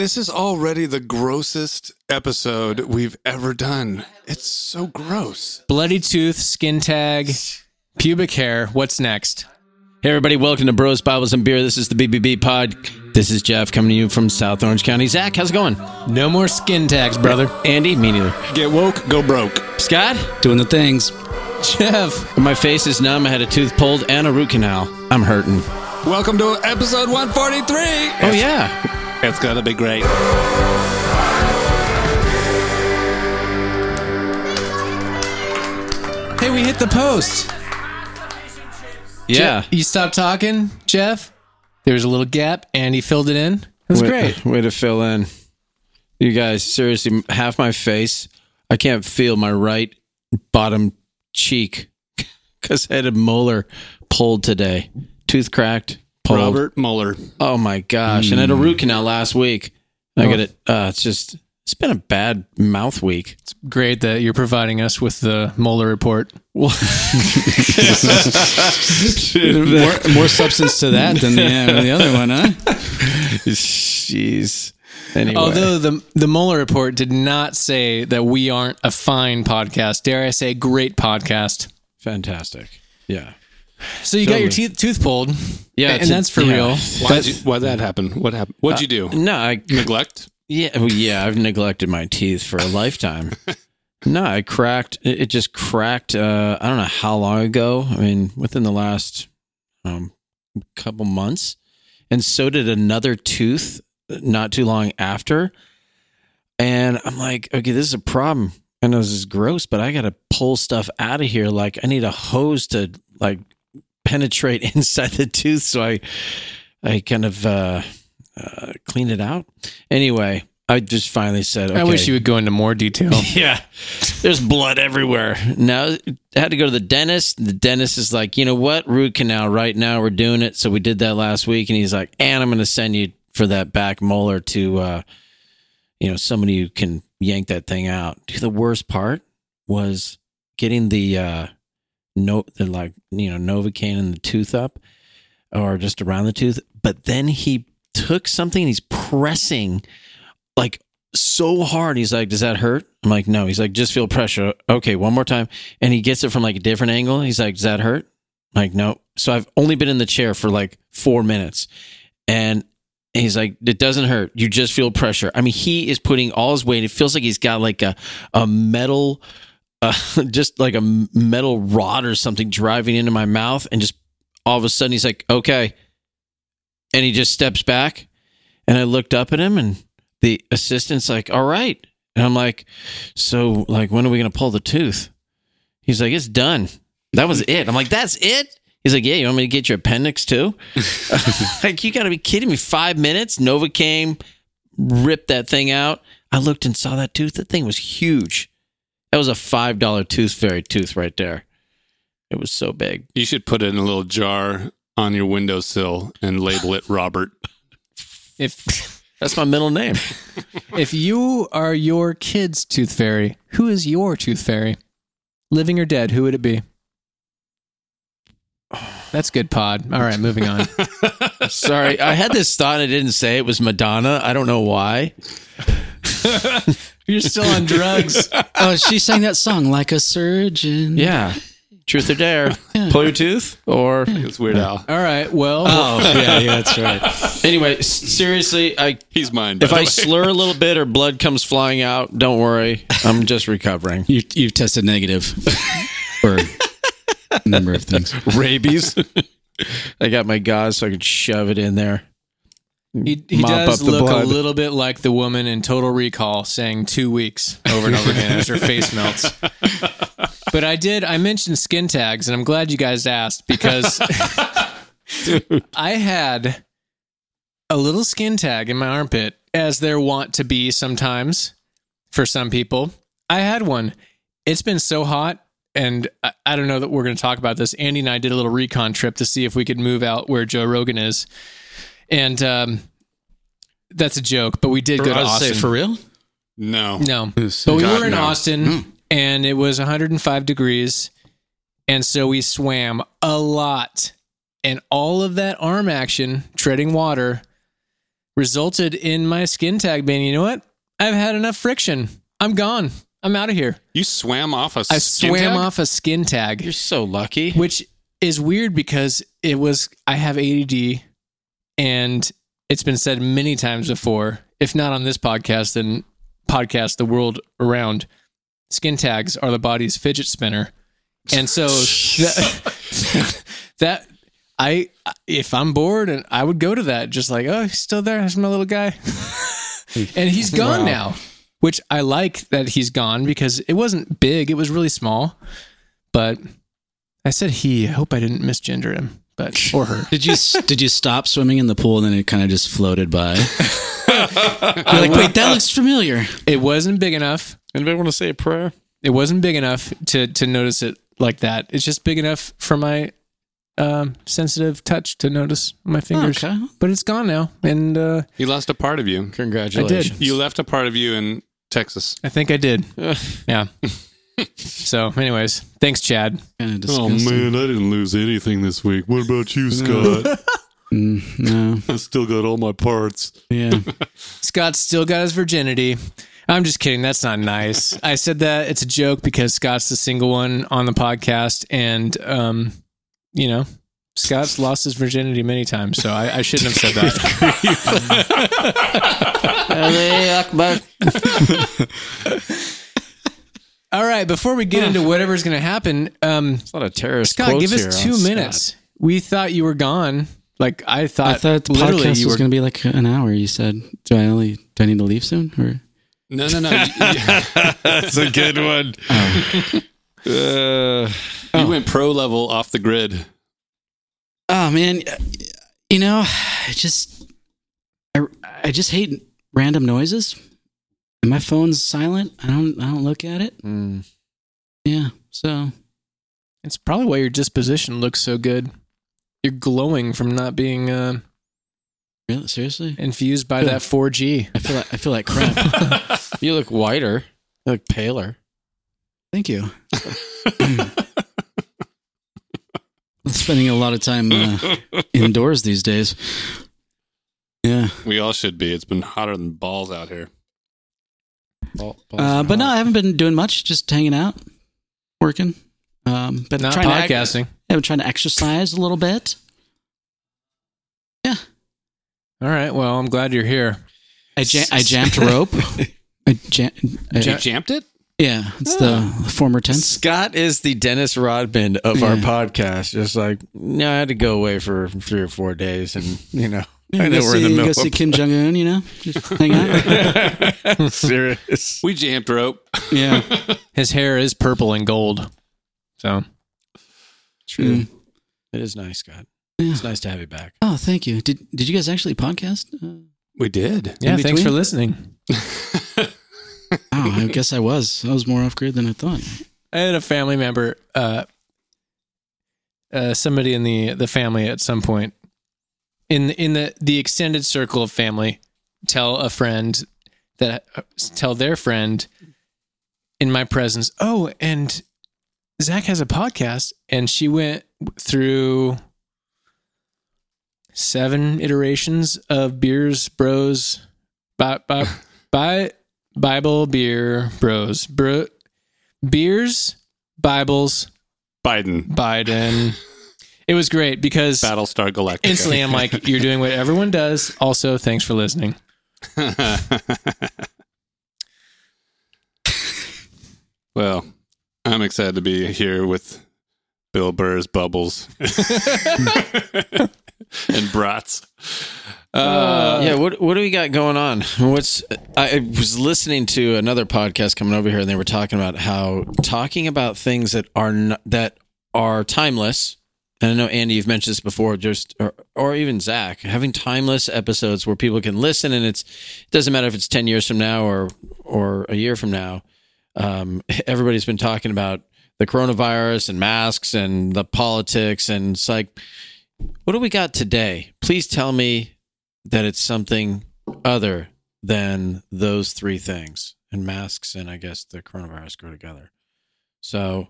This is already the grossest episode we've ever done. It's so gross. Bloody tooth, skin tag, pubic hair. What's next? Hey, everybody, welcome to Bros, Bibles, and Beer. This is the BBB Pod. This is Jeff coming to you from South Orange County. Zach, how's it going? No more skin tags, brother. Andy, me neither. Get woke, go broke. Scott, doing the things. Jeff. my face is numb. I had a tooth pulled and a root canal. I'm hurting. Welcome to episode 143. Oh, yeah. It's gonna be great. Hey, we hit the post. Yeah. Je- you stopped talking, Jeff. There was a little gap, and he filled it in. It was way, great. Way to fill in. You guys, seriously, half my face, I can't feel my right bottom cheek because I had a molar pulled today. Tooth cracked, pulled. Robert Mueller. Oh my gosh. And I had a root canal last week. I got it. Uh, it's just, it's been a bad mouth week. It's great that you're providing us with the molar report. More, more substance to that than the, uh, the other one, huh? Jeez. Anyway. Although the the molar report did not say that we aren't a fine podcast, dare I say, great podcast. fantastic. Yeah. So you got your teeth tooth pulled, Yeah. and that's for yeah. real. Why'd, you, why'd that happen? What happened? What'd you do? No, I, Neglect? yeah, well, yeah, I've neglected my teeth for a lifetime. no, I cracked, it, it just cracked, uh, I don't know how long ago. I mean, within the last um, couple months. And so did another tooth not too long after. And I'm like, okay, this is a problem. I know this is gross, but I got to pull stuff out of here. Like, I need a hose to like penetrate inside the tooth. So I, I kind of uh, uh, clean it out. Anyway, I just finally said, okay. I wish you would go into more detail. Yeah. There's blood everywhere. Now I had to go to the dentist. The dentist is like, you know what? Root canal right now. We're doing it. So we did that last week. And he's like, and I'm going to send you for that back molar to, uh, you know, somebody who can yank that thing out. The worst part was getting the, uh, no, the like, you know, Novocaine in the tooth up or just around the tooth. But then he took something and he's pressing like so hard. He's like, Does that hurt? I'm like, No. He's like, Just feel pressure. Okay, one more time. And he gets it from like a different angle. He's like, Does that hurt? I'm like, no. So I've only been in the chair for like four minutes. And he's like, It doesn't hurt. You just feel pressure. I mean, he is putting all his weight. It feels like he's got like a, a metal, uh, just like a metal rod or something driving into my mouth. And just all of a sudden, he's like, Okay. And he just steps back. And I looked up at him and the assistant's like, all right. And I'm like, so like, when are we going to pull the tooth? He's like, it's done. That was it. I'm like, that's it. He's like, yeah, you want me to get your appendix too? like, you got to be kidding me. Five minutes, Novocaine, ripped that thing out. I looked and saw that tooth. That thing was huge. That was a $5 tooth fairy tooth right there. It was so big. You should put it in a little jar on your windowsill and label it Robert. If That's my middle name. if you are your kid's tooth fairy, who is your tooth fairy? Living or dead, who would it be? That's good pod. All right, moving on. Sorry. I had this thought. I didn't say it was Madonna. I don't know why. You're still on drugs. Oh, she sang that song like a surgeon. Yeah. Truth or dare. Pull your tooth or It's Weird Al. All right. Well, Oh, yeah, yeah, that's right. anyway, s- seriously, I He's mine. by if the I way. slur a little bit or blood comes flying out, don't worry. I'm just recovering. You, you've tested negative for a number of things. Rabies. I got my gauze so I could shove it in there. Hmm. he, he Mop does look blood. a little bit like the woman in Total Recall saying two weeks over and over again as her face melts. But I did, I mentioned skin tags, and I'm glad you guys asked because I had a little skin tag in my armpit, as there want to be sometimes for some people. I had one. It's been so hot, and I, I don't know that we're going to talk about this. Andy and I did a little recon trip to see if we could move out where Joe Rogan is, and um, that's a joke. But we did go to I was Austin. say, for real? no. no, but we God, were in no. Austin, and it was 105 degrees, and so we swam a lot, and all of that arm action, treading water, resulted in my skin tag being, you know what? I've had enough friction. I'm gone. I'm out of here. You swam off a I skin swam tag? off a skin tag, You're so lucky. which is weird because it was, I have ADD and it's been said many times before, if not on this podcast, then podcast the world around. Skin tags are the body's fidget spinner. And so that, that I if I'm bored and I would go to that just like, oh, he's still there. There's my little guy. and he's gone now. Which I like that he's gone because it wasn't big, it was really small. But I said he. I hope I didn't misgender him, but or her. Did you did you stop swimming in the pool and then it kind of just floated by? You're like, wait, that looks familiar. It wasn't big enough. Anybody want to say a prayer? It wasn't big enough to to notice it like that. It's just big enough for my um, sensitive touch to notice my fingers. Okay. But it's gone now, and uh, You lost a part of you. Congratulations. I did. You left a part of you in Texas. I think I did. yeah. So, anyways, thanks, Chad. Oh man. I didn't lose anything this week. What about you, Scott? Mm, no. I still got all my parts. Yeah. Scott still got his virginity. I'm just kidding. That's not nice. I said that it's a joke because Scott's the single one on the podcast, and um, you know, Scott's lost his virginity many times, so I, I shouldn't have said that. All right, before we get into whatever's going to happen, um, a lot of terrorist Scott, quotes give here us on two Scott. minutes. We thought you were gone. Like I thought, I thought the literally podcast you was were. going to be like an hour. You said, do I only do I need to leave soon? Or No, no, no. You, That's a good one. Uh, you went pro level off the grid. oh man, you know, I just I, I just hate random noises. And my phone's silent. I don't I don't look at it. mm. Yeah. So It's probably why your disposition looks so good. You're glowing from not being uh, really seriously, infused by Yeah. that 4G. I feel like I feel like crap. You look whiter. You look paler. Thank you. I'm spending a lot of time uh, indoors these days. Yeah. We all should be. It's been hotter than balls out here. Ball- Uh, but no. I haven't been doing much. Just hanging out, working. Um, but Not trying to podcasting. yeah, I'm trying to exercise a little bit. Yeah. All right. Well, I'm glad you're here. I jam- I jammed rope. I jam- I- You jammed it? yeah, it's the former tense. Scott is the Dennis Rodman of our podcast. Just like, no, I had to go away for three or four days, and you know, Yeah, I know we're in the see- middle. Go see Kim Jong Un. You know, just hang out. Serious. We jammed rope. Yeah, His hair is purple and gold. So True. Mm. It is nice, Scott. Yeah. It's nice to have you back. Oh, thank you. Did Did you guys actually podcast? Uh, We did. yeah, In thanks for listening. oh, I guess I was. I was more off grid than I thought. I had a family member, uh, uh, somebody in the the family at some point in in the the extended circle of family tell a friend that tell their friend in my presence. Oh, and Zach has a podcast, and she went through seven iterations of beers, bros, bi, bi, Bible, beer, bros, bro, beers, Bibles, Biden. Biden. It was great because Battlestar Galactica. instantly I'm like, you're doing what everyone does. Also, thanks for listening. well, I'm excited to be here with Bill Burr's bubbles and brats. Uh, yeah, what what do we got going on? What's I I was listening to another podcast coming over here, and they were talking about how talking about things that are n- that are timeless. And I know Andy, you've mentioned this before, just or, or even Zach, having timeless episodes where people can listen, and it's it doesn't matter if it's ten years from now or or a year from now. Um, everybody's been talking about the coronavirus and masks and the politics, and it's like, what do we got today? Please tell me that it's something other than those three things and masks and I guess the coronavirus go together. So,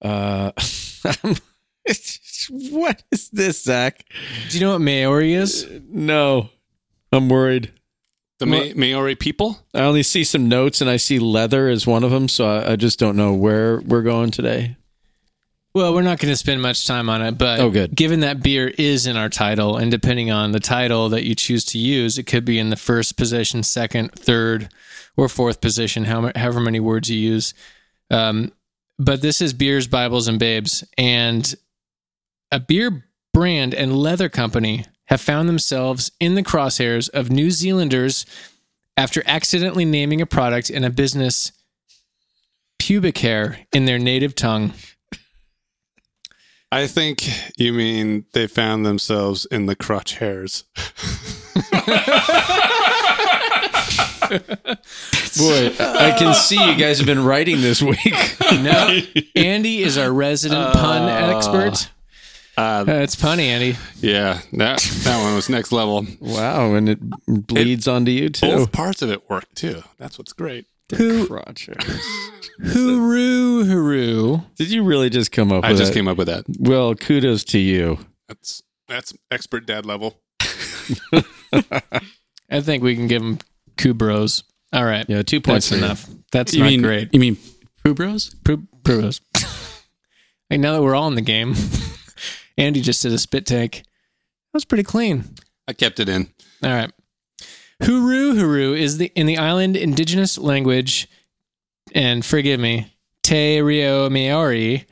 uh, what is this, Zach? Do you know what Maori is? No. I'm worried. The Ma- Maori people? I only see some notes and I see leather as one of them, so I, I just don't know where we're going today. Well, we're not going to spend much time on it, but Oh, good. given that beer is in our title, and depending on the title that you choose to use, it could be in the first position, second, third, or fourth position, how- however many words you use. Um, but this is Beers, Bibles, and Babes, and a beer brand and leather company have found themselves in the crosshairs of New Zealanders after accidentally naming a product and a business pubic hair in their native tongue. I think you mean they found themselves in the crotch hairs. Boy, I can see you guys have been writing this week. No, Andy is our resident pun expert. Uh, Uh, Uh, it's punny, Andy. yeah, that that one was next level. wow, and it bleeds onto you too. Both parts of it work too. That's what's great. Who, Crotch. huru, huru. Did you really just come up I with just that? came up with that. Well, kudos to you. That's that's expert dad level. I think we can give him Kubros. All right. Yeah, two points That's for you. enough. That's You not mean great. You mean Pooh Bros? Pru- Kubros. hey, now that we're all in the game, Andy just did a spit take. That was pretty clean. I kept it in. All right. Huru Huru is the in the island indigenous language, and forgive me, Te Reo Maori.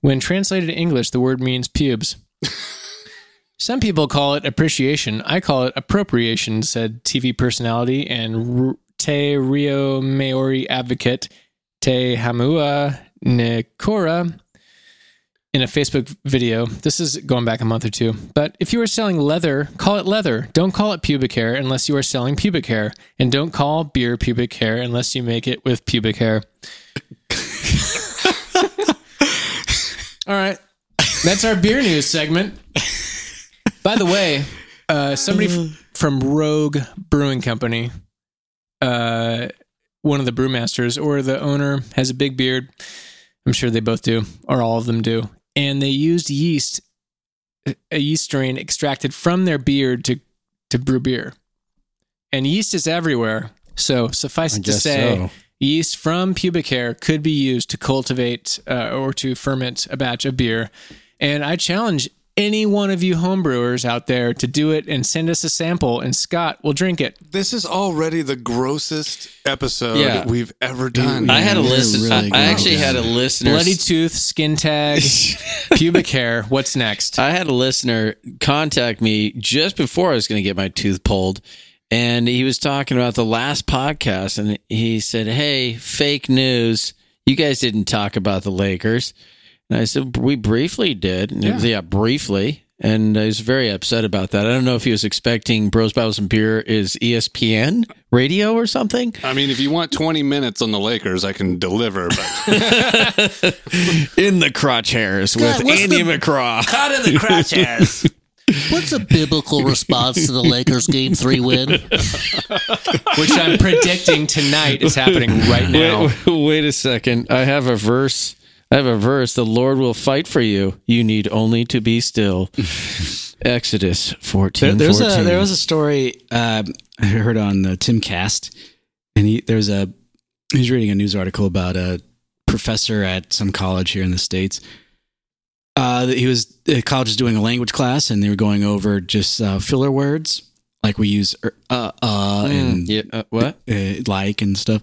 When translated to English, the word means pubes. Some people call it appreciation. I call it appropriation, said TV personality and R- Te Reo Maori advocate Te Hamua Nikora in a Facebook video. This is going back a month or two. But if you are selling leather, call it leather. Don't call it pubic hair unless you are selling pubic hair. And don't call beer pubic hair unless you make it with pubic hair. All right. That's our beer news segment. By the way, uh, somebody f- from Rogue Brewing Company, uh, one of the brewmasters or the owner has a big beard. I'm sure they both do, or all of them do. And they used yeast, a yeast strain extracted from their beard to, to brew beer. And yeast is everywhere. So suffice it to say, so. yeast from pubic hair could be used to cultivate uh, or to ferment a batch of beer. And I challenge any one of you homebrewers out there to do it and send us a sample, and Scott will drink it. This is already the grossest episode Yeah. we've ever done. I had a You're really I, I actually had a listener. Bloody tooth, skin tag, pubic hair. What's next? I had a listener contact me just before I was going to get my tooth pulled. And he was talking about the last podcast. And he said, Hey, fake news. You guys didn't talk about the Lakers. And I said, We briefly did. And Yeah. yeah, briefly. And I was very upset about that. I don't know if he was expecting Bros, Bibles, and Beer is ESPN radio or something. I mean, if you want 20 minutes on the Lakers, I can deliver. But In the crotch hairs with what's Andy the- McCraw. Out of the crotch hairs. What's a biblical response to the Lakers game three win? Which I'm predicting tonight is happening right now. Wait, wait a second. I have a verse. I have a verse. The Lord will fight for you. You need only to be still. Exodus 14. There, there's 14. a there was a story uh, I heard on the Timcast, and he there's a he was reading a news article about a professor at some college here in the states. Uh, he was the college was doing a language class, and they were going over just uh, filler words like we use er, uh uh and yeah, uh, what? uh, like and stuff.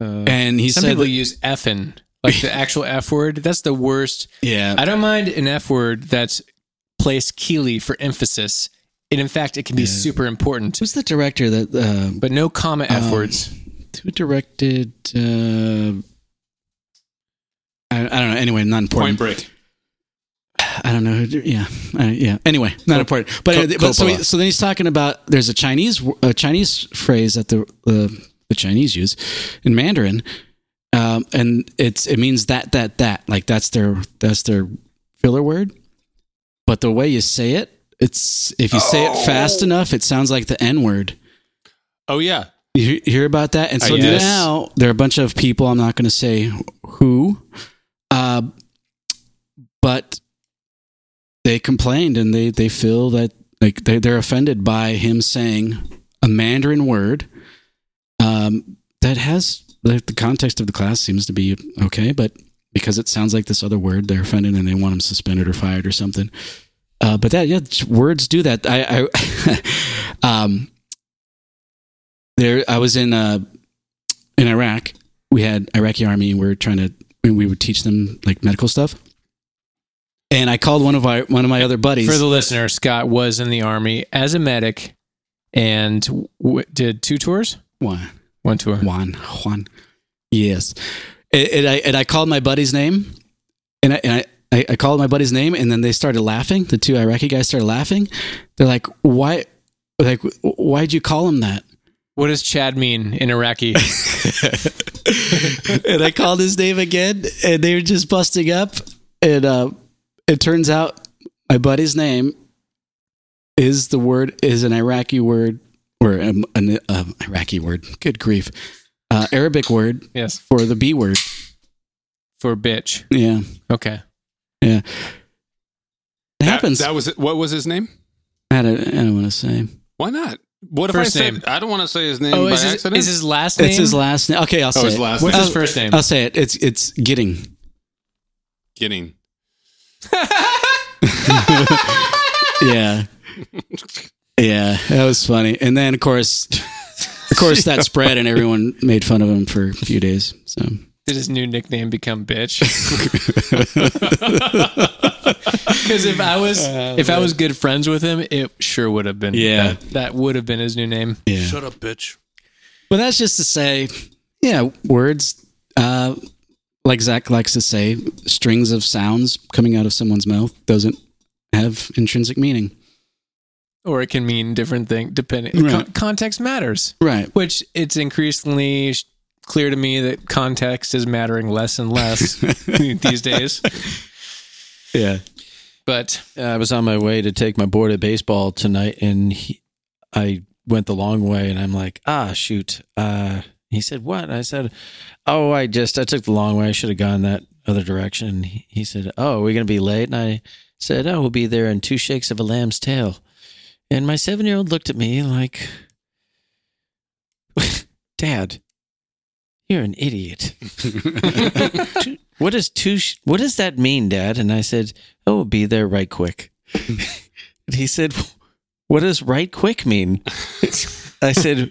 Uh, And he Some said, people that- use effing, like the actual F word. That's the worst. yeah, I don't mind an F word that's placed keely for emphasis. And in fact, it can be Yeah. super important, who's the director that uh, but no comma F Um, words. who directed? Uh, I, I don't know. Anyway, not important. point break. I don't know. who Yeah, uh, yeah. Anyway, not important. But, Co- but so, he- so then he's talking about there's a Chinese a Chinese phrase that the uh, the Chinese use in Mandarin, um, and it's it means that that that like that's their that's their filler word. But the way you say it, it's if you say it fast enough, it sounds like the N word. Oh, yeah. You hear- about that? And so yes. now there are a bunch of people. I'm not going to say who, uh, but they complained and they they feel that like they they're offended by him saying a Mandarin word um, that has the, the context of the class seems to be okay, but because it sounds like this other word, they're offended and they want them suspended or fired or something. Uh, but that yeah, words do that. I, I um, there I was in uh, in Iraq. We had Iraqi army. and We were trying to and we would teach them like medical stuff. And I called one of our one of my other buddies. For the listener, Scott was in the army as a medic and w- did two tours, one. One tour. Juan. Juan. Yes. And, and I and I called my buddy's name, and I, and I I I called my buddy's name, and then they started laughing. The two Iraqi guys started laughing. They're like, "Why? Like, why'd you call him that?" What does Chad mean in Iraqi? and I called his name again, and they were just busting up. And uh, it turns out my buddy's name is the word is an Iraqi word or um, an um, Iraqi word. Good grief, uh, Arabic word yes, for the B word. for bitch. Yeah, Okay. yeah. It That- happens. That, was it. What was his name? I don't, I don't want to say. Why not? What if First I said? I don't want to say his name Oh, by is his, accident. is his last name? It's his last name. Okay, I'll say his it. last What's name. his first name? I'll say it. It's it's Getting. Getting. Yeah. yeah, that was funny. And then of course of course that spread and everyone made fun of him for a few days. So Did his new nickname become bitch? Because if I was if I was good friends with him, it sure would have been. Yeah. that, that would have been his new name. yeah. Shut up, bitch. But that's just to say, yeah, words uh like Zach likes to say, strings of sounds coming out of someone's mouth doesn't have intrinsic meaning. Or it can mean different thing depending. Right. Con- context matters, Right. which it's increasingly sh- clear to me that context is mattering less and less these days. Yeah. But I was on my way to take my board at baseball tonight, and he, I went the long way, and I'm like, ah, shoot. Uh, he said, what? I said, oh, I just I took the long way. I should have gone that other direction. He, he said, oh, are we gonna be late? And I said, oh, we'll be there in two shakes of a lamb's tail. And my seven year old looked at me like, Dad, you're an idiot. What does two? sh- What does that mean, Dad? And I said, "Oh, be there right quick." and he said, "What does right quick mean?" I said,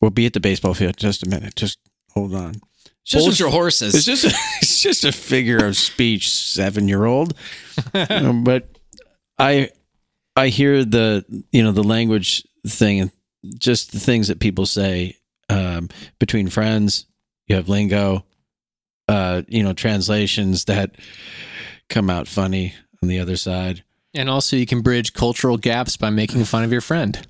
"We'll be at the baseball field. Just a minute. Just hold on." It's just Hold a- your horses. It's just a, it's just a figure of speech, seven year old. Um, but I I hear the you know the language thing and just the things that people say um, between friends. You have lingo, uh, you know, translations that come out funny on the other side. and also you can bridge cultural gaps by making fun of your friend.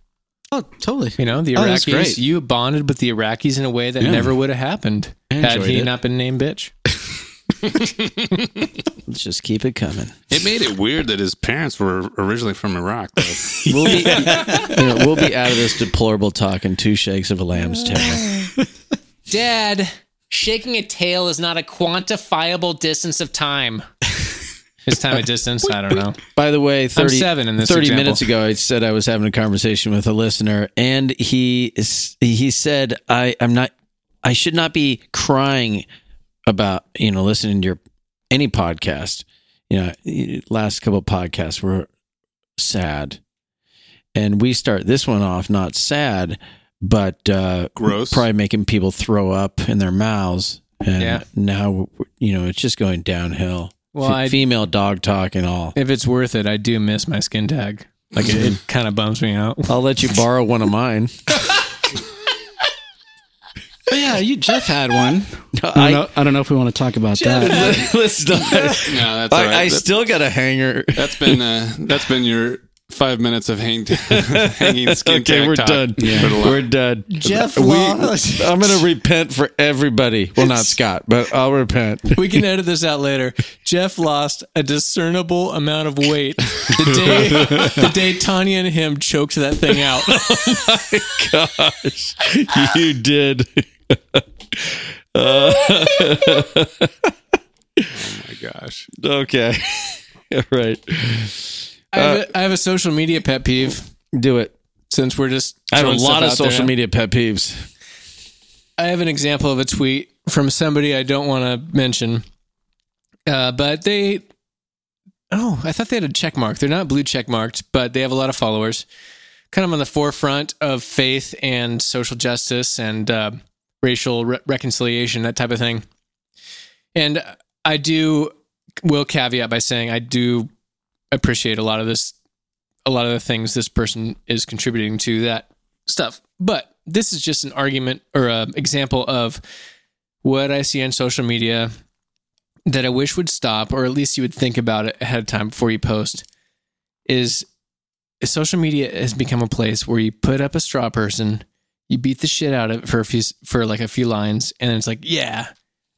oh, totally. You know, the Oh, that's Iraqis. great. You bonded with the Iraqis in a way that Yeah. never would have happened had he it. not been named bitch. Let's just keep it coming. It made it weird that his parents were originally from Iraq. Though. We'll be, you know, we'll be out of this deplorable talk in two shakes of a lamb's tail. Dad, shaking a tail is not a quantifiable distance of time. His time of distance, I don't know. By the way, 30, seven in this 30 example. minutes ago, I said I was having a conversation with a listener, and he he said I I'm not I should not be crying about you know listening to your any podcast. You know, last couple of podcasts were sad, and we start this one off not sad, but uh, Gross. probably making people throw up in their mouths. And Yeah. now you know it's just going downhill. Well, F- I- female dog talk and all. If it's worth it, I do miss my skin tag. Like it, it kind of bums me out. I'll let you borrow one of mine. But yeah, you Jeff had one. I I- don't, know, I don't know if we want to talk about that. Let's not. no, that's all I, right. I That- still got a hanger. that's been uh, that's been your five minutes of hang, hanging skin Okay, tag we're talk done. for the la- We're done. Jeff We, lost. I'm going to repent for everybody. Well, not Scott, but I'll repent. We can edit this out later. Jeff lost a discernible amount of weight the day the day Tanya and him choked that thing out. Gosh, you did. Uh, my gosh. okay. right. I have, a, I have a social media pet peeve. Do it. since we're just I have a lot of social media pet peeves. I have an example of a tweet from somebody I don't want to mention, uh, but they. Oh, I thought they had a check mark. They're not blue check marked, but they have a lot of followers. Kind of on the forefront of faith and social justice and uh, racial re- reconciliation, that type of thing. And I do will caveat by saying I do appreciate a lot of this, a lot of the things this person is contributing to that stuff. But this is just an argument or an example of what I see on social media that I wish would stop, or at least you would think about it ahead of time before you post. Is social media has become a place where you put up a straw person, you beat the shit out of it for a few for like a few lines, and then it's like, yeah,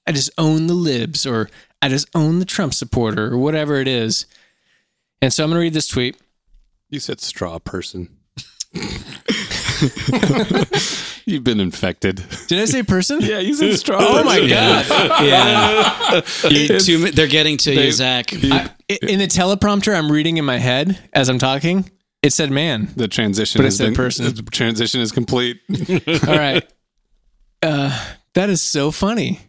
I just own the libs, or I just own the Trump supporter, or whatever it is. And so I'm gonna read this tweet. You said straw person. You've been infected. Did I say person? Yeah, you said straw. Oh my god! Yeah. You- two- they're getting to They- you, Zach. I, in the teleprompter I'm reading in my head as I'm talking, it said man. The transition But it has said been, person. The transition is complete. All right. Uh, that is so funny.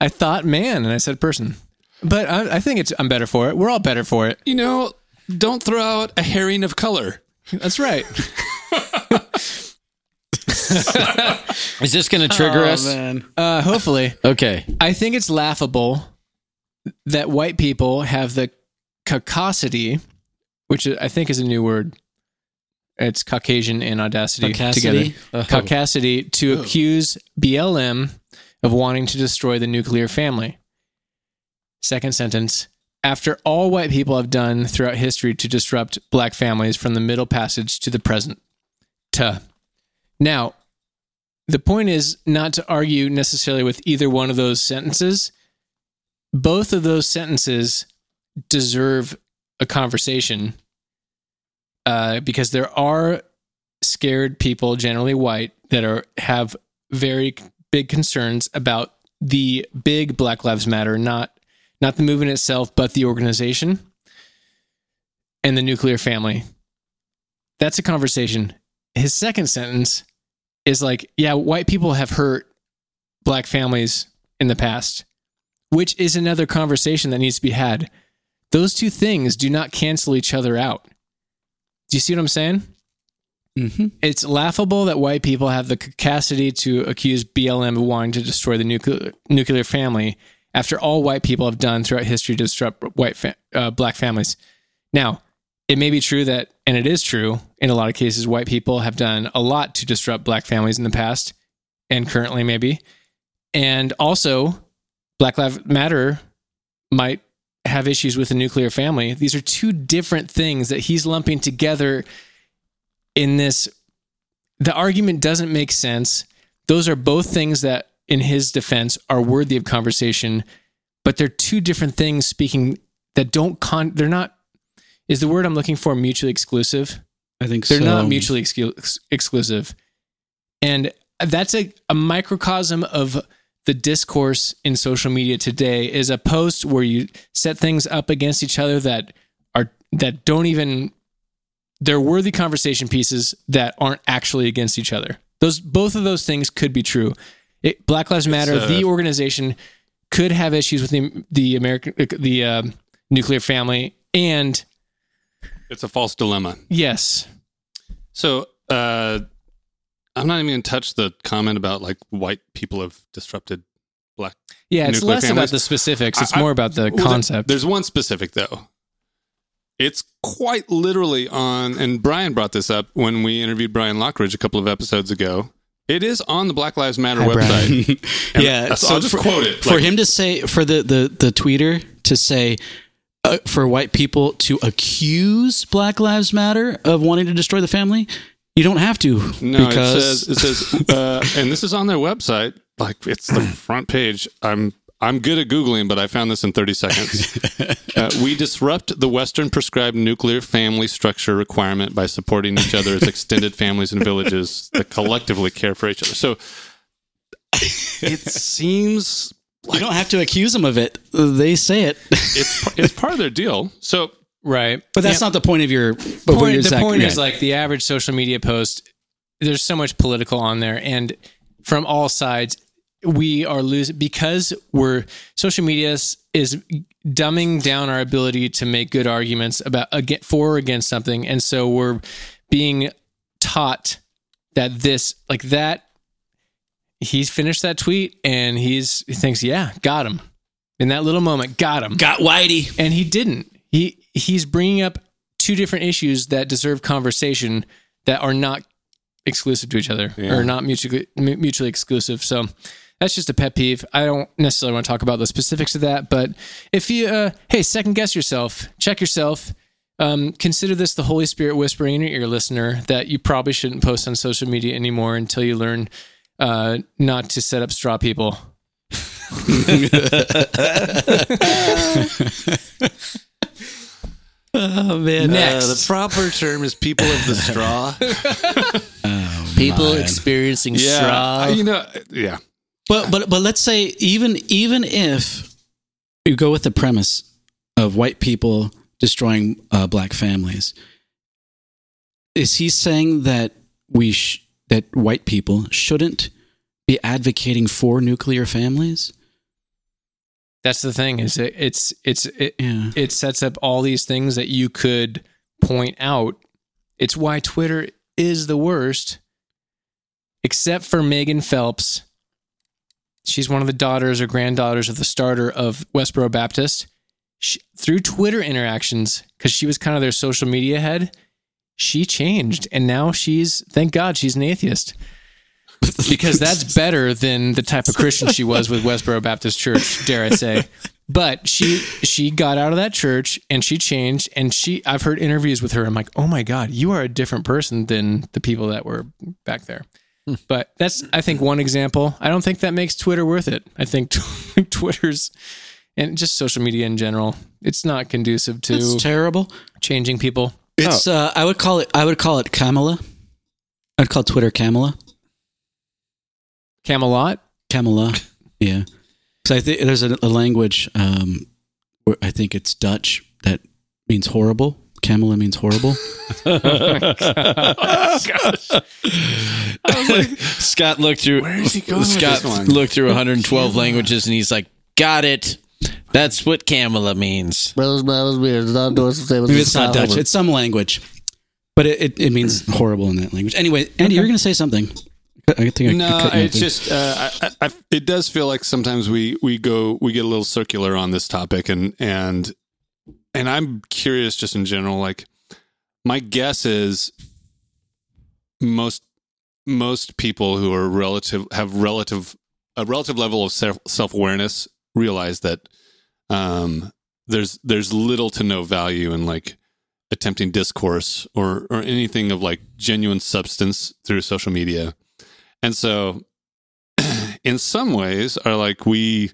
I thought man and I said person. But I, I think it's I'm better for it. We're all better for it. You know, don't throw out a herring of color. That's right. Is this going to trigger Oh, us? man. Uh, hopefully. Okay. I think it's laughable that white people have the caucasity, which I think is a new word. It's Caucasian and audacity Caucasity? together. Oh. Caucasity to oh. accuse BLM of wanting to destroy the nuclear family. Second sentence. After all white people have done throughout history to disrupt black families from the Middle Passage to the present. Tuh. Now, the point is not to argue necessarily with either one of those sentences. Both of those sentences deserve a conversation uh, because there are scared people, generally white, that are have very big concerns about the big Black Lives Matter, not not the movement itself, but the organization and the nuclear family. That's a conversation. His second sentence is like, yeah, white people have hurt black families in the past, which is another conversation that needs to be had. Those two things do not cancel each other out. Do you see what I'm saying? Mm-hmm. It's laughable that white people have the capacity to accuse BLM of wanting to destroy the nuclear nuclear family after all white people have done throughout history to disrupt white fa- uh, black families. Now, it may be true that, and it is true in a lot of cases, white people have done a lot to disrupt black families in the past and currently maybe. And also, Black Lives Matter might have issues with the nuclear family. These are two different things that he's lumping together in this. The argument doesn't make sense. Those are both things that, in his defense, are worthy of conversation, but they're two different things speaking that don't con. They're not. Is the word I'm looking for mutually exclusive? I think They're so. not mutually excu- ex- exclusive. And that's a, a microcosm of the discourse in social media today is a post where you set things up against each other that are that don't even they're worthy conversation pieces that aren't actually against each other. Those both of those things could be true. It, Black Lives Matter, uh, the organization, could have issues with the the American the uh, nuclear family, and It's a false dilemma. yes, So, uh, I'm not even going to touch the comment about like white people have disrupted black. Yeah, it's less families. about the specifics. It's I- I- more about the Well, concept. There's one specific though. It's quite literally on, and Brian brought this up when we interviewed Brian Lockridge a couple of episodes ago. It is on the Black Lives Matter Hi, website. Brian. And yeah, so I'll just for, quote it. for Like, him to say for the the the tweeter to say uh, for white people to accuse Black Lives Matter of wanting to destroy the family, you don't have to No, because it says it says, uh, and this is on their website. Like it's the front page. I'm I'm good at googling, but I found this in 30 seconds. Uh, we disrupt the Western prescribed nuclear family structure requirement by supporting each other as extended families and villages that collectively care for each other. So it seems you don't have to accuse them of it. They say it. it's it's part of their deal. So right. But that's Yeah. not the point of your. But point, the exact- point yeah. is like the average social media post there's so much political on there and from all sides we are losing because we're social media is, is dumbing down our ability to make good arguments about against, for or against something and so we're being taught that this like that he's finished that tweet and he's he thinks yeah got him in that little moment got him got Whitey. and he didn't. He he's bringing up two different issues that deserve conversation that are not exclusive to each other Yeah. or not mutually mutually exclusive. So that's just a pet peeve. I don't necessarily want to talk about the specifics of that, but if you uh, hey, second guess yourself, check yourself. Um, consider this the Holy Spirit whispering in your ear, listener, that you probably shouldn't post on social media anymore until you learn uh, not to set up straw people. Oh man. Next. Uh, the proper term is people of the straw. People my. experiencing yeah, straw. you know, yeah. But but but let's say even even if you go with the premise of white people destroying uh, black families, is he saying that we sh- that white people shouldn't be advocating for nuclear families? That's the thing is it, it's it's it, Yeah. it sets up all these things that you could point out. It's why Twitter is the worst, except for Megan Phelps. She's one of the daughters or granddaughters of the starter of Westboro Baptist. She, through Twitter interactions, because she was kind of their social media head, she changed. And now she's, thank God, she's an atheist. Because that's better than the type of Christian she was with Westboro Baptist Church, dare I say. But she she got out of that church and she changed and she I've heard interviews with her. I'm like, oh my God, you are a different person than the people that were back there. But that's I think one example. I don't think that makes Twitter worth it. I think Twitter's and just social media in general, it's not conducive to It's terrible. changing people. It's uh, I would call it I would call it Kamala. I'd call Twitter Kamala. Camelot. Camelot. Yeah. So I think there's a, a language, um, where I think it's Dutch that means horrible. Kamala means horrible. Scott looked through. Where is he going with Scott this one? looked through 112 languages, and he's like, "Got it. That's what Kamala means." That was, that was weird. It's not doing the same as Maybe the it's not Scott Dutch. It's some language, but it, it, it means horrible in that language. Anyway, Andy, you're going to say something. I think I No, it's just uh, I, I, it does feel like sometimes we we go we get a little circular on this topic, and and and I'm curious just in general. Like my guess is most most people who are relative have relative a relative level of self awareness realize that um, there's there's little to no value in like attempting discourse or or anything of like genuine substance through social media. And so in some ways are like we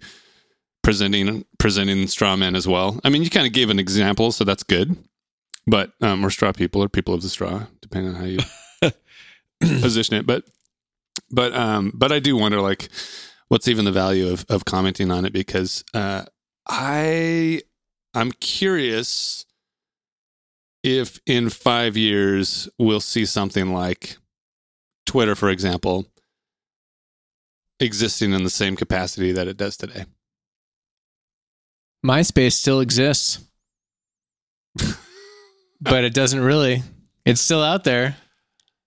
presenting presenting straw men as well. I mean, you kind of gave an example, so that's good. But um, we're straw people or people of the straw, depending on how you position it. But but um, but I do wonder like what's even the value of of commenting on it because uh, I I'm curious if in five years we'll see something like Twitter, for example, existing in the same capacity that it does today. MySpace still exists, but it doesn't really. It's still out there.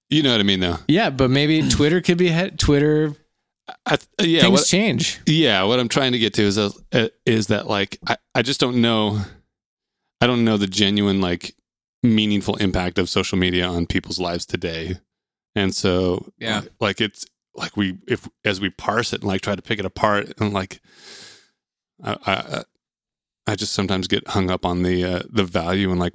You know what I mean, though. Yeah, but maybe Twitter could be he- Twitter. I, yeah, things what, change. yeah. What I'm trying to get to is uh, is that like I, I just don't know. I don't know the genuine like meaningful impact of social media on people's lives today, and so Yeah. like it's like we if as we parse it and like try to pick it apart and like I I, I just sometimes get hung up on the uh, the value and like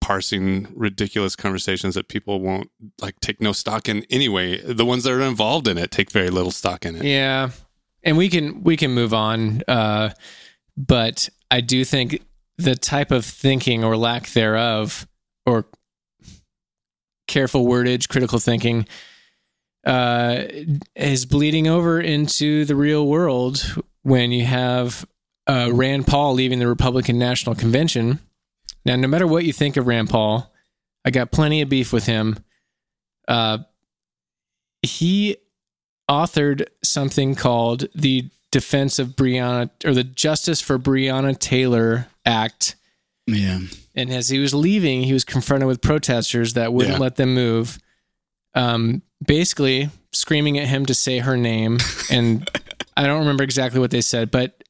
parsing ridiculous conversations that people won't like take no stock in anyway. The ones that are involved in it take very little stock in it. Yeah, and we can we can move on. Uh, but I do think the type of thinking or lack thereof, or careful wordage, critical thinking, uh, is bleeding over into the real world when you have uh, Rand Paul leaving the Republican National Convention. Now, no matter what you think of Rand Paul, I got plenty of beef with him. Uh, he authored something called the Defense of Breonna or the Justice for Breonna Taylor Act. Yeah. And as he was leaving, he was confronted with protesters that wouldn't Yeah. let them move, um, basically screaming at him to say her name. And I don't remember exactly what they said, but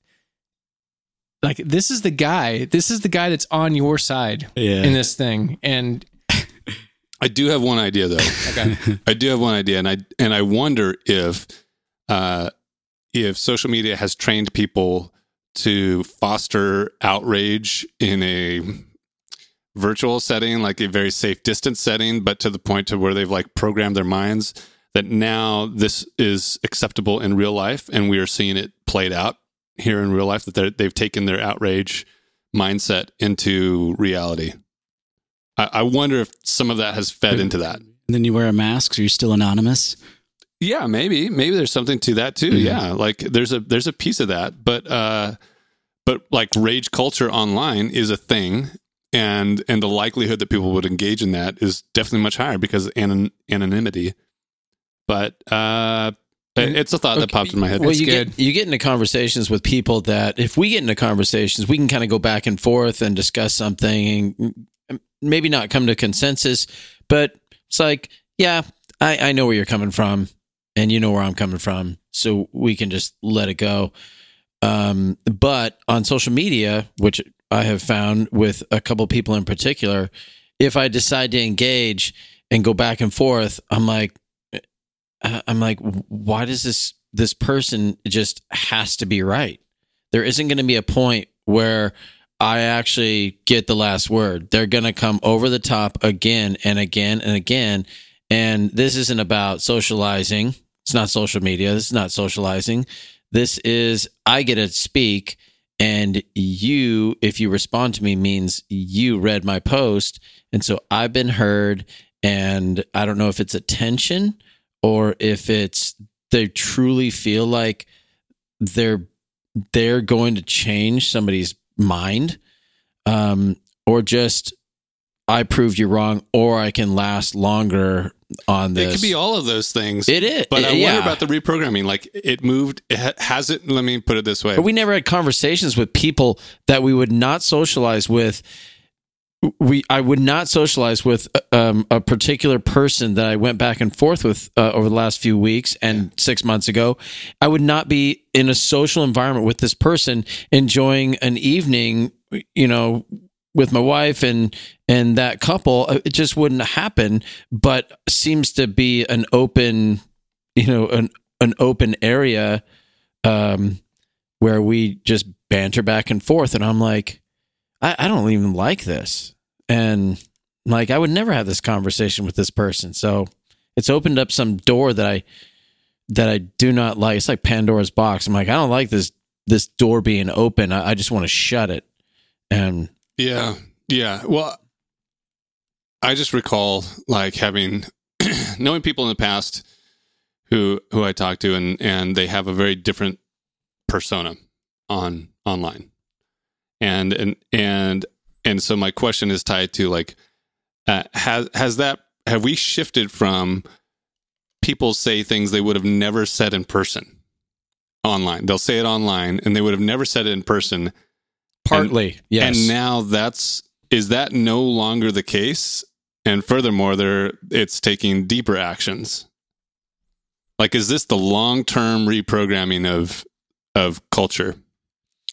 like, this is the guy, this is the guy that's on your side Yeah. in this thing. And I do have one idea though. okay, I do have one idea, and I and I wonder if uh, if social media has trained people to foster outrage in a virtual setting, like a very safe distance setting, but to the point to where they've like programmed their minds that now this is acceptable in real life, and we are seeing it played out here in real life. That they're, they've taken their outrage mindset into reality. I, I wonder if some of that has fed into that. And then you wear a mask, so you're still anonymous. Yeah, maybe maybe there's something to that too. Mhm. Yeah, like there's a there's a piece of that, but uh, but like rage culture online is a thing, and and the likelihood that people would engage in that is definitely much higher because of anon- anonymity. But uh, it's a thought that Okay. popped in my head. Well, That's you good. get you get into conversations with people that if we get into conversations, we can kind of go back and forth and discuss something and maybe not come to consensus, but it's like, yeah, I, I know where you're coming from, and you know where I'm coming from, so we can just let it go. Um, but on social media, which I have found with a couple people in particular, if I decide to engage and go back and forth, I'm like, uh, I'm like, why does this this person just has to be right? There isn't going to be a point where I actually get the last word. They're going to come over the top again and again and again. And this isn't about socializing. It's not social media. This is not socializing. This is I get to speak, and you, if you respond to me, means you read my post, and so I've been heard. And I don't know if it's attention or if it's they truly feel like they're they're going to change somebody's mind um or just i proved you wrong or i can last longer on this It could be all of those things. it is but I yeah. wonder about the reprogramming. Like it moved. It ha- has it. Let me put it this way. But we never had conversations with people that we would not socialize with. We I would not socialize with um, a particular person that I went back and forth with uh, over the last few weeks and six months ago. I would not be in a social environment with this person enjoying an evening, you know, with my wife and and that couple. Uh, It just wouldn't happen. But seems to be an open, you know, an an open area. Um, where we just banter back and forth and i'm like I, I don't even like this and like i would never have this conversation with this person so it's opened up some door that i that i do not like it's like pandora's box i'm like i don't like this this door being open i, I just want to shut it and Yeah. Yeah. Well, I just recall like having knowing people in the past who who I talked to and and they have a very different persona on online. And and and and so my question is tied to like uh, has has that have we shifted from people say things they would have never said in person online. They'll say it online and they would have never said it in person partly yes and now that's is that no longer the case? And furthermore, there it's taking deeper actions. Like, is this the long term reprogramming of of culture?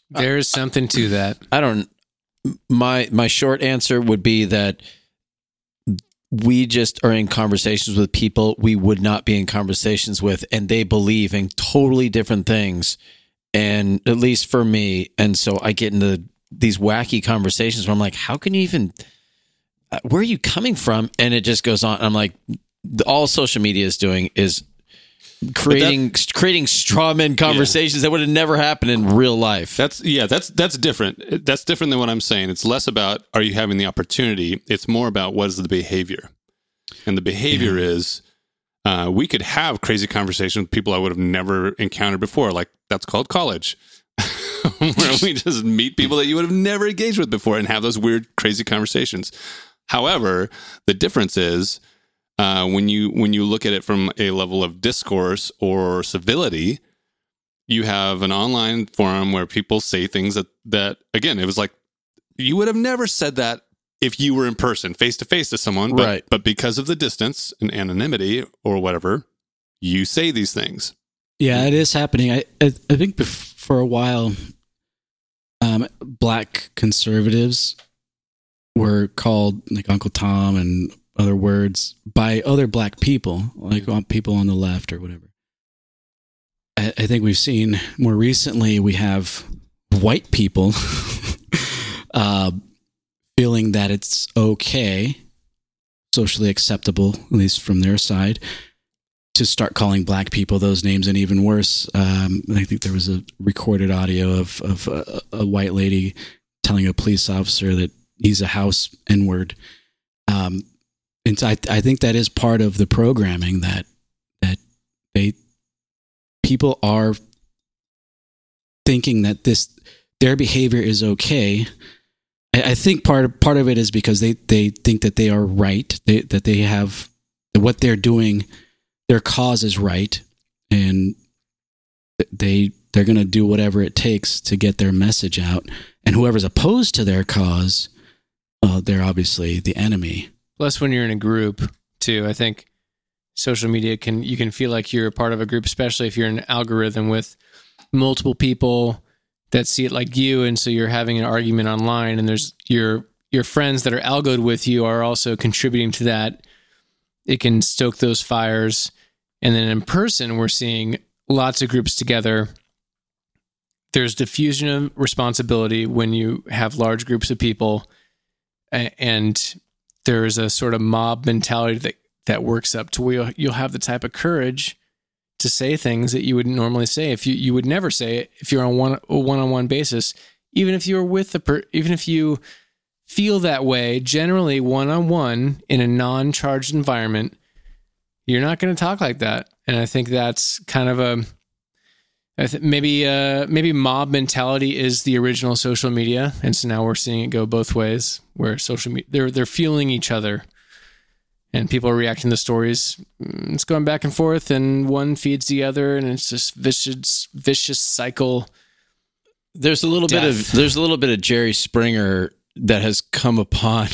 there's something to that. I don't. My my short answer would be that we just are in conversations with people we would not be in conversations with, and they believe in totally different things. And at least for me, and so I get into these wacky conversations where I'm like, how can you even? uh, Where are you coming from? And it just goes on. I'm like, all social media is doing is creating creating straw man conversations that would have never happened in real life. That's yeah, that's that's different. That's different than what I'm saying. It's less about are you having the opportunity. It's more about what is the behavior, and the behavior is uh, we could have crazy conversations with people I would have never encountered before. Like that's called college. where we just meet people that you would have never engaged with before and have those weird, crazy conversations. However, the difference is uh, when you when you look at it from a level of discourse or civility, you have an online forum where people say things that that again, it was like you would have never said that if you were in person, face to face to someone, but, Right. But because of the distance and anonymity or whatever, you say these things. Yeah, it is happening. I I, I think bef- for a while, um, black conservatives were called like Uncle Tom and other words by other black people, like on people on the left or whatever. I, I think we've seen more recently we have white people uh, feeling that it's okay, socially acceptable, at least from their side, to start calling black people those names and even worse um, i think there was a recorded audio of, of a, a white lady telling a police officer that he's a house n-word. Um, and so I, I think that is part of the programming that that they people are thinking that this their behavior is okay I, think part of, part of it is because they, they think that they are right they, that they have what they're doing their cause is right and they they're going to do whatever it takes to get their message out. And whoever's opposed to their cause well they're obviously the enemy. Plus, when you're in a group, too, I think social media can you can feel like you're a part of a group, especially if you're an algorithm with multiple people that see it like you, and so you're having an argument online, and there's your your friends that are algoed with you are also contributing to that. It can stoke those fires, and then in person, we're seeing lots of groups together. There's diffusion of responsibility when you have large groups of people, and there's a sort of mob mentality that that works up to where you'll, you'll have the type of courage to say things that you would normally say. If you you would never say it if you're on one a one-on-one basis even if you're with the per, even if you feel that way generally one-on-one in a non-charged environment you're not going to talk like that. And i think that's kind of a th- maybe uh, maybe mob mentality is the original social media, and so now we're seeing it go both ways, where social media they're they're fueling each other, and people are reacting to stories. Mm, It's going back and forth, and one feeds the other, and it's this vicious vicious cycle. There's a little bit of there's a little bit of Jerry Springer that has come upon.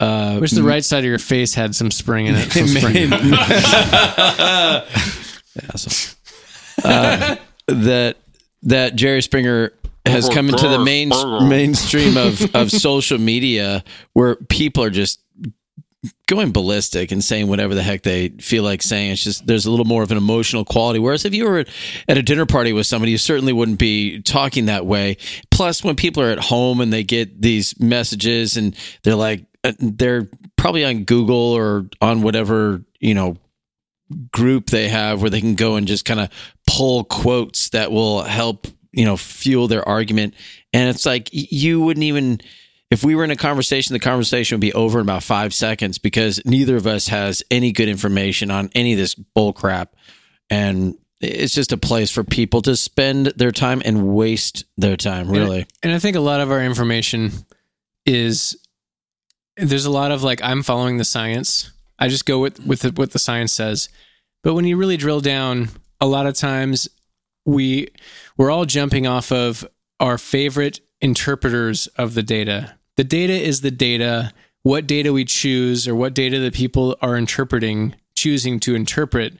Uh, Wish the right side of your face had some spring in it. Some spring. Asshole. Uh, that that Jerry Springer has come into the main mainstream of of social media where people are just going ballistic and saying whatever the heck they feel like saying. It's just there's a little more of an emotional quality. Whereas if you were at a dinner party with somebody, you certainly wouldn't be talking that way. Plus, when people are at home and they get these messages and they're like uh, they're probably on Google or on whatever you know group they have where they can go and just kind of pull quotes that will help you know fuel their argument and it's like you wouldn't even if we were in a conversation the conversation would be over in about five seconds because neither of us has any good information on any of this bull crap and it's just a place for people to spend their time and waste their time really And I think a lot of our information is there's a lot of like I'm following the science. I just go with with the, what the science says. But when you really drill down, a lot of times we we're all jumping off of our favorite interpreters of the data. The data is the data. What data we choose or what data the people are interpreting, choosing to interpret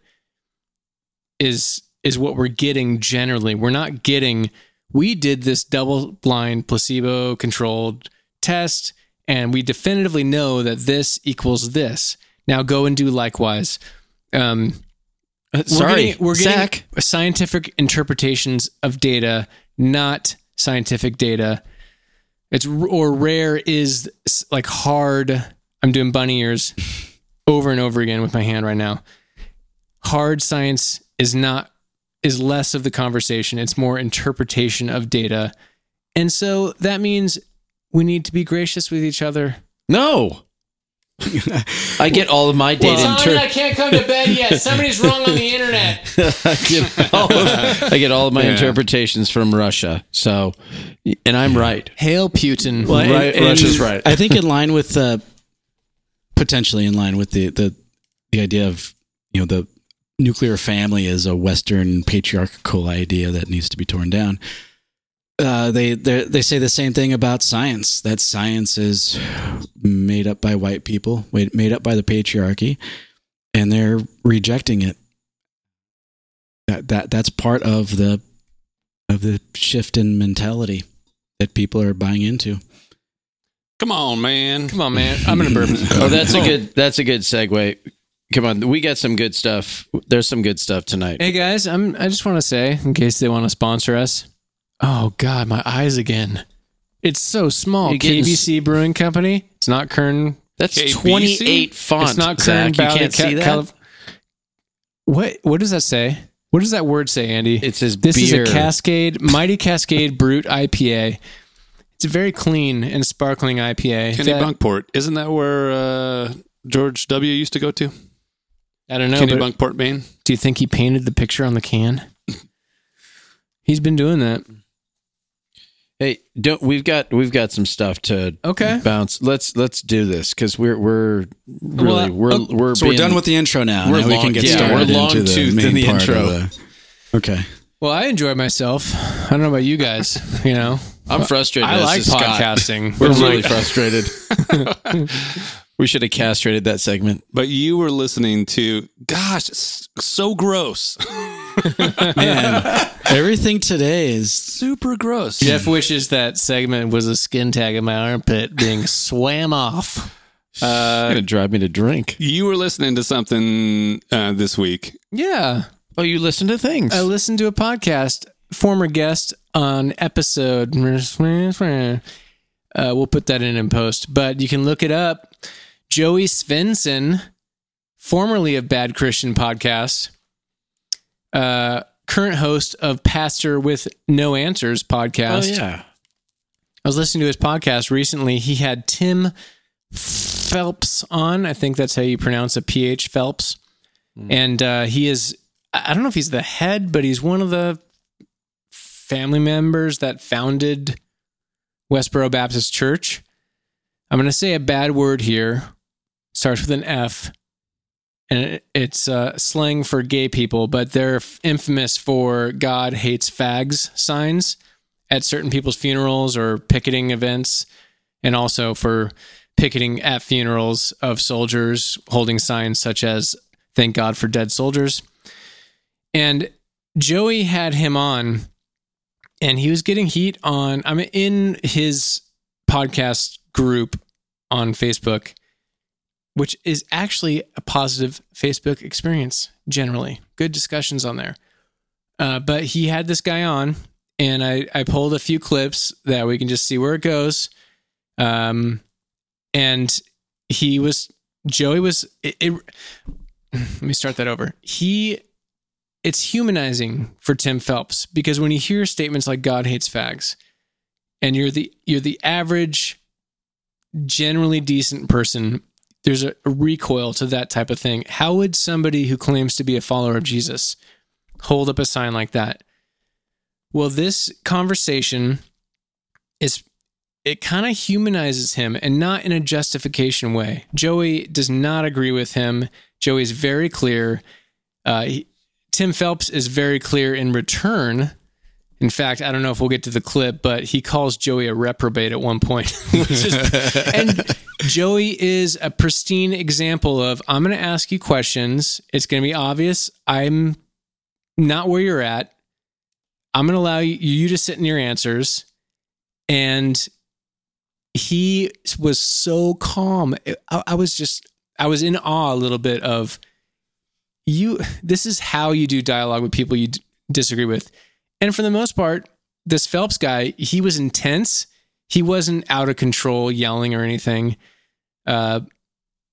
is is what we're getting generally. We're not getting we did this double blind placebo controlled test and we definitively know that this equals this. Now go and do likewise. Um, sorry getting, we're getting scientific interpretations of data, not scientific data. It's or rare is like hard. I'm doing bunny ears over and over again with my hand right now. Hard science is not is less of the conversation. It's more interpretation of data, and so that means we need to be gracious with each other. no I get all of my data. Somebody, I can't come to bed yet. Somebody's wrong on the internet. I, get all of, I get all of my Yeah. interpretations from Russia. So, and I'm right. Hail Putin. Well, and- Right, and Russia's right. I think in line with uh, potentially in line with the, the the idea of you know the nuclear family is a Western patriarchal idea that needs to be torn down. Uh, they they they say the same thing about science. That science is made up by white people, made up by the patriarchy, and they're rejecting it. That that that's part of the of the shift in mentality that people are buying into. Come on, man. Come on, man. I'm going to burp. Oh, that's a good. That's a good segue. Come on, we got some good stuff. There's some good stuff tonight. Hey guys, I'm. I just want to say, in case they want to sponsor us. Oh God, my eyes again. It's so small. KBC Brewing Company. It's not Kern. That's KBC? 28 font. It's not Zach. Kern. You can't Ca- see that. Calif- what? What does that say? What does that word say, Andy? it says this beer. is a Cascade Mighty Cascade Brut IPA. It's a very clean and sparkling IPA. Kenny That- Bunkport. Isn't that where uh, George W. used to go to? I don't know. Kennebunkport, Maine. do you think he painted the picture on the can? He's been doing that. Hey, don't we've got we've got some stuff to Okay. bounce. Let's let's do this because we're we're really Well, we're uh, we're So we're done with the intro now. we're now we can get yeah, started we're long into the toothed main in the part intro. Of the, okay. Well, I enjoy myself. I don't know about you guys. You know, I'm frustrated. I like is Scott. podcasting. We're really frustrated. we should have castrated that segment. But you were listening to, gosh, so gross. Man, everything today is Super gross. Jeff wishes that segment was a skin tag in my armpit being swam off. It's gonna drive me to drink. You were listening to something uh, this week. Yeah, Oh, you listen to things. I listened to a podcast. Former guest on episode. Uh, we'll put that in in post, but you can look it up. Joey Svendsen, formerly of Bad Christian Podcast, uh, current host of Pastor with No Answers podcast. oh yeah. I was listening to his podcast recently. He had Tim Phelps on. I think that's how you pronounce a PH Phelps. And uh, he is, I I don't know if he's the head, but he's one of the family members that founded Westboro Baptist Church. I'm going to say a bad word here. Starts with an F. And it's uh, slang for gay people, but they're infamous for God hates fags signs at certain people's funerals or picketing events, and also for picketing at funerals of soldiers holding signs such as "Thank God for dead soldiers." And Joey had him on, and he was getting heat on. I'm in his podcast group on Facebook, which is actually a positive Facebook experience generally. Good discussions on there. Uh, but he had this guy on, and I, I pulled a few clips that we can just see where it goes. Um, and he was Joey was it, it let me start that over. He it's humanizing for Tim Phelps because when you hear statements like God hates fags and you're the you're the average generally decent person there's a, recoil to that type of thing. How would somebody who claims to be a follower of Jesus hold up a sign like that? Well, this conversation is it kind of humanizes him and not in a justification way. Joey does not agree with him. Joey's very clear. Uh, he- Tim Phelps is very clear in return. In fact, I don't know if we'll get to the clip, but he calls Joey a reprobate at one point. is- and Joey is a pristine example of I'm going to ask you questions. It's going to be obvious I'm not where you're at. I'm going to allow you, to sit in your answers. And he was so calm. I, I was just, I was in awe a little bit of you. This is how you do dialogue with people you d- disagree with. And for the most part, this Phelps guy, he was intense. He wasn't out of control, yelling or anything. Uh,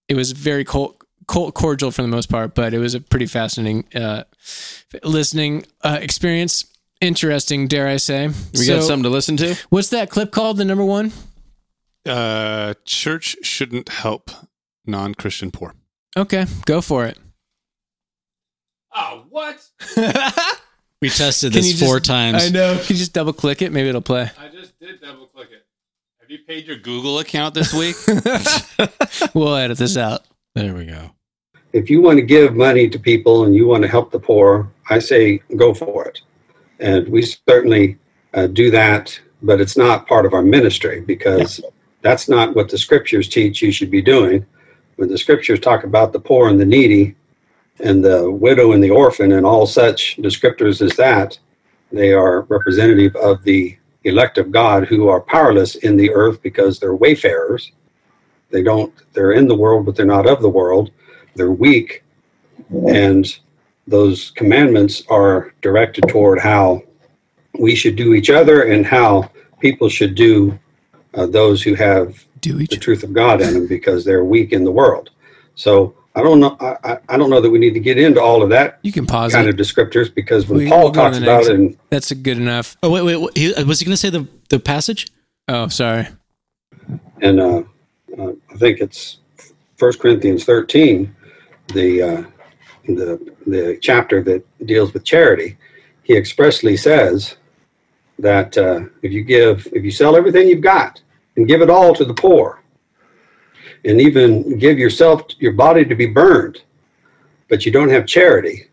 it was very cold, cold, cordial for the most part, but it was a pretty fascinating uh, listening uh, experience. Interesting, dare I say? We got something to listen to. What's that clip called? The number one? Uh, church shouldn't help non-Christian poor. Okay, go for it. Oh, what? We tested Can this you just- four times. I know. Can you just double click it? Maybe it'll play. I just did double click it. Have you paid your Google account this week? we'll edit this out. There we go. if you want to give money to people and you want to help the poor, I say go for it. And we certainly uh, do that, but it's not part of our ministry because that's not what the scriptures teach you should be doing. When the scriptures talk about the poor and the needy and the widow and the orphan and all such descriptors as that, they are representative of the elect of God who are powerless in the earth because they're wayfarers. They don't, they're in the world, but they're not of the world they're weak and those commandments are directed toward how we should do each other and how people should do uh, those who have Do the truth of God in them because they're weak in the world. So I don't know. I, I- I don't know that we need to get into all of that You can pause kind it. of descriptors because when We- Paul we'll talks about it, in, That's a good enough. oh wait, wait. wait he, was he going to say the the passage? Oh, sorry. and uh, uh, I think it's First Corinthians thirteen, the uh, the the chapter that deals with charity. He expressly says that uh, if you give, if you sell everything you've got and give it all to the poor, and even give yourself your body to be burned, but you don't have charity,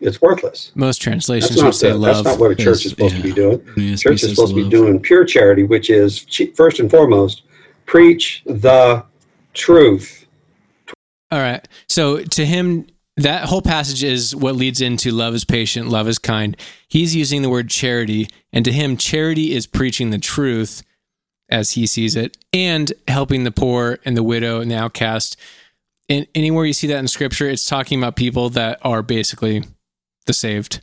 it's worthless. Most translations That's would not, say the, love. that's not what a church Yes, is supposed to be doing Yeah, church is supposed to be love. doing pure charity, which is first and foremost preach the truth. All right. So to him, that whole passage is what leads into love is patient, love is kind. He's using the word charity, and to him, charity is preaching the truth as he sees it and helping the poor and the widow and the outcast. And anywhere you see that in scripture, it's talking about people that are basically the saved.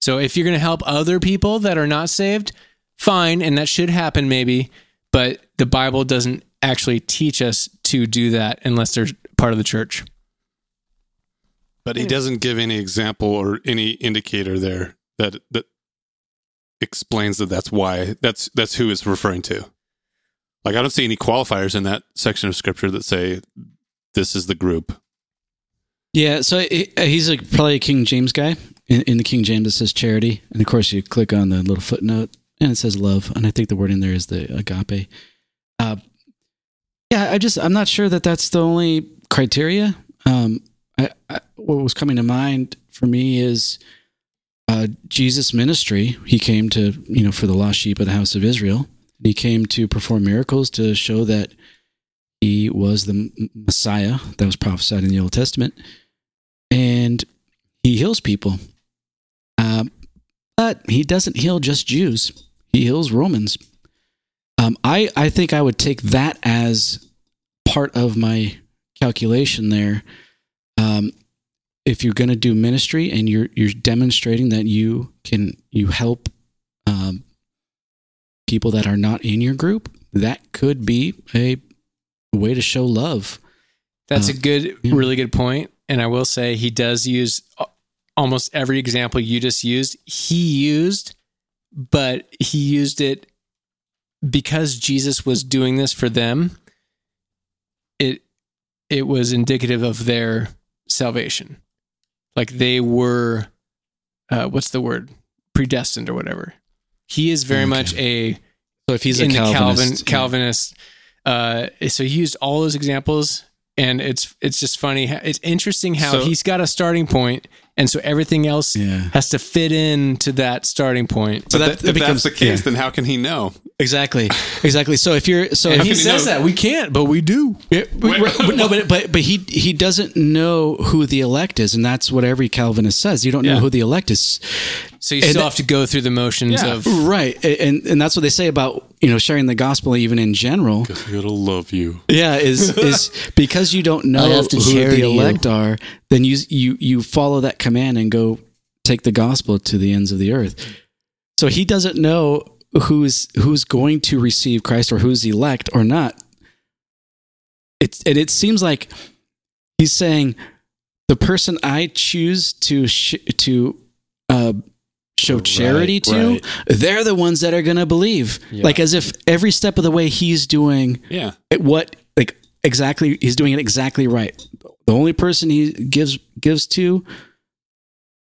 So if you're going to help other people that are not saved, fine, and that should happen maybe, but the Bible doesn't actually teach us to do that unless they're part of the church. But he doesn't give any example or any indicator there that that explains that that's why that's that's who it's referring to. Like I don't see any qualifiers in that section of scripture that say this is the group. Yeah, so he's like probably a King James guy. In, in the King James, it says charity, and of course, you click on the little footnote, and it says love, and I think the word in there is the agape. Uh, yeah, I just I'm not sure that that's the only criteria. Um, I, I, what was coming to mind for me is uh, Jesus' ministry. He came to you know for the lost sheep of the house of Israel. He came to perform miracles to show that he was the Messiah that was prophesied in the Old Testament, and he heals people. Um, but he doesn't heal just Jews; he heals Romans. Um, I I think I would take that as part of my calculation there. Um, if you're going to do ministry and you're you're demonstrating that you can you help um, people that are not in your group, that could be a way to show love. That's Uh, a good, yeah. really good point. And I will say he does use almost every example you just used. He used, but he used it because Jesus was doing this for them. It it was indicative of their salvation, like they were. Uh, what's the word? Predestined or whatever. He is very Okay. much a So if he's in a the Calvin Calvinist, yeah. Calvinist. Uh, so he used all those examples, and it's it's just funny. It's interesting how So- he's got a starting point, and so everything else Yeah. has to fit in to that starting point. So But that- that, if becomes- that's the case, yeah. then how can he know? Exactly, exactly. So if you're so if he says know? that we can't, but we do. Yeah, but- but- no, but but but he he doesn't know who the elect is, and that's what every Calvinist says. You don't know who the elect is, So you And still that- have to go through the motions Yeah. of right? And and that's what they say about you know sharing the gospel, even in general. It'll love you. Yeah, is is because you don't know who charity the you. elect are, then you you you follow that command and go take the gospel to the ends of the earth. So he doesn't know who's who's going to receive Christ or who's elect or not. It's and it seems like he's saying the person I choose to sh- to uh, show Right, charity to, right. they're the ones that are going to believe. Yeah. Like as if every step of the way he's doing Yeah. what like exactly he's doing it exactly right. The only person he gives gives to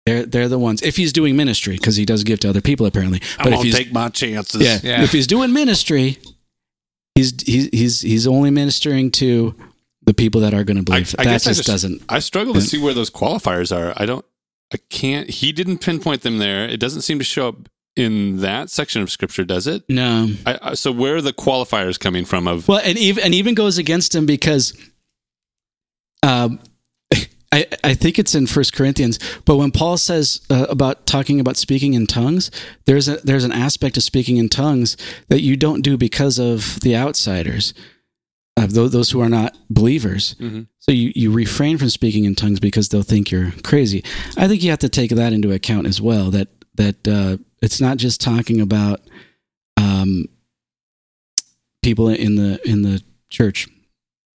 they're they're the ones. If he's doing ministry, because he does give to other people apparently. But if he's take my chances. yeah, Yeah. if he's doing ministry, he's he's he's he's only ministering to the people that are going to believe. I that guess I just, just doesn't. I struggle to see where those qualifiers are. I don't. I can't. He didn't pinpoint them there. It doesn't seem to show up in that section of scripture, does it? No. I, I, so where are the qualifiers coming from? Of Well, and even and even goes against him because, um, I I think it's in First Corinthians. But when Paul says uh, about talking about speaking in tongues, there's a there's an aspect of speaking in tongues that you don't do because of the outsiders, uh, those, those who are not believers. Mhm. So you you refrain from speaking in tongues because they'll think you're crazy. I think you have to take that into account as well. That that uh, it's not just talking about. Um, people in the in the church,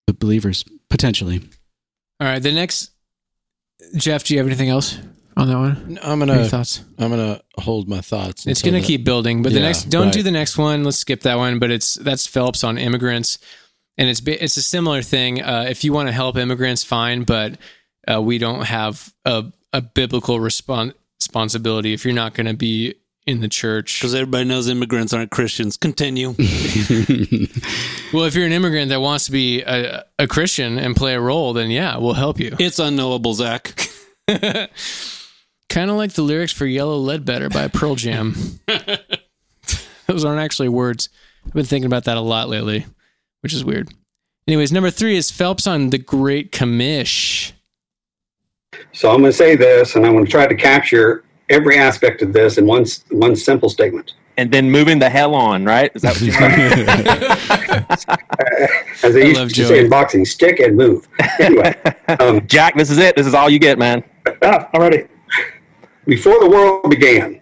the believers potentially. All right, the next Jeff, do you have anything else on that one? I'm gonna thoughts? I'm gonna hold my thoughts. It's going to the- keep building, but the Yeah, next don't do the next one. Let's skip that one, but it's that's Phelps on immigrants. And it's it's a similar thing. Uh, if you want to help immigrants, fine, but uh, we don't have a, a biblical respon- responsibility if you're not going to be in the church. because everybody knows immigrants aren't Christians. Continue. Well, if you're an immigrant that wants to be a, a Christian and play a role, then yeah, we'll help you. it's unknowable, Zach. kind of like the lyrics for Yellow Ledbetter by Pearl Jam. Those aren't actually words. I've been thinking about that a lot lately, which is weird. Anyways, number three is Phelps on the Great Commish. So I'm going to say this, and I'm going to try to capture every aspect of this in one one simple statement. and then moving the hell on, right? Is that what you're saying? As they I used to Joey. say in boxing, stick and move. Anyway, um, Jack, this is it. This is all you get, man. ah, already. Before the world began,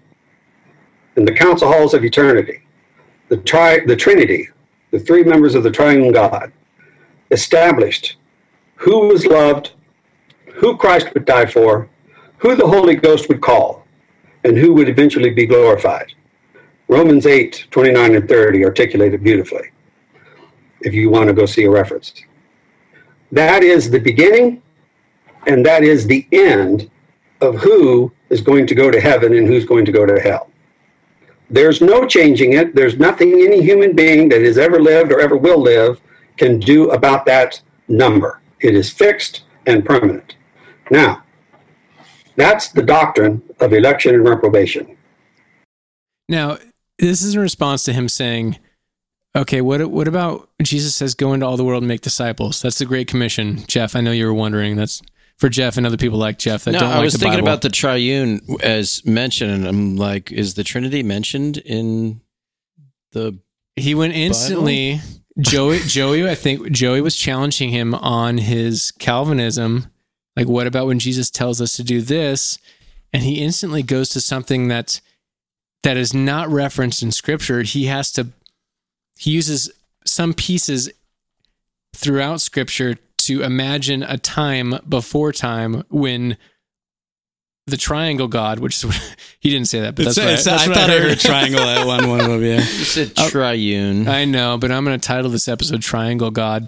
in the council halls of eternity, the tri- the Trinity, the three members of the Triune God, established who was loved, who Christ would die for, who the Holy Ghost would call, and who would eventually be glorified. Romans 8, 29 and 30 articulate it beautifully, if you want to go see a reference. That is the beginning and that is the end of who is going to go to heaven and who's going to go to hell. There's no changing it. There's nothing any human being that has ever lived or ever will live can do about that number. It is fixed and permanent. Now, that's the doctrine of election and reprobation. Now, this is in response to him saying, "Okay, what what about Jesus says go into all the world and make disciples? That's the Great Commission." Jeff, I know you were wondering. That's for Jeff and other people like Jeff that No, don't I like was thinking Bible. about the triune as mentioned, and I'm like, is the Trinity mentioned in the? He went instantly. Joey, Joey, I think Joey was challenging him on his Calvinism. Like, what about when Jesus tells us to do this? And he instantly goes to something that's that is not referenced in Scripture. He has to. He uses some pieces throughout Scripture to imagine a time before time when the triangle God, which is what, he didn't say that, but that's, what, I, that's I what thought I heard. heard triangle at one one of them. Yeah. You said oh. triune. I know, but I'm going to title this episode "Triangle God."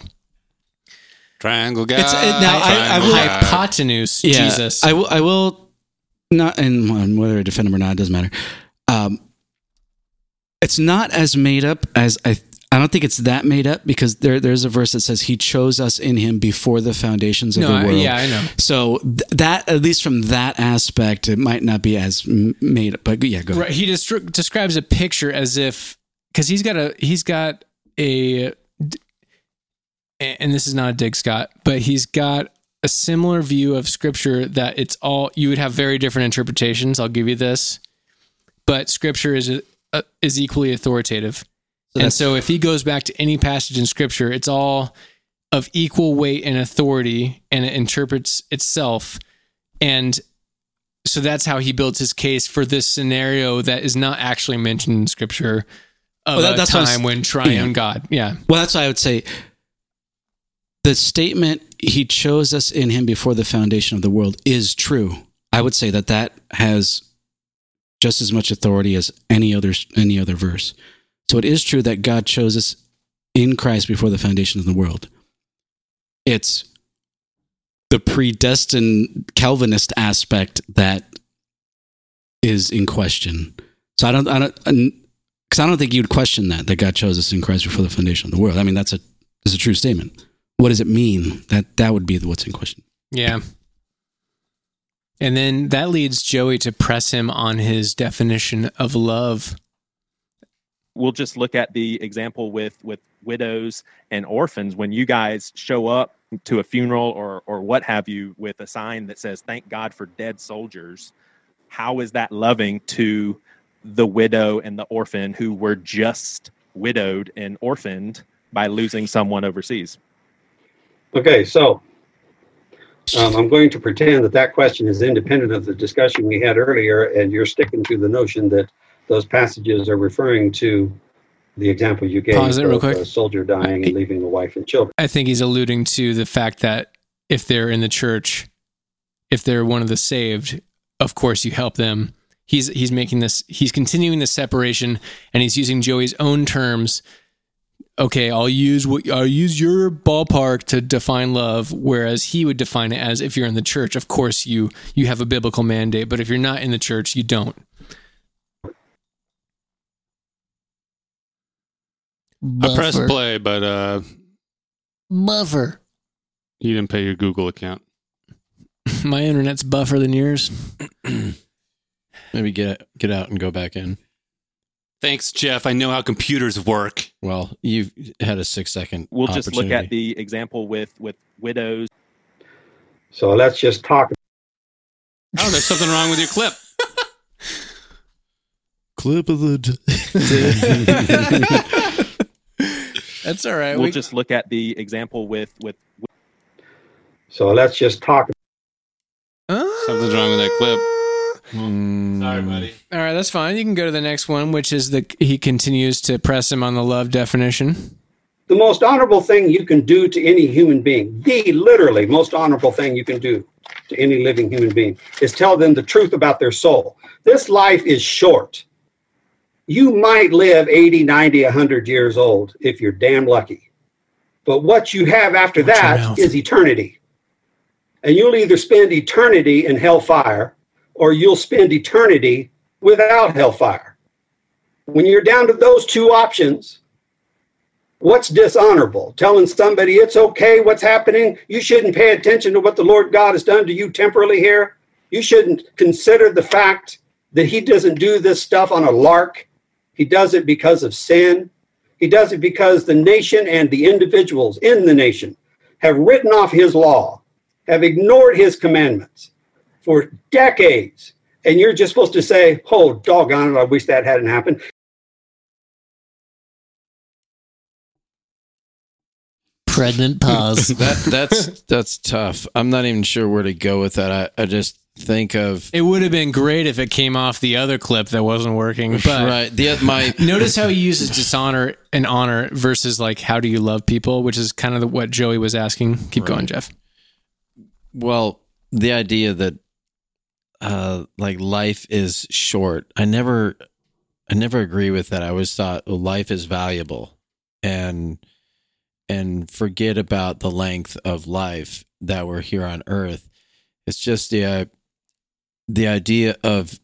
Triangle God. It's- it- now, I- I will- Hypotenuse Jesus. I will. I will not, and whether I defend him or not, it doesn't matter. Um, it's not as made up as I. I don't think it's that made up because there, there's a verse that says he chose us in him before the foundations of no, the I, world. yeah, I know. So th- that, at least from that aspect, it might not be as m- made up. But yeah, go. ahead. Right, he destri- describes a picture as if because he's got a he's got a and this is not a dig Scott, but he's got a similar view of scripture that it's all you would have very different interpretations. I'll give you this, but scripture is uh, is equally authoritative. and so if he goes back to any passage in scripture, it's all of equal weight and authority and it interprets itself. And so that's how he builds his case for this scenario that is not actually mentioned in scripture of Well, that- a that's what I was- time when triune. God. Yeah. Well, that's why I would say the statement "He chose us in Him before the foundation of the world" is true. I would say that that has just as much authority as any other any other verse. So it is true that God chose us in Christ before the foundation of the world. it's the predestined Calvinist aspect that is in question. So I don't, I don't, because I don't think you'd question that that God chose us in Christ before the foundation of the world. I mean, that's a that's a true statement. What does it mean? That that would be the, what's in question. Yeah. And then that leads Joey to press him on his definition of love. we'll just look at the example with with widows and orphans when you guys show up to a funeral or or what have you with a sign that says thank god for dead soldiers how is that loving to the widow and the orphan who were just widowed and orphaned by losing someone overseas Okay, so um, I'm going to pretend that that question is independent of the discussion we had earlier, and you're sticking to the notion that those passages are referring to the example you gave Pause it real quick. a soldier dying and leaving a wife and children. I think he's alluding to the fact that if they're in the church, if they're one of the saved, of course you help them. He's he's making this he's continuing the separation and he's using Joey's own terms. Okay, I'll use what I'll use your ballpark to define love, whereas he would define it as if you're in the church, of course you you have a biblical mandate, but if you're not in the church, you don't. I pressed play, but uh, Buffer. you didn't pay your Google account. My internet's buffer than yours. Maybe get get out and go back in. Thanks, Jeff. I know how computers work. Well, you've had a six second. we'll just look at the example with with widows So let's just talk. Oh, there's something wrong with your clip. clip of the. That's all right. we'll We- just look at the example with with So let's just talk. Ah. Something's wrong with that clip. Hmm. Sorry, buddy. All right, that's fine. You can go to the next one, which is the he continues to press him on the love definition. The most honorable thing you can do to any human being, the literally most honorable thing you can do to any living human being, is tell them the truth about their soul. This life is short. You might live 80, 90, 100 years old if you're damn lucky. But what you have after Watch your that mouth. is eternity. And you'll either spend eternity in hellfire or you'll spend eternity without hellfire. When you're down to those two options, What's dishonorable? Telling somebody it's okay what's happening? You shouldn't pay attention to what the Lord God has done to you temporally here. You shouldn't consider the fact that He doesn't do this stuff on a lark. He does it because of sin. He does it because the nation and the individuals in the nation have written off His law, have ignored His commandments for decades. And you're just supposed to say, oh, doggone it, I wish that hadn't happened. Pregnant pause. that that's that's tough. I'm not even sure where to go with that. I, I just think of It would have been great if it came off the other clip that wasn't working. But right. The my notice how he uses dishonor and honor versus like how do you love people, which is kind of the, what Joey was asking. Keep going, Jeff. well, the idea that uh like life is short. I never I never agree with that. I always thought oh, life is valuable and and forget about the length of life that we're here on earth. It's just the uh, the idea of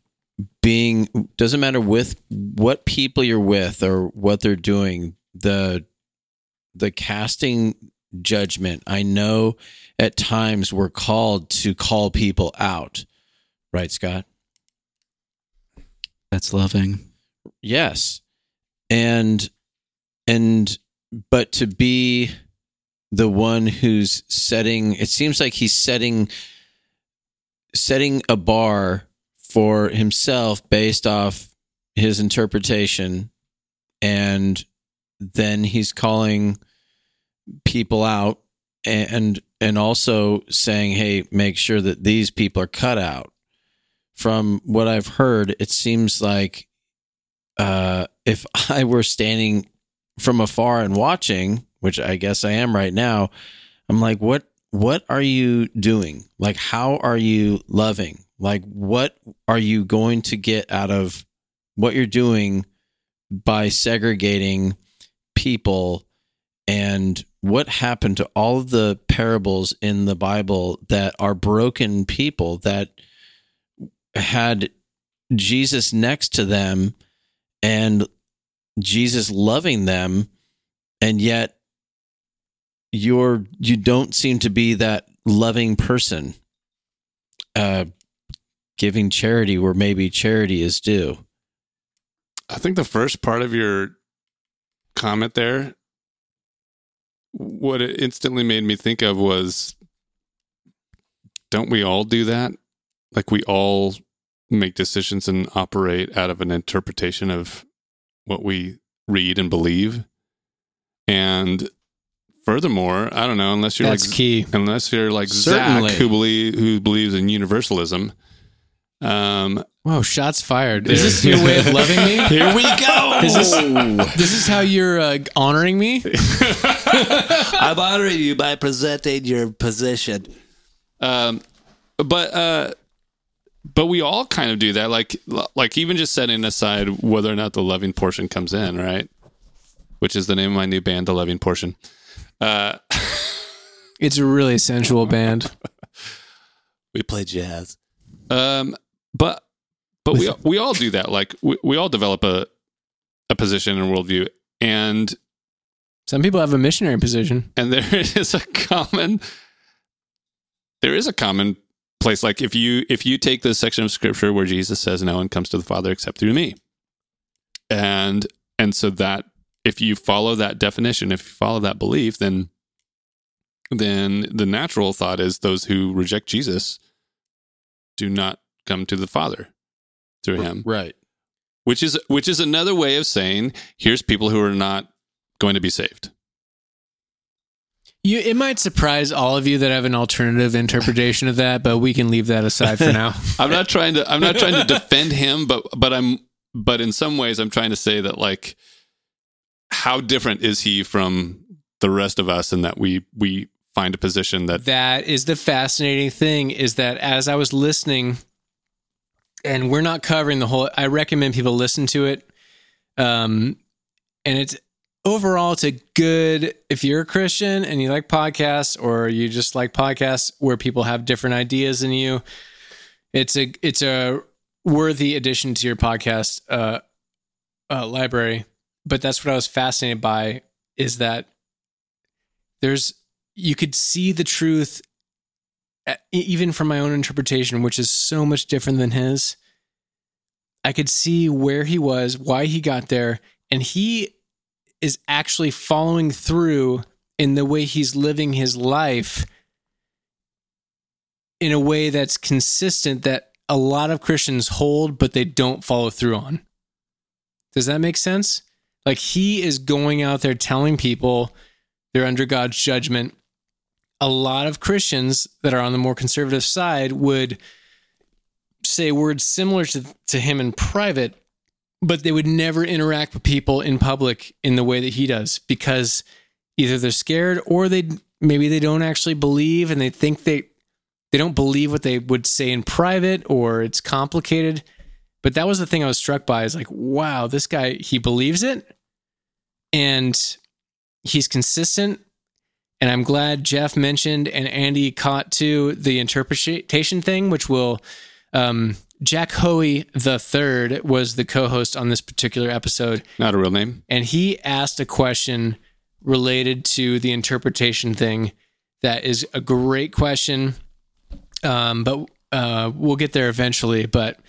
being doesn't matter with what people you're with or what they're doing the the casting judgment i know at times we're called to call people out right scott? That's loving. yes. And and but to be the one who's setting it seems like he's setting setting a bar for himself based off his interpretation and then he's calling people out and and also saying hey make sure that these people are cut out from what i've heard it seems like uh if i were standing from afar and watching which i guess i am right now i'm like what what are you doing? Like how are you loving? Like what are you going to get out of what you're doing by segregating people? And what happened to all of the parables in the Bible that are broken people that had Jesus next to them and Jesus loving them and yet you're you don't seem to be that loving person uh giving charity where maybe charity is due. I think the first part of your comment there, what it instantly made me think of was don't we all do that? Like we all make decisions and operate out of an interpretation of what we read and believe. And furthermore, I don't know, unless you're That's like key. unless you're like Certainly. Zach who believe who believes in universalism. Um Whoa, shots fired. Is this your way of loving me? Here we go. Is this, this is how you're uh, honoring me? I'm honoring you by presenting your position. Um, but uh, but we all kind of do that. Like like even just setting aside whether or not the loving portion comes in, right? Which is the name of my new band, the loving portion. Uh, It's a really sensual band. We play jazz. um, but but we we all do that. Like we, we all develop a a position and worldview, and Some people have a missionary position. and there is a common there is a common place like if you if you take the section of scripture where jesus says no one comes to the father except through me. And and so that if you follow that definition if you follow that belief then then the natural thought is those who reject jesus do not come to the father through him. Right. which is which is another way of saying here's people who are not going to be saved You, it might surprise all of you that I have an alternative interpretation of that, but we can leave that aside for now. I'm not trying to I'm not trying to defend him, but but I'm but in some ways I'm trying to say that like how different is he from the rest of us in that we we find a position that that is the fascinating thing is that as I was listening, and we're not covering the whole, I recommend people listen to it. Um, and it's overall, it's a good, if you're a Christian and you like podcasts or you just like podcasts where people have different ideas than you, it's a, it's a worthy addition to your podcast, uh, uh, library. But that's what I was fascinated by is that there's, you could see the truth uh, even from my own interpretation, which is so much different than his. I could see where he was, why he got there, and he is actually following through in the way he's living his life in a way that's consistent that a lot of Christians hold, but they don't follow through on. Does that make sense? Like he is going out there telling people they're under God's judgment a lot of Christians that are on the more conservative side would say words similar to, to him in private, but they would never interact with people in public in the way that he does because either they're scared or they maybe they don't actually believe and they think they they don't believe what they would say in private or it's complicated. But that was the thing I was struck by is like, wow, this guy he believes it and he's consistent and I'm glad Jeff mentioned and Andy caught too the interpretation thing, which will um, Jack Hoey the third was the co-host on this particular episode, not a real name. and he asked a question related to the interpretation thing. That is a great question, um, but uh, we'll get there eventually. But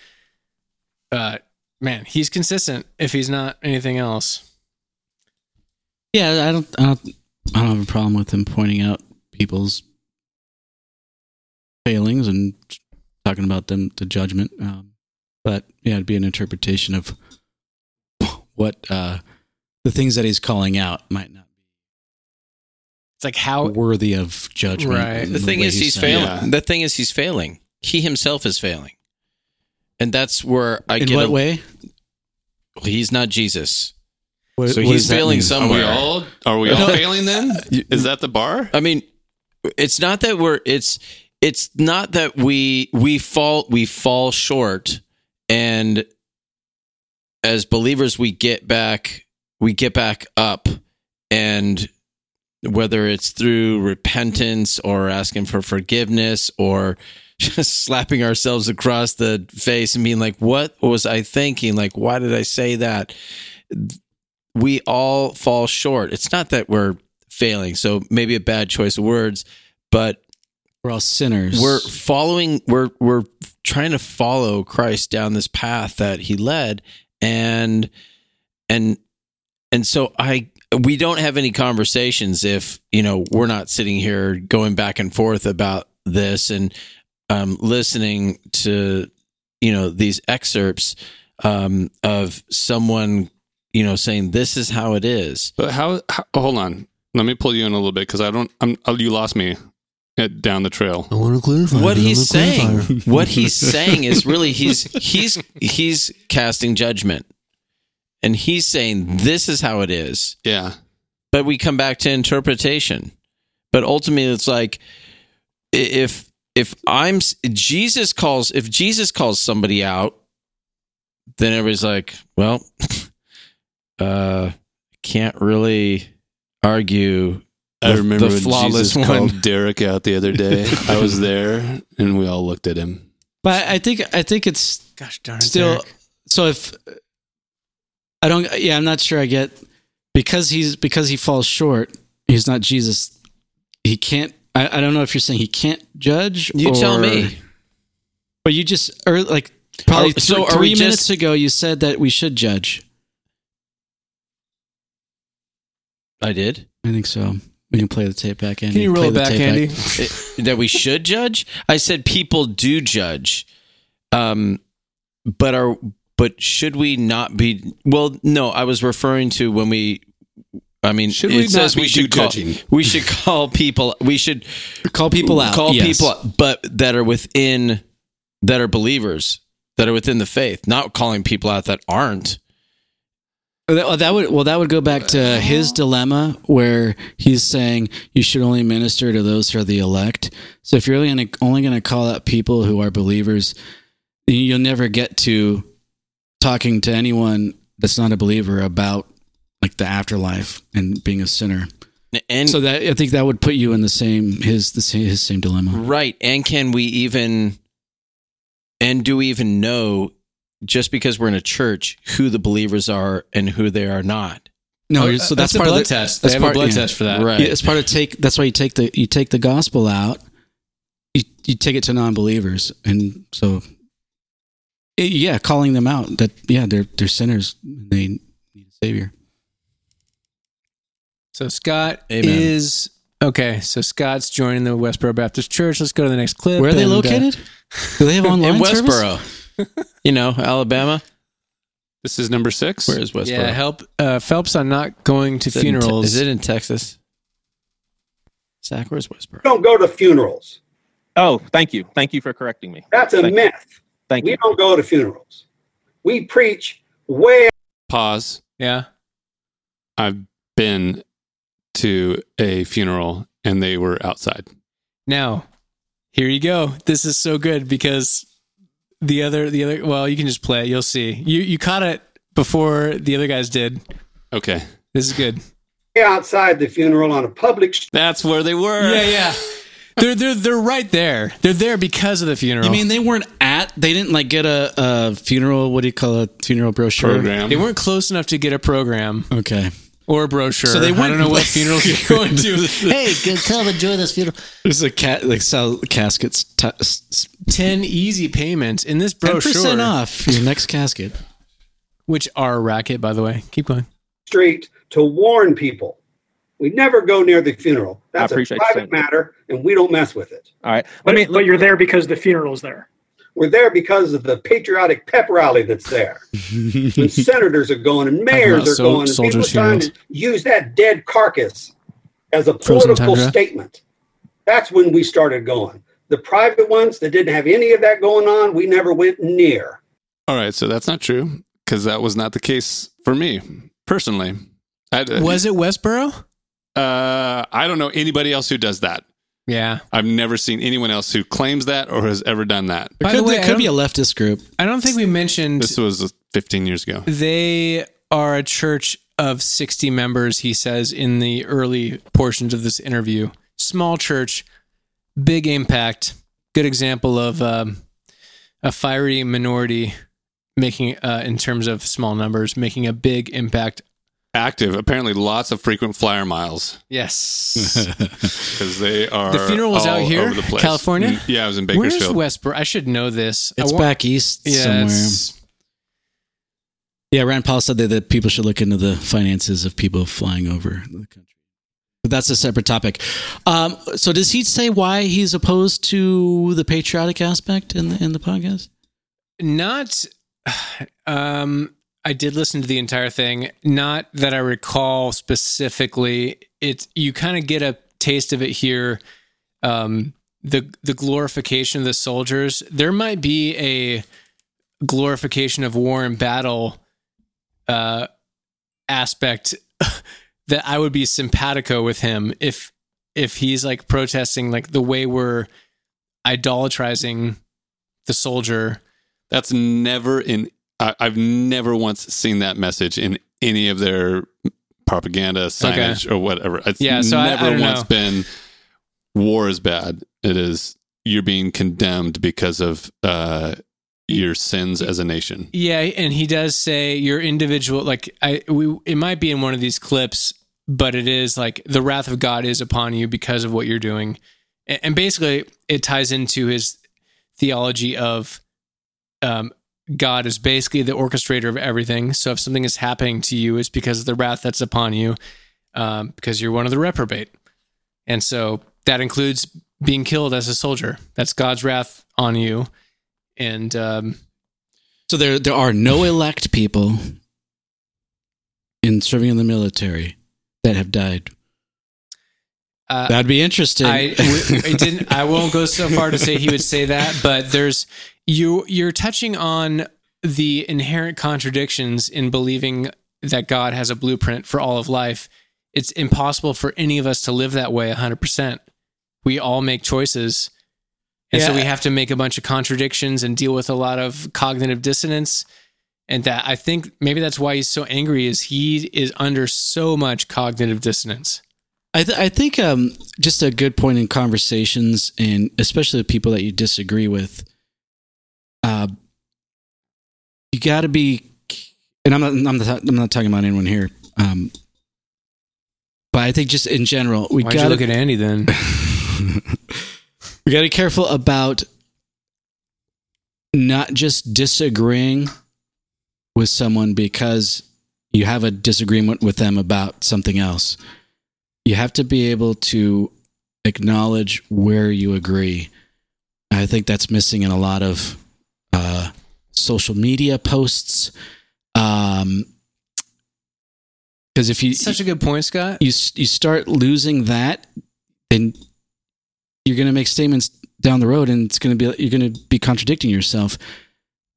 uh, man, he's consistent. If he's not anything else, Yeah, I don't, I don't, I don't have a problem with him pointing out people's failings and talking about them to judgment. Um, but yeah, it'd be an interpretation of what uh, the things that he's calling out might not be. it's like how worthy of judgment. Right. in The thing way is, he's saying it. failing. The thing is, he's failing. He himself is failing, and that's where I In get. what a, way? He's not Jesus, What- so what he's failing mean? Are we somewhere. all are we all failing then? Is that the bar? I mean, it's not that we're it's it's not that we we fall we fall short and as believers we get back we get back up and whether it's through repentance or asking for forgiveness or just slapping ourselves across the face and being like, what was I thinking? Like, why did I say that? We all fall short. It's not that we're failing. So maybe a bad choice of words, but We're all sinners. we're following we're we're trying to follow Christ down this path that he led and and and so I we don't have any conversations if you know we're not sitting here going back and forth about this and um, listening to you know these excerpts um, of someone you know saying this is how it is But how, how? Hold on. Let me pull you in a little bit because I don't. I'm. oh, You lost me at, down the trail. I want to clarify. what he's saying what he's saying is really he's he's he's casting judgment and he's saying this is how it is Yeah. but we come back to interpretation but ultimately it's like if if i'm jesus calls if jesus calls somebody out then everybody's like well uh can't really argue I the- remember the when flawless Jesus one. called Derek out the other day. I was there, and we all looked at him. but I think I think it's Gosh darn still Derek. so if I don't yeah, I'm not sure I get because he's because he falls short, he's not Jesus. He can't I, I don't know if you're saying he can't judge. you tell me But you just or like probably Are- so th- are three just- minutes ago you said that we should judge. i did I think so. We can play the tape back, Andy. Can you roll Play it back, Andy? It- that we should judge. I said people do judge, um, but are but should we not be? Well, no, I was referring to when we. I mean, Should it we says we should call, judging? we should call people. We should Call people out. Call yes. people, out, but that are within that are believers that are within the faith. Not calling people out that aren't. That, well, that would well that would go back to his dilemma where he's saying you should only minister to those who are the elect. So if you're only going to only going to call out people who are believers, you'll never get to talking to anyone that's not a believer about like the afterlife and being a sinner. And So that I think that would put you in the same his the same, his same dilemma. Right. And can we even and do we even know just because we're in a church who the believers are and who they are not? No, Oh, so that's, a part blood of the test. They that's have part- a blood yeah. test for that. Right. Yeah, it's part of take. That's why you take the you take the gospel out. You you take it to non-believers, and so eh, yeah, calling them out that yeah they're they're sinners. And they need a savior. So Scott Amen. is okay. So Scott's joining the Westboro Baptist Church. Let's go to the next clip. Where are they and, uh, located? Do they have online in service? Westboro. you know, Alabama. This is number six. Where is Westboro? yeah, help uh, Phelps on not going to Is it in Te- funerals. is it in Texas? Zach, where's Westboro? don't go to funerals. Oh, thank you. Thank you for correcting me. That's a Thank- myth. Thank We you. We don't go to funerals. We preach where. Pause. yeah. I've been to a funeral, and they were outside. Now, here you go. This is so good because the other the other well, you can just play it. You'll see. You you caught it before the other guys did. Okay, This is good. outside the funeral on a public street. that's where they were. Yeah, yeah. They're they're they're right there. They're there because of the funeral. You mean they weren't at? They didn't like get a, a funeral. What do you call a funeral brochure? program. they weren't close enough to get a program Okay. Or a brochure. So they I weren't don't know what like- funerals you're going to. Hey, g- come enjoy this funeral. There's a cat like sell caskets. T- s- Ten easy payments in this brochure. Ten brochure, percent off your next casket. which are a racket, by the way. Keep going. street to warn people. We never go near the funeral. That's a appreciate you private matter, and we don't mess with it. All right. But, me. but you're there because the funeral's there. We're there because of the patriotic pep rally that's there. when senators are going and mayors are sol- going, and people are trying to use that dead carcass as a Frozen political tundra. statement. That's when we started going. The private ones that didn't have any of that going on, we never went near. All right, so that's not true because that was not the case for me personally. I, Was it Westboro? Uh, I don't know anybody else who does that. Yeah. I've never seen anyone else who claims that or has ever done that. It By could, the way, it could be a leftist group. I don't think we mentioned This was 15 years ago. they are a church of 60 members, he says in the early portions of this interview. Small church, big impact. Good example of um, a fiery minority making, uh, in terms of small numbers, making a big impact. Active. Apparently, lots of frequent flyer miles Yes. because they are. The funeral was all out here, over the place. California? Mm, Yeah, I was in Where's Bakersfield. Westboro? I should know this. It's wa- back east Yeah, somewhere. it's- Yeah, Rand Paul said that, that people should look into the finances of people flying over the country. But that's a separate topic. Um, so does he say why he's opposed to the patriotic aspect in the in the podcast? not um i did listen to the entire thing. Not that i recall specifically. It's you kind of get a taste of it here. Um the the glorification of the soldiers. There might be a glorification of war and battle uh aspect that i would be simpatico with him if if he's like protesting like the way we're idolatrizing the soldier. That's never in. I, I've never once seen that message in any of their propaganda signage or whatever. It's Yeah, so I- I never once know. been war is bad. It is you're being condemned because of uh, your sins as a nation. Yeah, and he does say your individual like I we it might be in one of these clips, but it is like the wrath of God is upon you because of what you're doing. And, and basically it ties into his theology of um God is basically the orchestrator of everything. So if something is happening to you, it's because of the wrath that's upon you, um, because you're one of the reprobate. And so that includes being killed as a soldier. That's God's wrath on you. And um, So there there are no elect people in serving in the military that have died. uh, That'd be interesting. I, w- I didn't. I won't go so far to say he would say that, but there's you. You're touching on the inherent contradictions in believing that God has a blueprint for all of life. It's impossible for any of us to live that way 100. percent We all make choices, and so we have to make a bunch of contradictions and deal with a lot of cognitive dissonance. And that I think maybe that's why he's so angry. Is he is under so much cognitive dissonance. I, th- I think um, just a good point in conversations, and especially the people that you disagree with, uh, you got to be. And I'm not. I'm not. I'm not talking about anyone here. Um, but I think just in general, we got to look at Andy then? we got to be careful about not just disagreeing with someone because you have a disagreement with them about something else. You have to be able to acknowledge where you agree. I think that's missing in a lot of uh, social media posts. Um, because if you Such a good point, Scott. you you start losing that, then you're going to make statements down the road, and it's going to be you're going to be contradicting yourself,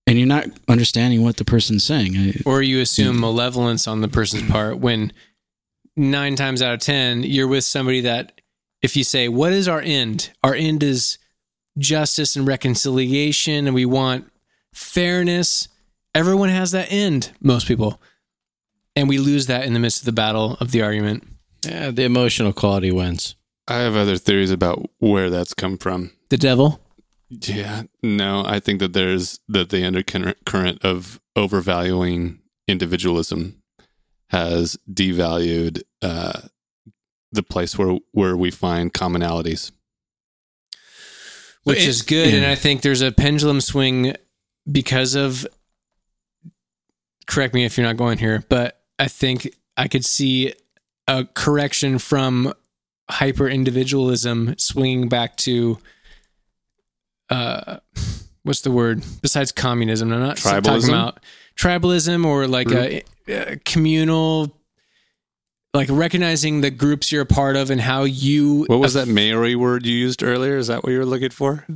and you're not understanding what the person's saying. Or you assume malevolence on the person's part when nine times out of 10, you're with somebody that, if you say, What is our end? Our end is justice and reconciliation, and we want fairness. Everyone has that end, most people. And we lose that in the midst of the battle of the argument. Yeah, the emotional quality wins. I have other theories about where that's come from. The devil. Yeah, no, I think that there's that the undercurrent of overvaluing individualism has devalued uh, the place where where we find commonalities. Which It- is good. And. I think there's a pendulum swing because of. Correct me if you're not going here, but I think I could see a correction from hyper individualism swinging back to. Uh, what's the word besides communism? I'm not talking Tribalism? about tribalism or like a, a communal, like recognizing the groups you're a part of and how you. What was that Maori word you used earlier? Is that what you were looking for?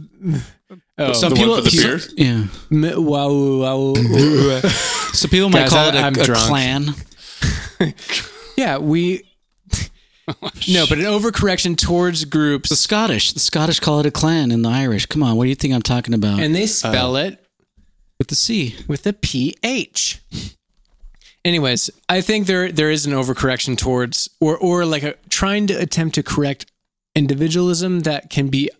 Oh, some the people, one for the some- beers? yeah. m- wow, wow. So people might Guys, call I- it a, I'm a drunk. clan. Yeah, we. no, but an overcorrection towards groups. The Scottish, the Scottish call it a clan, and the Irish. Come on, what do you think I'm talking about? and they spell uh, it with the C. with a PH. Anyways, I think there there is an overcorrection towards or or like a trying to attempt to correct individualism that can be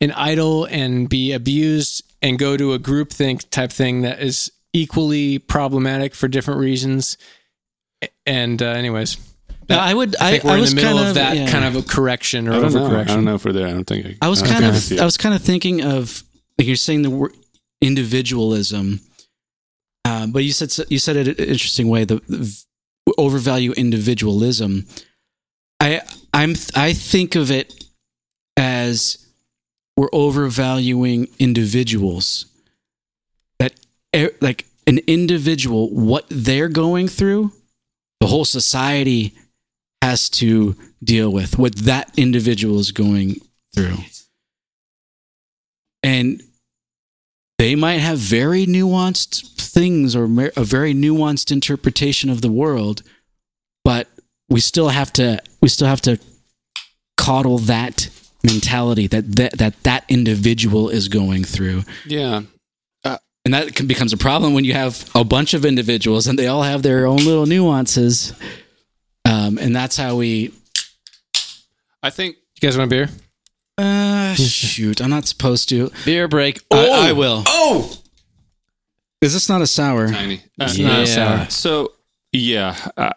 an idol and be abused and go to a groupthink type thing that is equally problematic for different reasons. And uh, anyways, Yeah, I would. I I, think we're I in was the middle kind of that yeah. kind of a correction or I don't know. overcorrection. I don't know if we're there. I don't think. I was don't kind of. I was kind of thinking of like you're saying the word individualism, uh, but you said you said it an interesting way. The, the overvalue individualism. I I'm I think of it as we're overvaluing individuals. That like an individual, what they're going through, the whole society has to deal with what that individual is going through. And they might have very nuanced things or a very nuanced interpretation of the world, but we still have to we still have to coddle that mentality that that that, that individual is going through. Yeah. And that can, becomes a problem when you have a bunch of individuals and they all have their own little nuances. Um, and that's how we. I think You guys want a beer? Uh, shoot, I'm not supposed to. Beer break. I, I will. Oh, Is this not a sour? tiny. Uh, It's not a Yeah. sour. So yeah, uh,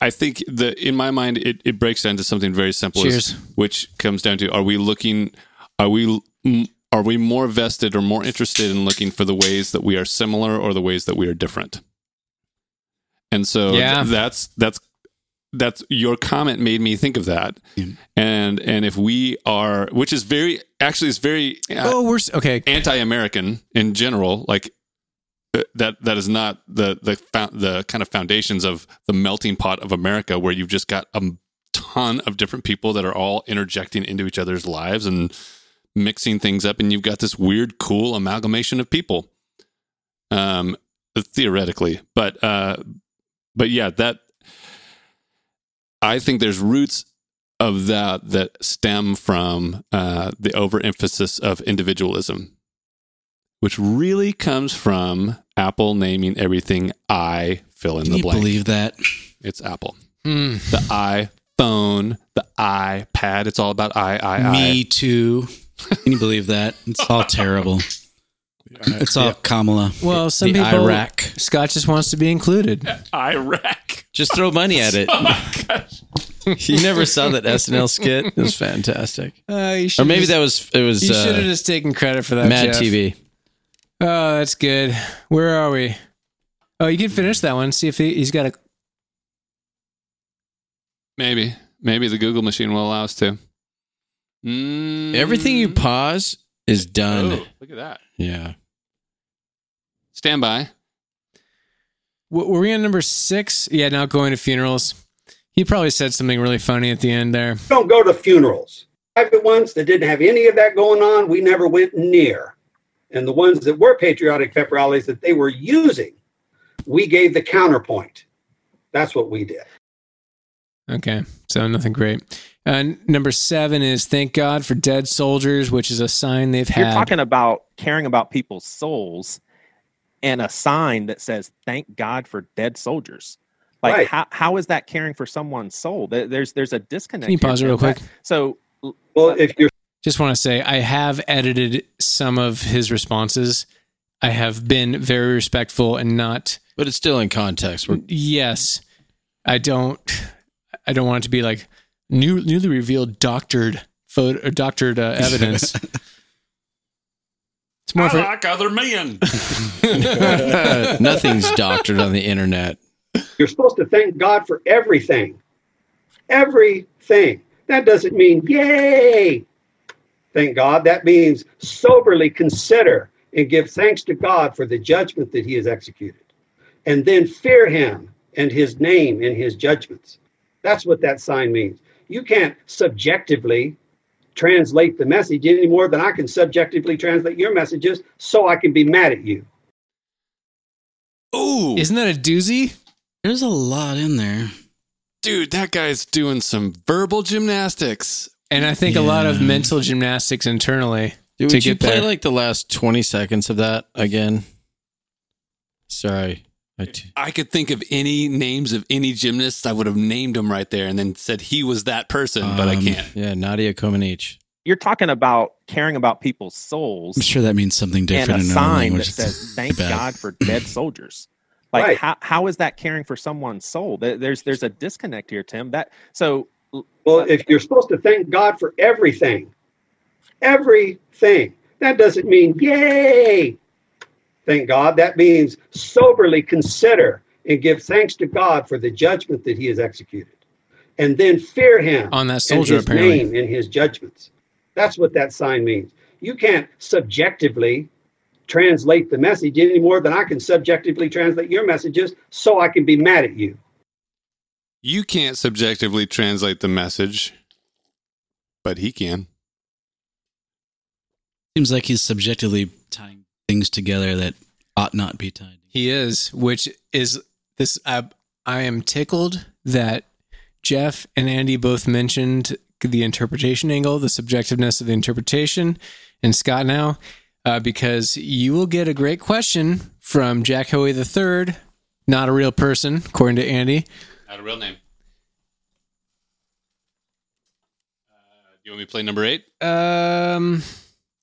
I think the in my mind it, it breaks down to something very simple, Cheers. which comes down to: Are we looking? Are we? mm, Are we more vested or more interested in looking for the ways that we are similar or the ways that we are different? And so Yeah. th- that's that's that's your comment made me think of that. Yeah. And and if we are, which is very actually is very uh, Oh, we're okay. anti-American in general, like uh, that that is not the the the kind of foundations of the melting pot of America, where you've just got a ton of different people that are all interjecting into each other's lives and mixing things up, and you've got this weird, cool amalgamation of people. Um, theoretically, but uh, but yeah, that I think there's roots of that that stem from uh, the overemphasis of individualism, which really comes from Apple naming everything I fill in Can the you blank. believe that? It's Apple. Hmm. The iPhone, the iPad. It's all about I, I, I, Me too. Can you believe that? It's all terrible. It's all Kamala. Well, some the people. Iraq. Scott just wants to be included. I. Iraq. Just throw money at it. Oh you never saw that SNL skit? It was fantastic. Uh, you Or maybe just, that was it was You should have uh, just taken credit for that. Mad Jeff. TV. Oh, that's good. Where are we? Oh, you can finish that one. See if he, he's got a. Maybe. Maybe the Google machine will allow us to. Mm. Everything you pause is done. Oh, look at that. Yeah. Stand by. w- Were we on number six? Yeah, not going to funerals. He probably said something really funny at the end there. Don't go to funerals. Private ones that didn't have any of that going on, we never went near. And the ones that were patriotic pep rallies that they were using, we gave the counterpoint. That's what we did. Okay, so nothing great. Uh, number seven is thank God for dead soldiers, which is a sign they've You're had. talking about caring about people's souls and a sign that says "Thank God for dead soldiers." Like Right. how how is that caring for someone's soul? There's there's a disconnect. Can you pause it real quick? That- So Well, if you're Just want to say I have edited some of his responses. I have been very respectful and not. But it's still in context. We're, Yes, I don't. I don't want it to be like new, newly revealed doctored photo, or doctored uh, evidence. It's more for like other men. nothing's doctored on the internet. you're supposed to thank God for everything. Everything. That doesn't mean yay. Thank God. That means soberly consider and give thanks to God for the judgment that he has executed. And then fear him and his name and his judgments. That's what that sign means. You can't subjectively translate the message any more than I can subjectively translate your messages so I can be mad at you. Ooh, isn't that a doozy? There's a lot in there. dude, that guy's doing some verbal gymnastics. And I think a lot of mental gymnastics internally. Dude, To would you play there. like the last 20 seconds of that again? Sorry. I t- I could think of any names of any gymnasts. I would have named them right there and then said he was that person, but I Um, can't. yeah, Nadia Comaneci. You're talking about caring about people's souls I'm sure that means something and different a in another sign that language. says "Thank Bad. God for dead soldiers." Like Right. how how is that caring for someone's soul? There's there's a disconnect here, Tim. That so Well, if you're supposed to thank God for everything, everything, that doesn't mean yay. Thank God. That means soberly consider and give thanks to God for the judgment that He has executed, and then fear Him On that and His apparently. name and His judgments. That's what that sign means. You can't subjectively translate the message any more than I can subjectively translate your messages, so I can be mad at you. You can't subjectively translate the message, but he can. Seems like he's subjectively tying things together that ought not be tied. He is, which is this. I, I am tickled that Jeff and Andy both mentioned the interpretation angle, the subjectiveness of the interpretation, and Scott now, uh, because you will get a great question from Jack Hoey III, not a real person, according to Andy. Not a real name. Uh, do you want me to play number eight? Um.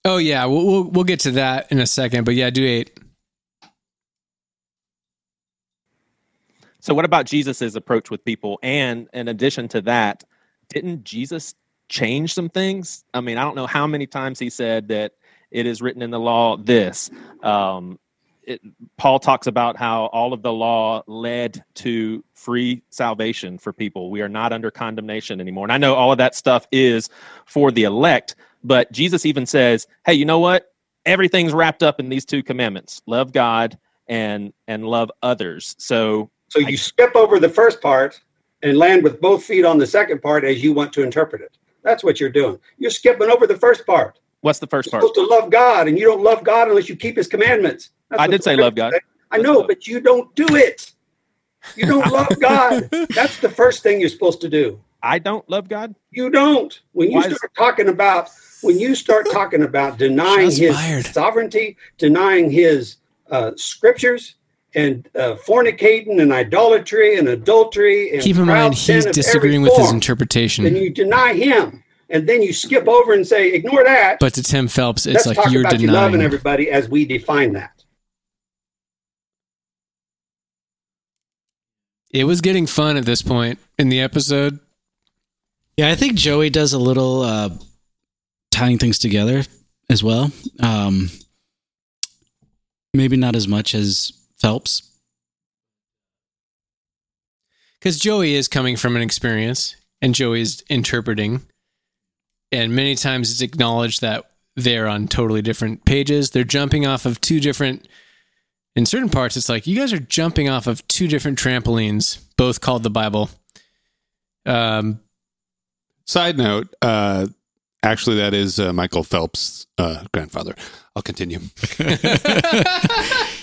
Oh yeah, we'll, we'll we'll get to that in a second, but yeah, do eight. so what about Jesus's approach with people? And in addition to that, didn't Jesus change some things? I mean, I don't know how many times he said that it is written in the law this. Um, it, Paul talks about how all of the law led to free salvation for people. We are not under condemnation anymore. And I know all of that stuff is for the elect, but Jesus even says, "Hey, you know what? Everything's wrapped up in these two commandments: love God and and love others." So So you skip over the first part and land with both feet on the second part as you want to interpret it. That's what you're doing. You're skipping over the first part. what's the first You're part? supposed to love God, and you don't love God unless you keep His commandments. That's I did say love God. say. I know, but you don't do it. You don't love God. That's the first thing you're supposed to do. I don't love God. You don't. When you Why is- start talking about when you start talking about denying his fired. sovereignty, denying his uh, scriptures, and uh, fornicating and idolatry and adultery and Keep in mind, he's disagreeing every with his interpretation. Then you deny him, and then you skip over and say, "Ignore that." but to Tim Phelps, it's Let's like talk you're about you loving denying. everybody as we define that. It was getting fun at this point in the episode. Yeah, I think Joey does a little uh, tying things together as well. Um, maybe not as much as Phelps. because Joey is coming from an experience and Joey's interpreting, and many times it's acknowledged that they're on totally different pages. They're jumping off of two different. In certain parts, it's like you guys are jumping off of two different trampolines, both called the Bible. Um, Side note, uh, actually, that is uh, Michael Phelps' uh, grandfather. I'll continue.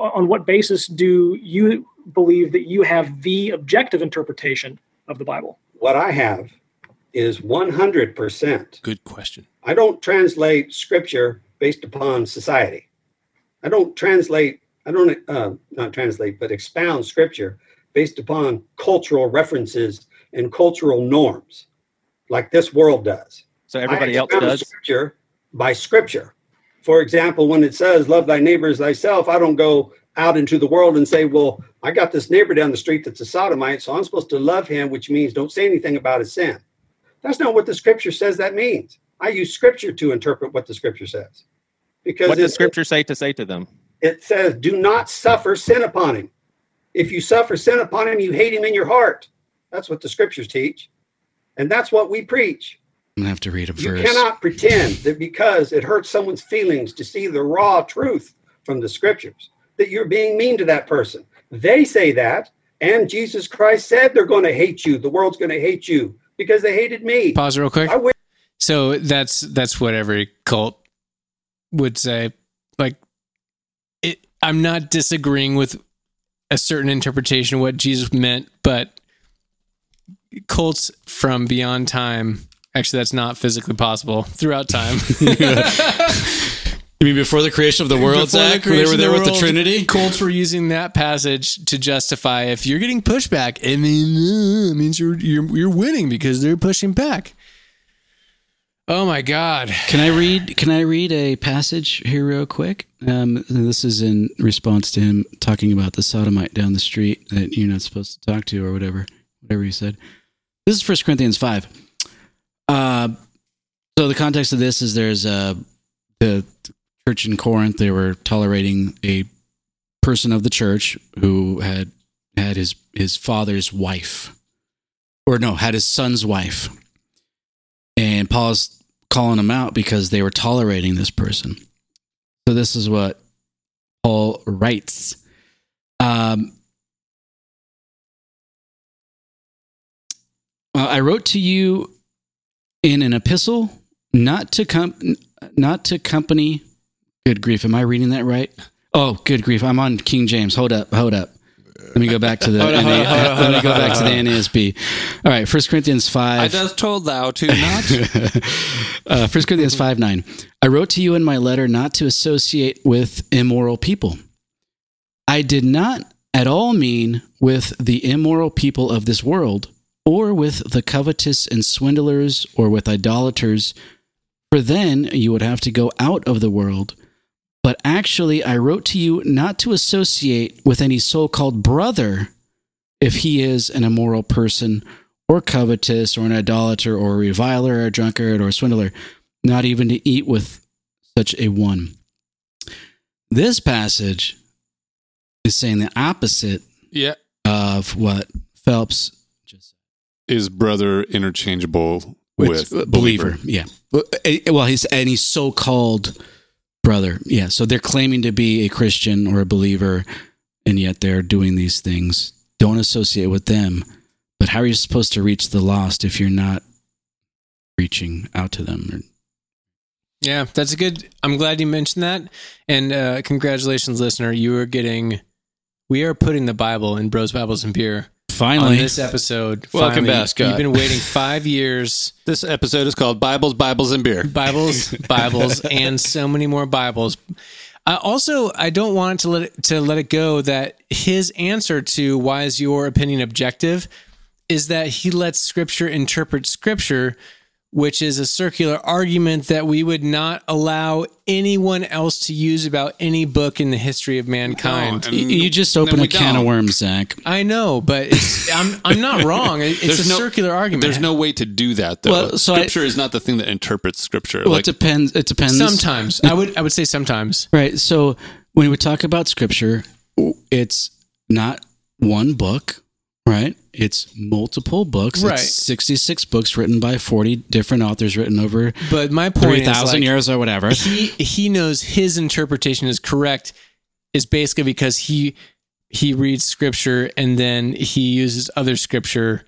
On what basis do you believe that you have the objective interpretation of the Bible? What I have is 100%. Good question. I don't translate scripture based upon society. I don't translate, I don't, uh, not translate, but expound scripture based upon cultural references and cultural norms like this world does. So everybody else does. Scripture by scripture. For example, when it says, Love thy neighbor as thyself, I don't go out into the world and say, Well, I got this neighbor down the street that's a sodomite, so I'm supposed to love him, which means don't say anything about his sin. That's not what the scripture says that means. I use scripture to interpret what the scripture says. Because What does Scripture say to say to them? it says, Do not suffer sin upon him. If you suffer sin upon him, you hate him in your heart. That's what the scriptures teach. And that's what we preach. I'm gonna have to read them You first. cannot pretend that because it hurts someone's feelings to see the raw truth from the scriptures, that you're being mean to that person. They say that, and Jesus Christ said they're going to hate you. The world's going to hate you because they hated me. pause real quick. I wish So that's that's what every cult would say. Like, it, I'm not disagreeing with a certain interpretation of what Jesus meant, but cults from beyond time. Actually, that's not physically possible throughout time. You're mean before the creation of the world, Before the Zach? When they were there the with the Trinity? Cults were using that passage to justify if you're getting pushback, it mean- uh, it means you're you're you're winning because they're pushing back. Oh my God! Can I read? Can I read a passage here real quick? Um, this is in response to him talking about the sodomite down the street that you're not supposed to talk to, or whatever, whatever he said. This is First Corinthians five. Uh, so the context of this is there's a the church in Corinth. They were tolerating a person of the church who had had his his father's wife, or no, had his son's wife and Paul's calling them out because they were tolerating this person. So this is what Paul writes. Um, uh, I wrote to you in an epistle, not to com- not to company. Good grief, am I reading that right? Oh, good grief, I'm on King James. Hold up, hold up. Let me go back to the. Hold on, hold on, hold on, let me go back to the NASB. All right, First Corinthians five. I just told thou to not. uh, 1 Corinthians 5 9. I wrote to you in my letter not to associate with immoral people. I did not at all mean with the immoral people of this world, or with the covetous and swindlers, or with idolaters, for then you would have to go out of the world. But actually, I wrote to you not to associate with any so called brother if he is an immoral person or covetous or an idolater or a reviler or a drunkard or a swindler, not even to eat with such a one. This passage is saying the opposite yeah. of what Phelps just said. Is brother interchangeable With with, believer. Yeah. Well, eh, Well, he's and he's so called brother. Yeah. So they're claiming to be a Christian or a believer, and yet they're doing these things. Don't associate with them. But how are you supposed to reach the lost if you're not reaching out to them? Yeah, that's a good. I'm glad you mentioned that, and uh, congratulations, listener. You are getting. We are putting the Bible in Bros Bibles and Beer on Finally, this episode. Welcome Finally, back, Scott. You've been waiting five years. This episode is called Bibles, Bibles, and Beer. Bibles, Bibles, and so many more Bibles. Uh, also, I don't want to let it, to let it go that his answer to why is your opinion objective is that he lets Scripture interpret Scripture, which is a circular argument that we would not allow anyone else to use about any book in the history of mankind. No, you you just then open a can of don't. worms, Zach. I know, but it's, I'm I'm not wrong. It's There's a no- circular argument. There's no way to do that though. Well, so I- scripture is not the thing that interprets scripture. Well, like it depends. It depends. sometimes I would I would say sometimes. Right. So when we talk about scripture, it's not one book, right? It's multiple books. Right. It's 66 books written by 40 different authors written over But my point is 3,000 like, years or whatever. he he knows his interpretation is correct is basically because he he reads scripture and then he uses other scripture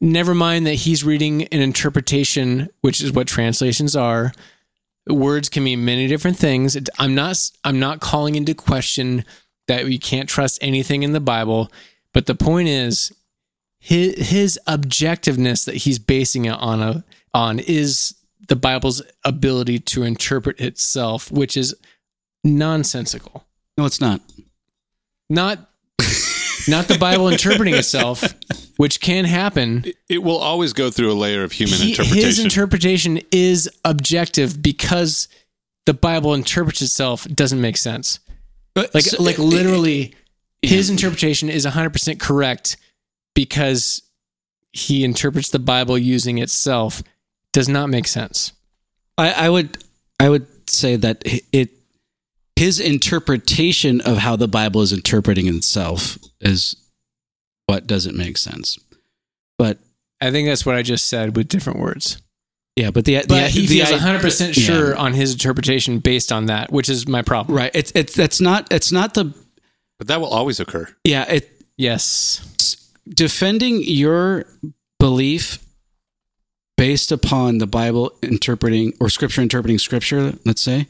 never mind that he's reading an interpretation which is what translations are words can mean many different things i'm not i'm not calling into question that we can't trust anything in the bible but the point is his his objectiveness that he's basing it on a on is the Bible's ability to interpret itself, which is nonsensical. No, it's not. Not not the Bible interpreting itself, which can happen. it, it will always go through a layer of human He- interpretation. his interpretation is objective because the Bible interprets itself doesn't make sense. Like So- like literally his interpretation is 100% correct because he interprets the Bible using itself does not make sense. I, I would I would say that it his interpretation of how the Bible is interpreting itself is what doesn't make sense. But I think that's what I just said with different words. yeah, but the But the, he the, feels 100% yeah. sure on his interpretation based on that, which is my problem. right. It's it's that's not it's not the but that will always occur. yeah it Yes. defending your belief based upon the Bible interpreting or scripture interpreting scripture, let's say,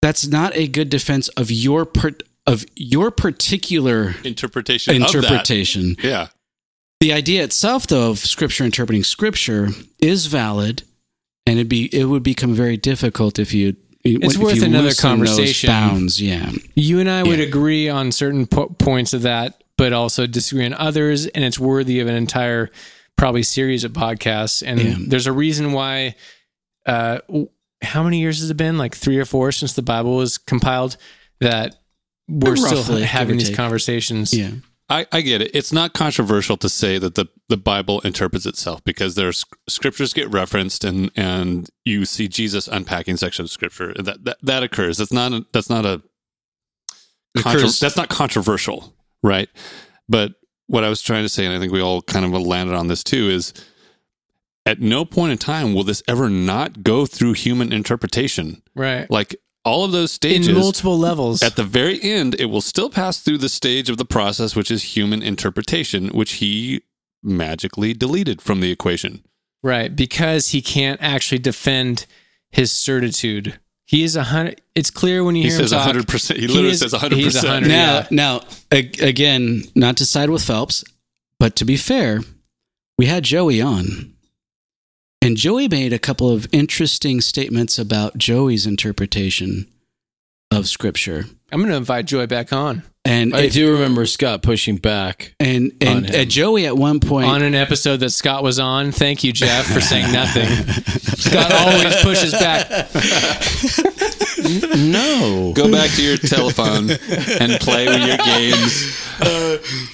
that's not a good defense of your per, of your particular Interpretation. interpretation. Of that. Yeah. The idea itself though of scripture interpreting scripture is valid and it'd be it would become very difficult if you It's if worth another conversation. Bounds, yeah. You and I would Yeah. agree on certain po- points of that, but also disagree on others, and it's worthy of an entire probably series of podcasts. And Yeah. there's a reason why. Uh, how many years has it been? Like three or four since the Bible was compiled. That we're still Roughly, give having these take. conversations. Yeah. I, I get it. It's not controversial to say that the, the Bible interprets itself because there's scriptures get referenced and, and you see Jesus unpacking sections of scripture. That that, that occurs. That's not a, that's not a that's not controversial, right? But what I was trying to say, and I think we all kind of landed on this too, is at no point in time will this ever not go through human interpretation. Right. Like all of those stages In stages, multiple levels. at the very end, it will still pass through the stage of the process, which is human interpretation, which he magically deleted from the equation. Right, because he can't actually defend his certitude. He is a hundred. It's clear when you He hear says him talk. 100%. He literally is- says he's 100%. 100, Now, yeah. now, ag- again, not to side with Phelps, but to be fair, we had Joey on, and Joey made a couple of interesting statements about Joey's interpretation of Scripture. I'm going to invite Joey back on And I if- do remember Scott pushing back. and on and him. uh, Joey at one point on an episode that Scott was on. Thank you, Jeff, for saying nothing. Scott always pushes back. No. Go back to your telephone and play with your games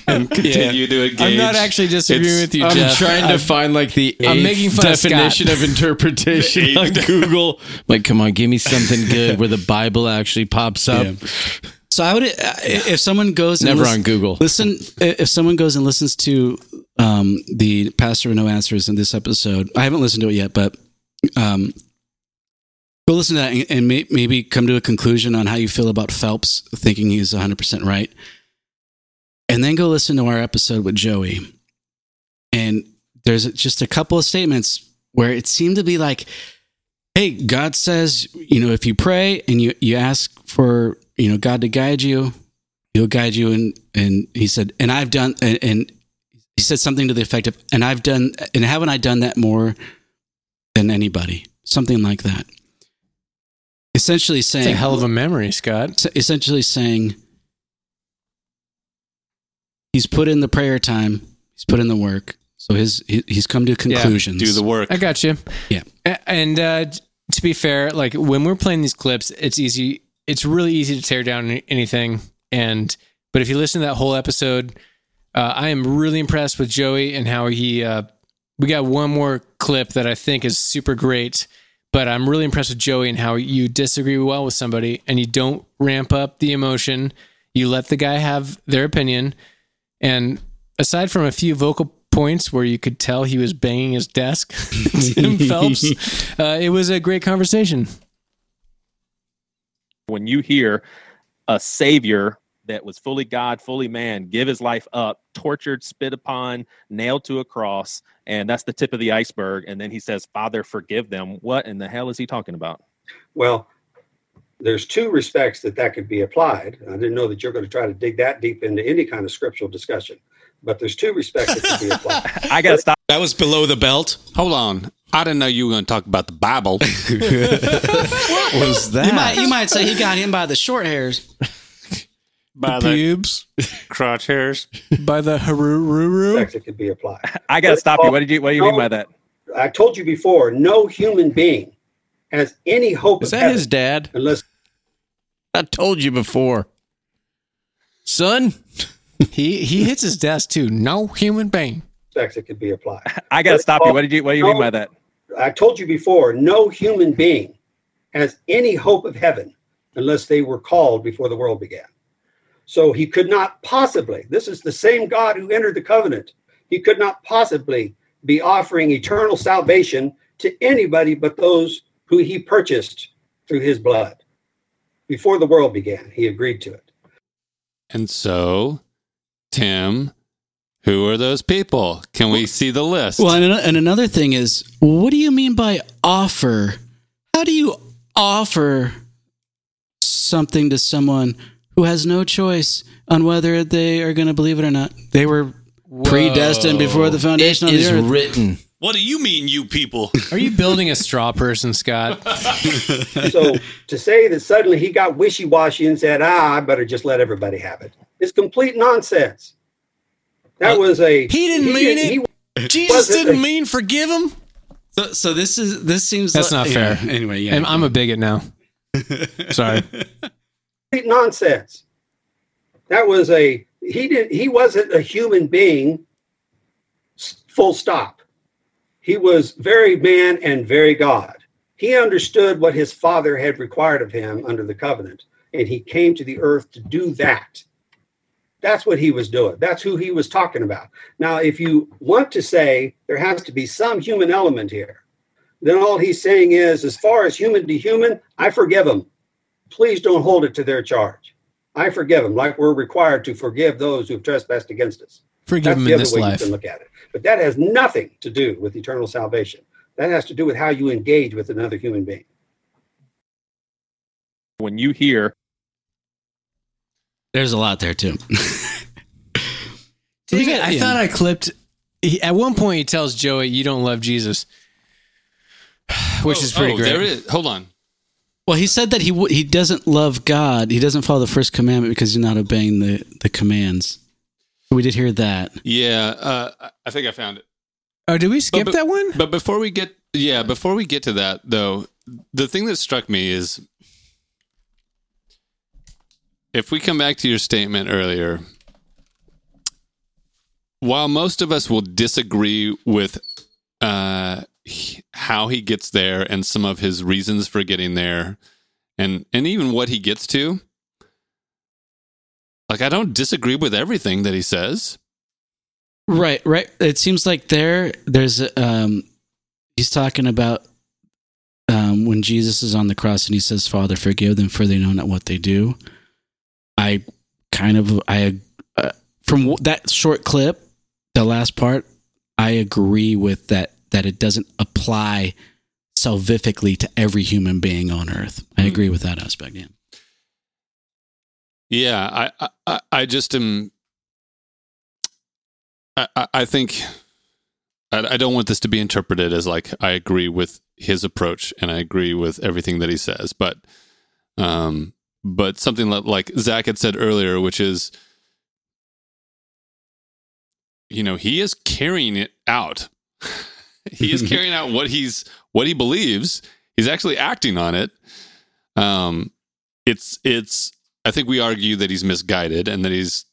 and continue to engage. I'm not actually disagreeing It's- with you, I'm Jeff. trying to I'm- find like the I'm making fun of definition Scott. of, interpretation on Google. Like, come on, give me something good where the Bible actually pops up. Yeah. So I would, uh, if someone goes and Never listen- on Google. Listen, if someone goes and listens to um, the Pastor with No Answers in this episode, I haven't listened to it yet, but um, go listen to that and, may, maybe come to a conclusion on how you feel about Phelps thinking he's 100% right. And then go listen to our episode with Joey. And there's just a couple of statements where it seemed to be like, hey, God says, you know, if you pray and you, you ask for, you know, God to guide you, he'll guide you. And, and he said, and I've done, and, and he said something to the effect of, and I've done, and haven't I done that more than anybody? Something like that. Essentially saying It's a saying, hell of a memory, Scott. essentially saying, he's put in the prayer time, he's put in the work. So his, he- he's come to conclusions. Do the work. I got you. Yeah. And uh, to be fair, like when we're playing these clips, it's easy. It's really easy to tear down anything. And but if you listen to that whole episode, uh, I am really impressed with Joey and how he. Uh, we got one more clip that I think is super great. But I'm really impressed with Joey and how you disagree well with somebody and you don't ramp up the emotion. You let the guy have their opinion. And aside from a few vocal points where you could tell he was banging his desk, Tim Phelps, uh, it was a great conversation. when you hear a savior that was fully God, fully man, give his life up, tortured, spit upon, nailed to a cross, and that's the tip of the iceberg. And then he says, Father, forgive them. What in the hell is he talking about? Well, there's two respects that that could be applied. I didn't know that you're going to try to dig that deep into any kind of scriptural discussion, but there's two respects that could be applied. I got to stop. That was below the belt. Hold on. I didn't know you were going to talk about the Bible. What was that? You might, you might say he got him by the short hairs. By the Pubes crotch hairs. by the harururu. Respects that could be applied. I got to stop you. What did you? What do you mean by that? I told you before, no human being has any hope Is of that heaven his dad? unless I told you before. Son, He he hits his desk too. No human being. respects that could be applied. I got to stop you. What did you? What do you mean by that? I told you before, no human being has any hope of heaven unless they were called before the world began. So he could not possibly, this is the same God who entered the covenant, he could not possibly be offering eternal salvation to anybody but those who he purchased through his blood. Before the world began, he agreed to it. And so, Tim, who are those people? Can we see the list? Well, and, and another thing is, what do you mean by offer? How do you offer something to someone who has no choice on whether they are going to believe it or not? They were predestined before the it foundation of the is earth. written. What do you mean, you people? Are you building a straw person, Scott? so to say that suddenly he got wishy-washy and said, "Ah, I better just let everybody have it," is complete nonsense. That was a He didn't mean didn't- it. he- Jesus didn't a- mean forgive him. So, so this is this seems That's like- not yeah, fair. Anyway, yeah, I'm, I'm a bigot now. Sorry. Nonsense. That was a he did he wasn't a human being. Full stop. He was very man and very God. He understood what his father had required of him under the covenant, and he came to the earth to do that. That's what he was doing. That's who he was talking about. Now, if you want to say there has to be some human element here, then all he's saying is, as far as human to human, I forgive him please don't hold it to their charge. I forgive them, like we're required to forgive those who've trespassed against us. Forgive That's him the in other this way life. you can look at it. But that has nothing to do with eternal salvation. That has to do with how you engage with another human being. When you hear There's a lot there too. Dang it, I Yeah. thought I clipped. He, at one point, he tells Joey, "You don't love Jesus," which oh, is pretty oh, great. There it is. Hold on. Well, he said that he w- he doesn't love God. He doesn't follow the first commandment because he's not obeying the the commands. We did hear that. Yeah, uh, I think I found it. Oh, did we skip but- that one? But before we get, yeah, before we get to that, though, the thing that struck me is if we come back to your statement earlier, while most of us will disagree with uh, he- how he gets there and some of his reasons for getting there, and and even what he gets to, like I don't disagree with everything that he says. Right, right. It seems like there there's um he's talking about um when Jesus is on the cross and he says, "Father, forgive them for they know not what they do." I kind of I uh, from that short clip, the last part, I agree with that that it doesn't apply salvifically to every human being on earth. I Hmm. agree with that aspect. Yeah. Yeah, I, I- I, just am. I, I- think I, I don't want this to be interpreted as like I agree with his approach and I agree with everything that he says, but, um, but something like, like Zach had said earlier, which is, you know, he is carrying it out. he is carrying out what he's what he believes. He's actually acting on it. Um, it's it's I think we argue that he's misguided and that he's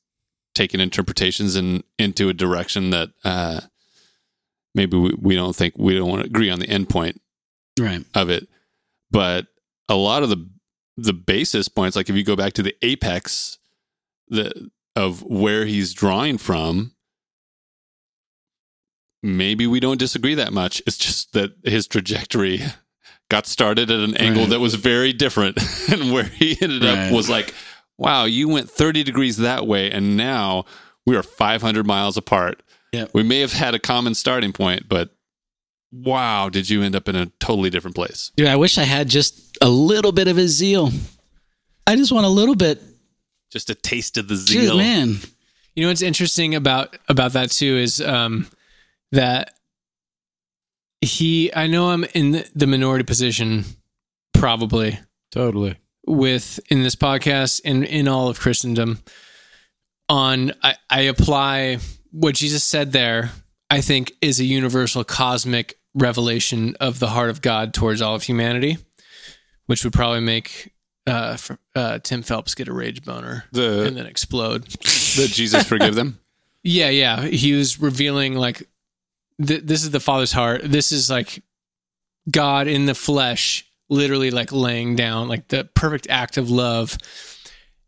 taken interpretations in into a direction that uh, maybe we, we don't think we don't want to agree on the end point Right. of it. But a lot of the the basis points, like if you go back to the apex the of where he's drawing from, maybe we don't disagree that much. It's just that his trajectory got started at an angle Right. that was very different and where he ended Right. up was like, wow, you went 30 degrees that way and now we are 500 miles apart. Yep. We may have had a common starting point, but wow, did you end up in a totally different place? Dude, I wish I had just a little bit of his zeal. I just want a little bit. Just a taste of the Dude, zeal. man. You know what's interesting about about that too is um, that he. I know I'm in the, the minority position, probably Totally. with in this podcast and in all of Christendom. On I, I apply what Jesus said there. I think is a universal cosmic revelation of the heart of God towards all of humanity, which would probably make uh, fr- uh, Tim Phelps get a rage boner and then explode. That Jesus forgive them. Yeah, yeah. He was revealing like th- this is the Father's heart. This is like God in the flesh, literally like laying down like the perfect act of love.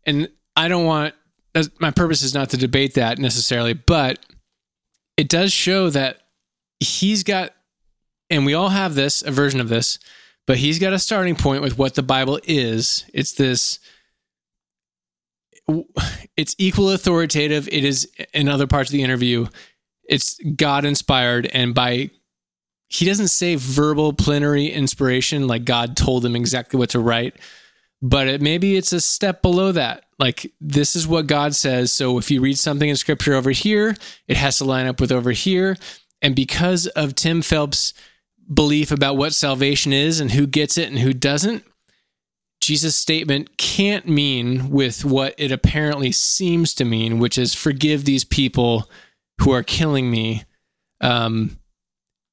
And I don't want my purpose is not to debate that necessarily, but it does show that he's got and we all have this a version of this, but he's got a starting point with what the Bible is. It's this it's equal authoritative. It is in other parts of the interview. It's God inspired, and by he doesn't say verbal plenary inspiration like God told him exactly what to write, but it, maybe it's a step below that. Like this is what God says. So if you read something in Scripture over here, it has to line up with over here, And because of Tim Phelps' belief about what salvation is and who gets it and who doesn't, Jesus' statement can't mean with what it apparently seems to mean, which is forgive these people who are killing me. Um,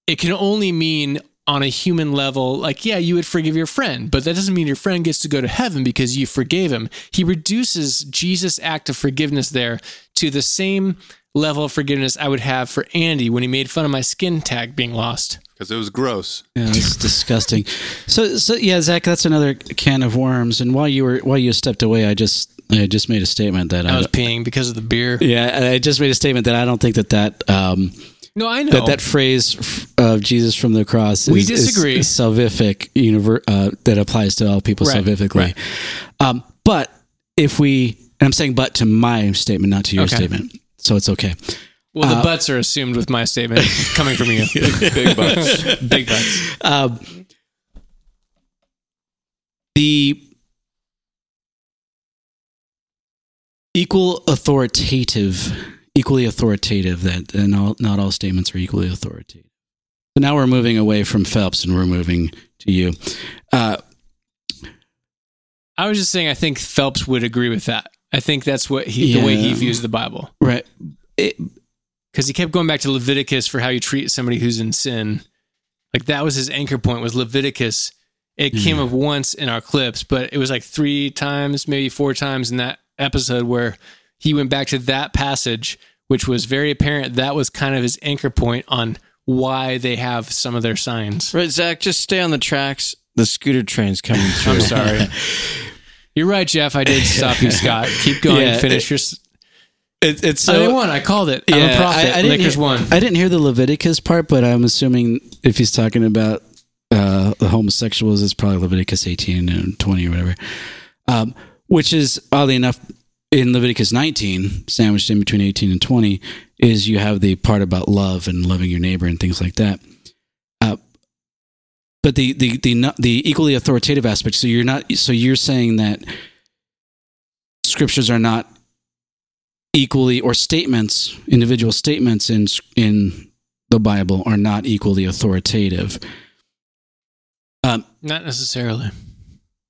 it can only mean on a human level, like, yeah, you would forgive your friend, but that doesn't mean your friend gets to go to heaven because you forgave him. He reduces Jesus' act of forgiveness there to the same level of forgiveness I would have for Andy when he made fun of my skin tag being lost. Because it was gross. Yeah, it's disgusting. So, so yeah, Zach, that's another can of worms. And while you were while you stepped away, I just I just made a statement that I I, was peeing because of the beer. yeah I just made a statement that I don't think that that um, No, I know. that that phrase of Jesus from the cross is, We is- disagree. is salvific univer- uh, that applies to all people Right, salvifically. right. Um, but if we, and I'm saying but to my statement, not to your Okay. statement, so it's okay. well, the uh, butts are assumed with my statement coming from you. Big butts. Big butts. Um, the equal authoritative, equally authoritative that and all, not all statements are equally authoritative. So now we're moving away from Phelps and we're moving to you. Uh, I was just saying, I think Phelps would agree with that. I think that's what he, the way he views the Bible. right. Because he kept going back to Leviticus for how you treat somebody who's in sin. Like that was his anchor point was Leviticus. It came Yeah. up once in our clips, but it was like three times, maybe four times in that episode where he went back to that passage, which was very apparent. That was kind of his anchor point on why they have some of their signs. Right, Zach, just stay on the tracks. The scooter train's coming through. I'm sorry. You're right, Jeff. I did stop you, Scott. Keep going. Yeah, finish your. it, it's I so. won. I called it. I'm a prophet. I, I didn't Lakers hear, won. I didn't hear the Leviticus part, but I'm assuming if he's talking about uh, the homosexuals, it's probably Leviticus 18 and 20 or whatever. Um, which is oddly enough in Leviticus 19, sandwiched in between 18 and 20, is you have the part about love and loving your neighbor and things like that. Uh, but the the the the equally authoritative aspect. So you're not. So you're saying that scriptures are not equally or statements individual statements in in the bible are not equally authoritative um, Not necessarily.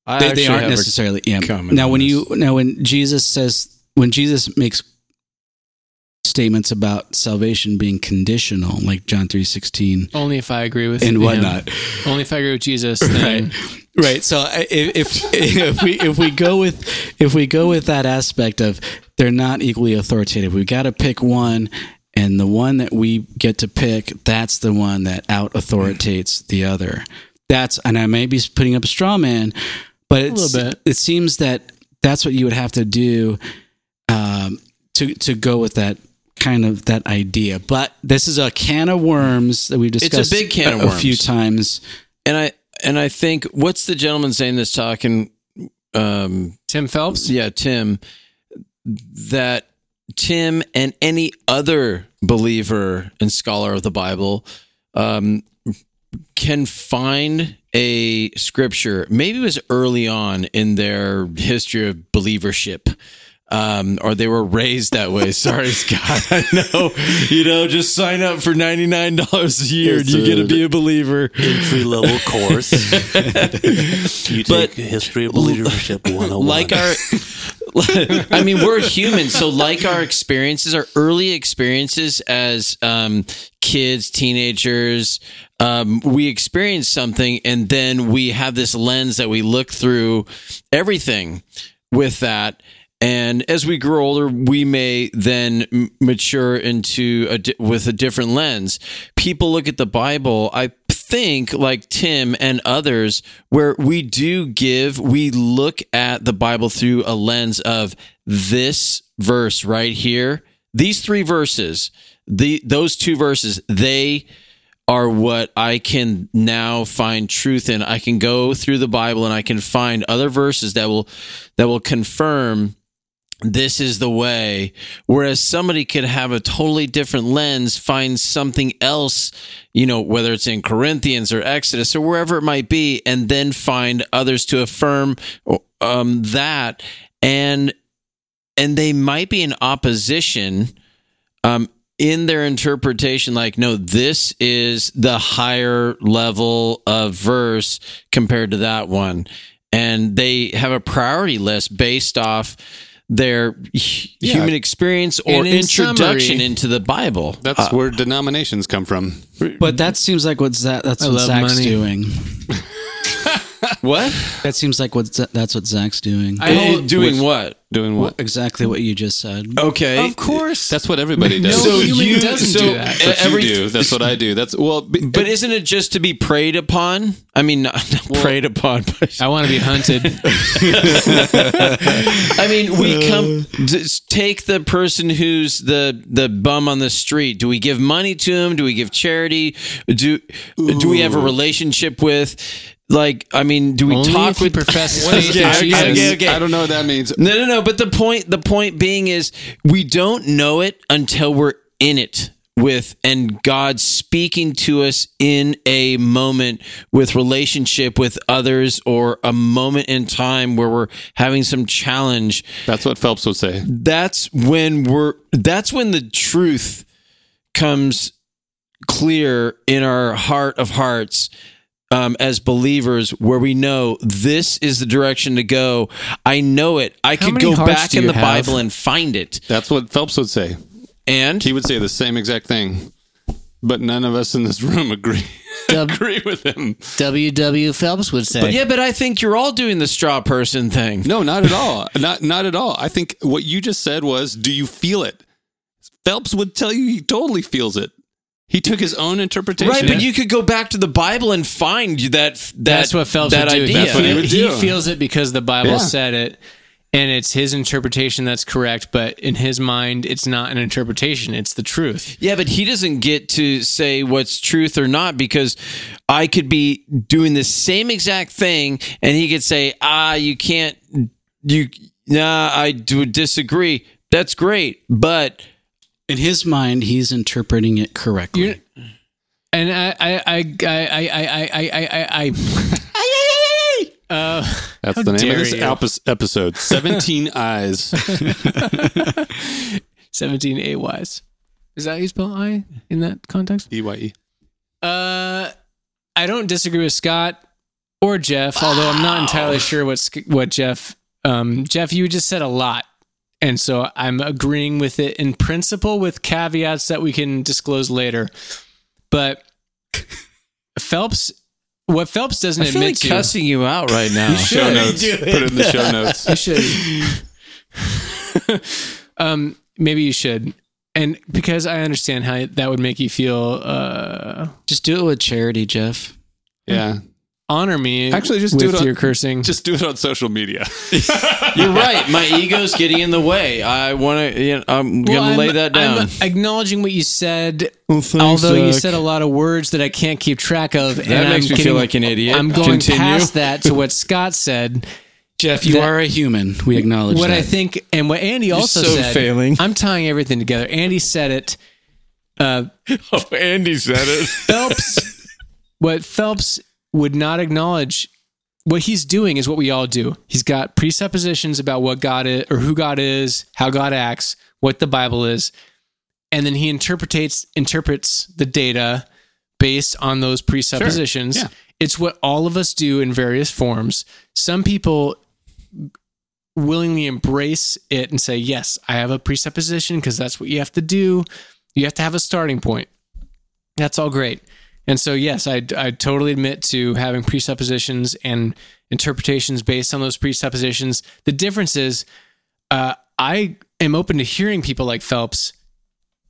I they, they aren't necessarily yeah. now when this. you now when jesus says when jesus makes statements about salvation being conditional like john 3.16 Only if I agree with and him. whatnot Only if I agree with Jesus. Then right right so if, if if we if we go with if we go with that aspect of they're not equally authoritative we've got to pick one and the one that we get to pick that's the one that out authoritates the other that's and i may be putting up a straw man but it's, little bit. it seems that that's what you would have to do um, to to go with that kind of that idea but this is a can of worms that we've a big can of worms. a few times and I and I think what's the gentleman's name that's talking? Um, Tim Phelps. yeah, Tim. That Tim and any other believer and scholar of the Bible um, can find a scripture. Maybe it was early on in their history of believership. Um, or they were raised that way. Sorry, Scott. I know. You know, just sign up for ninety nine dollars a year, and It's you get to be a believer. Entry level course. you But- take History of Leadership 101. like our i mean we're human so like our experiences our early experiences as um, kids teenagers um, we experience something and then we have this lens that we look through everything with that. And as we grow older we may then mature into a di- with a different lens. People look at the bible i think like tim and others where we do give we look at the bible through a lens of this verse right here. These three verses the those two verses they are what I can now find truth in. I can go through the Bible and I can find other verses that will that will confirm this is the way. Whereas somebody could have a totally different lens, find something else, you know, whether it's in Corinthians or Exodus or wherever it might be, and then find others to affirm um, that, and and they might be in opposition. Um, in their interpretation, like, no, this is the higher level of verse compared to that one. And they have a priority list based off their Yeah. human experience or in introduction summary- into the Bible. That's Uh, where denominations come from. But that seems like what Zach, that's I what Zach's money. doing. what? That seems like what that's what Zach's doing. I hold- doing which- what? Doing what? exactly what you just said. Okay. Of course. That's what everybody No does. So human you- doesn't so- do that. That's what every- you do. That's what I do. That's well, b- But isn't it just to be preyed upon? I mean, not, not preyed upon, but I want to be hunted. I mean, we come just take the person who's the the bum on the street. Do we give money to him? Do we give charity? Do do we have a relationship with? Like, I mean, do we Only talk if he with? professes What is faith in that? Jesus. Okay, okay. I don't know what that means. No, no, no. But the point, the point being is, we don't know it until we're in it with and God speaking to us in a moment with relationship with others or a moment in time where we're having some challenge. That's what Phelps would say. That's when we're. That's when the truth comes clear in our heart of hearts um, as believers where we know this is the direction to go. I know it. I How could go back in the have? Bible and find it. That's what Phelps would say. And He would say the same exact thing, but none of us in this room agree agree with him. W.W. Phelps would say. yeah, but I think you're all doing the straw person thing. No, not at all. Not not at all. I think what you just said was, "Do you feel it?" Phelps would tell you he totally feels it. He took his own interpretation. Right, but you could go back to the Bible and find that that That's what Phelps that would do. idea. That's what he would he feels it because the Bible Yeah. said it, and it's his interpretation that's correct. But in his mind, it's not an interpretation; it's the truth. Yeah, but he doesn't get to say what's truth or not because I could be doing the same exact thing and he could say, ah, you can't, you, nah, I do disagree. That's great. But In his mind, he's interpreting it correctly. You're- And I, I, I, I, I, I, I, I, I, I uh, That's the name of this you. episode. Seventeen eyes. 17 A wise. Is that how you spell I in that context? E Y E. Uh, I don't disagree with Scott or Jeff, although I'm not entirely sure what what Jeff. Um, Jeff, you just said a lot, and so I'm agreeing with it in principle, with caveats that we can disclose later. But Phelps, what Phelps doesn't I feel admit like to, cussing you out right now. Show notes. Put it in the show notes. you should. um, maybe you should, and because I understand how that would make you feel. Uh, Just do it with charity, Jeff. Yeah. Honor me. Actually, just with do it on- your cursing. Just do it on social media. You're right. My ego's getting in the way. I want to, you know, I'm Well, going to I'm- lay that down. I'm acknowledging what you said, although you said a lot of words that I can't keep track of. That and makes I'm me feel like an idiot. I'm going Continue. past that to what Scott said. Jeff, you That- are a human. We acknowledge what that. I think, and what Andy also so said. failing. I'm tying everything together. Andy said it. Uh, oh, Andy said it. Phelps, what Phelps would not acknowledge, what he's doing is what we all do. He's got presuppositions about what God is, or who God is, how God acts, what the Bible is, and then he interprets interprets the data based on those presuppositions. Yeah. It's what all of us do in various forms. Some people willingly embrace it and say, "Yes, I have a presupposition because that's what you have to do. You have to have a starting point." That's all great. And so, yes, I, I totally admit to having presuppositions and interpretations based on those presuppositions. The difference is, uh, I am open to hearing people like Phelps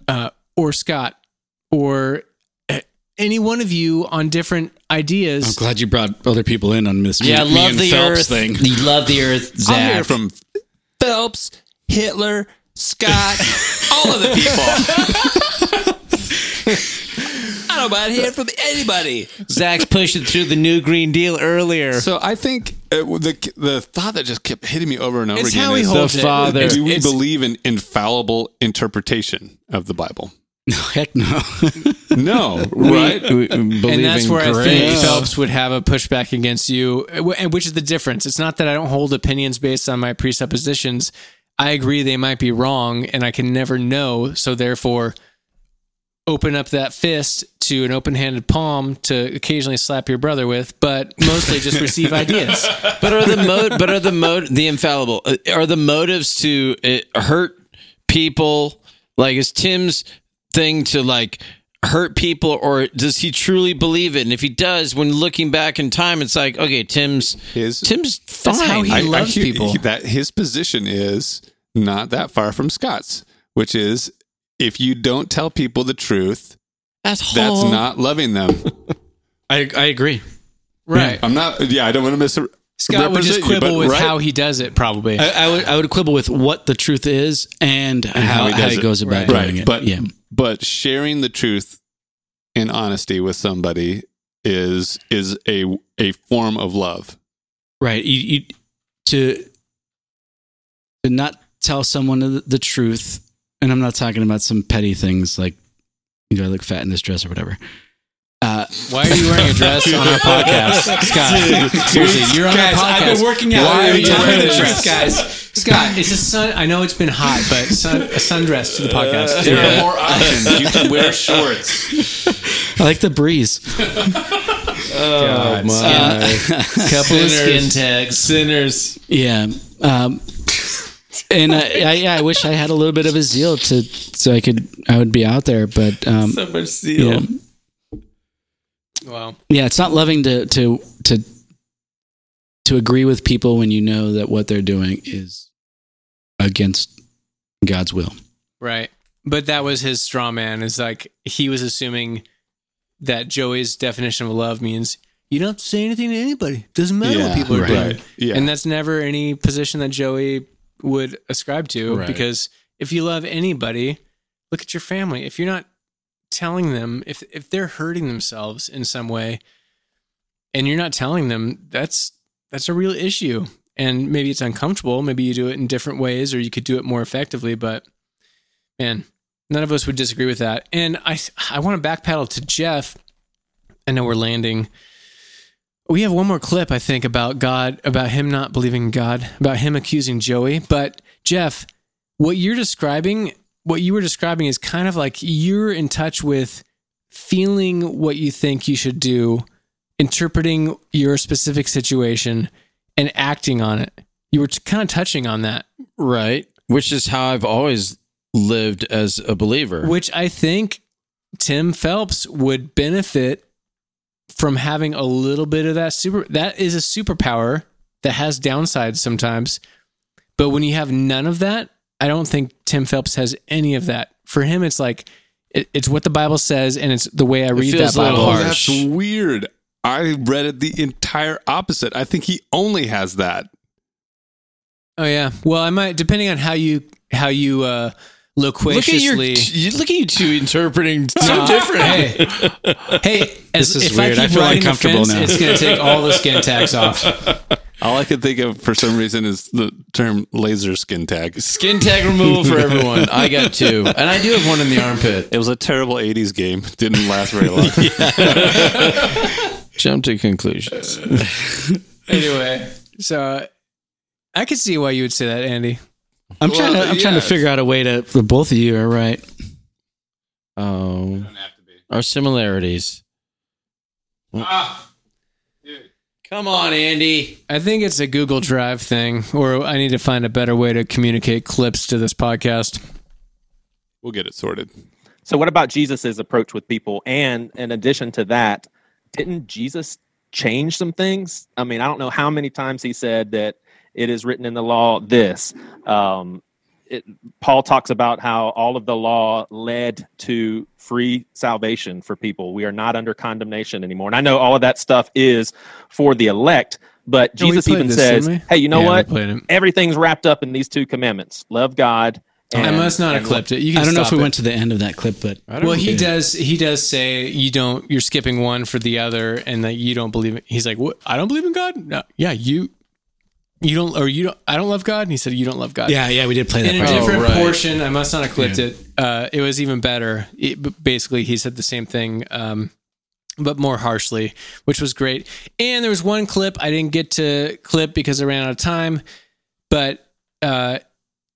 uh, or Scott or uh, any one of you on different ideas. I'm glad you brought other people in on this. Yeah, me love and the Phelps earth. thing. You love the earth, I'll hear from Phelps, Hitler, Scott, all of the people. I don't mind hearing from anybody. Zach's pushing through the new Green Deal earlier. So I think uh, the the thought that just kept hitting me over and over It's again how he is holds the it. Father. do we It's- believe in infallible interpretation of the Bible? Heck no. No, right? We- we believe and that's in where I think grace. Phelps would have a pushback against you, uh, and which is the difference. It's not that I don't hold opinions based on my presuppositions. I agree they might be wrong, and I can never know. So therefore, open up that fist to an open-handed palm to occasionally slap your brother with, but mostly just receive ideas. But are the mo- but are the mo- the infallible uh, are the motives to uh, hurt people like is Tim's thing to like hurt people or does he truly believe it? And if he does, when looking back in time, it's like okay, Tim's His Tim's fine. That's how he loves hear- people. that his position is not that far from Scott's, which is if you don't tell people the truth, Asshole. that's not loving them. I I agree. Right. I'm not. Yeah, I don't want to miss. Scott would just represent you, quibble with right- how he does it, probably. I, I would I would quibble with what the truth is and, how, how he how does he it. goes about Right. doing right it. but yeah, but sharing the truth in honesty with somebody is is a a form of love right. You, you to to not tell someone the, the truth, and I'm not talking about some petty things like you know I look fat in this dress or whatever. Uh, Why are you wearing a dress on our podcast, Scott? Seriously, you're on Guys, our podcast. I've been working out Why are every you time wearing in a the dress, dress. guys? Scott, it's a sun. I know it's been hot, but sun, a sundress to the podcast. there Yeah. are more options you can wear shorts I like the breeze. Oh God, skin- couple of skin tags. sinners. Yeah. Um, and I, I, yeah, I wish I had a little bit of a zeal to so I could I would be out there, but um, So much you zeal. know, Wow. yeah, it's not loving to to to to agree with people when you know that what they're doing is against God's will. Right. But that was his straw man. Is like he was assuming that Joey's definition of love means you don't have to say anything to anybody. Doesn't matter what people are right. doing. yeah And that's never any position that Joey would ascribe to Right. because if you love anybody, look at your family. If you're not telling them if if they're hurting themselves in some way and you're not telling them, that's that's a real issue. And maybe it's uncomfortable, maybe you do it in different ways or you could do it more effectively, but man, none of us would disagree with that. And I I want to backpedal to Jeff. I know we're landing we have one more clip, I think, about God, about him not believing in God, about him accusing Joey. But Jeff, what you're describing, what you were describing is kind of like you're in touch with feeling what you think you should do, interpreting your specific situation, and acting on it. You were kind of touching on that, Right. Which is how I've always lived as a believer. which I think Tim Phelps would benefit from having a little bit of that super that is a superpower that has downsides sometimes. But when you have none of that, I don't think Tim Phelps has any of that. For him it's like it, it's what the Bible says and it's the way I read that feels a Bible. oh harsh. that's weird i read it the entire opposite i think he only has that Oh yeah. Well, I might depending on how you how you uh look at your, loquaciously you, look at you two interpreting so No, different. Hey, hey, as, This is if weird. I I feel uncomfortable fence, now. it's going to take all the skin tags off. all i can think of for some reason is the term laser skin tag Skin tag removal for everyone. I got two, and I do have one in the armpit. it was a terrible 80s game didn't last very long Jump to conclusions. Anyway, so I could see why you would say that, Andy. I'm trying to I'm trying to figure out a way to for both of you are right. Oh, our similarities. Ah, Come on, Andy. I think it's a Google Drive thing, or I need to find a better way to communicate clips to this podcast. we'll get it sorted So, what about Jesus's approach with people? And in addition to that, didn't Jesus change some things? I mean, I don't know how many times he said that it is written in the law this. Um, it, Paul talks about how all of the law led to free salvation for people. We are not under condemnation anymore. And I know all of that stuff is for the elect, but No, Jesus even this, says, hey, you know Yeah, what? Everything's wrapped up in these two commandments love God. I and- must not have and clipped it. You can I don't know if we it. went to the end of that clip, but Well, he does. He does say you don't. You're skipping one for the other, and that you don't believe it. He's like, "What? I don't believe in God." No, yeah, you, you don't, or you don't. I don't love God. And he said, "You don't love God." yeah, yeah, we did play that. in a part. different right. portion. I must not have clipped it. Uh, it was even better. It, basically, he said the same thing, um, but more harshly, which was great. And there was one clip I didn't get to clip because I ran out of time, but uh,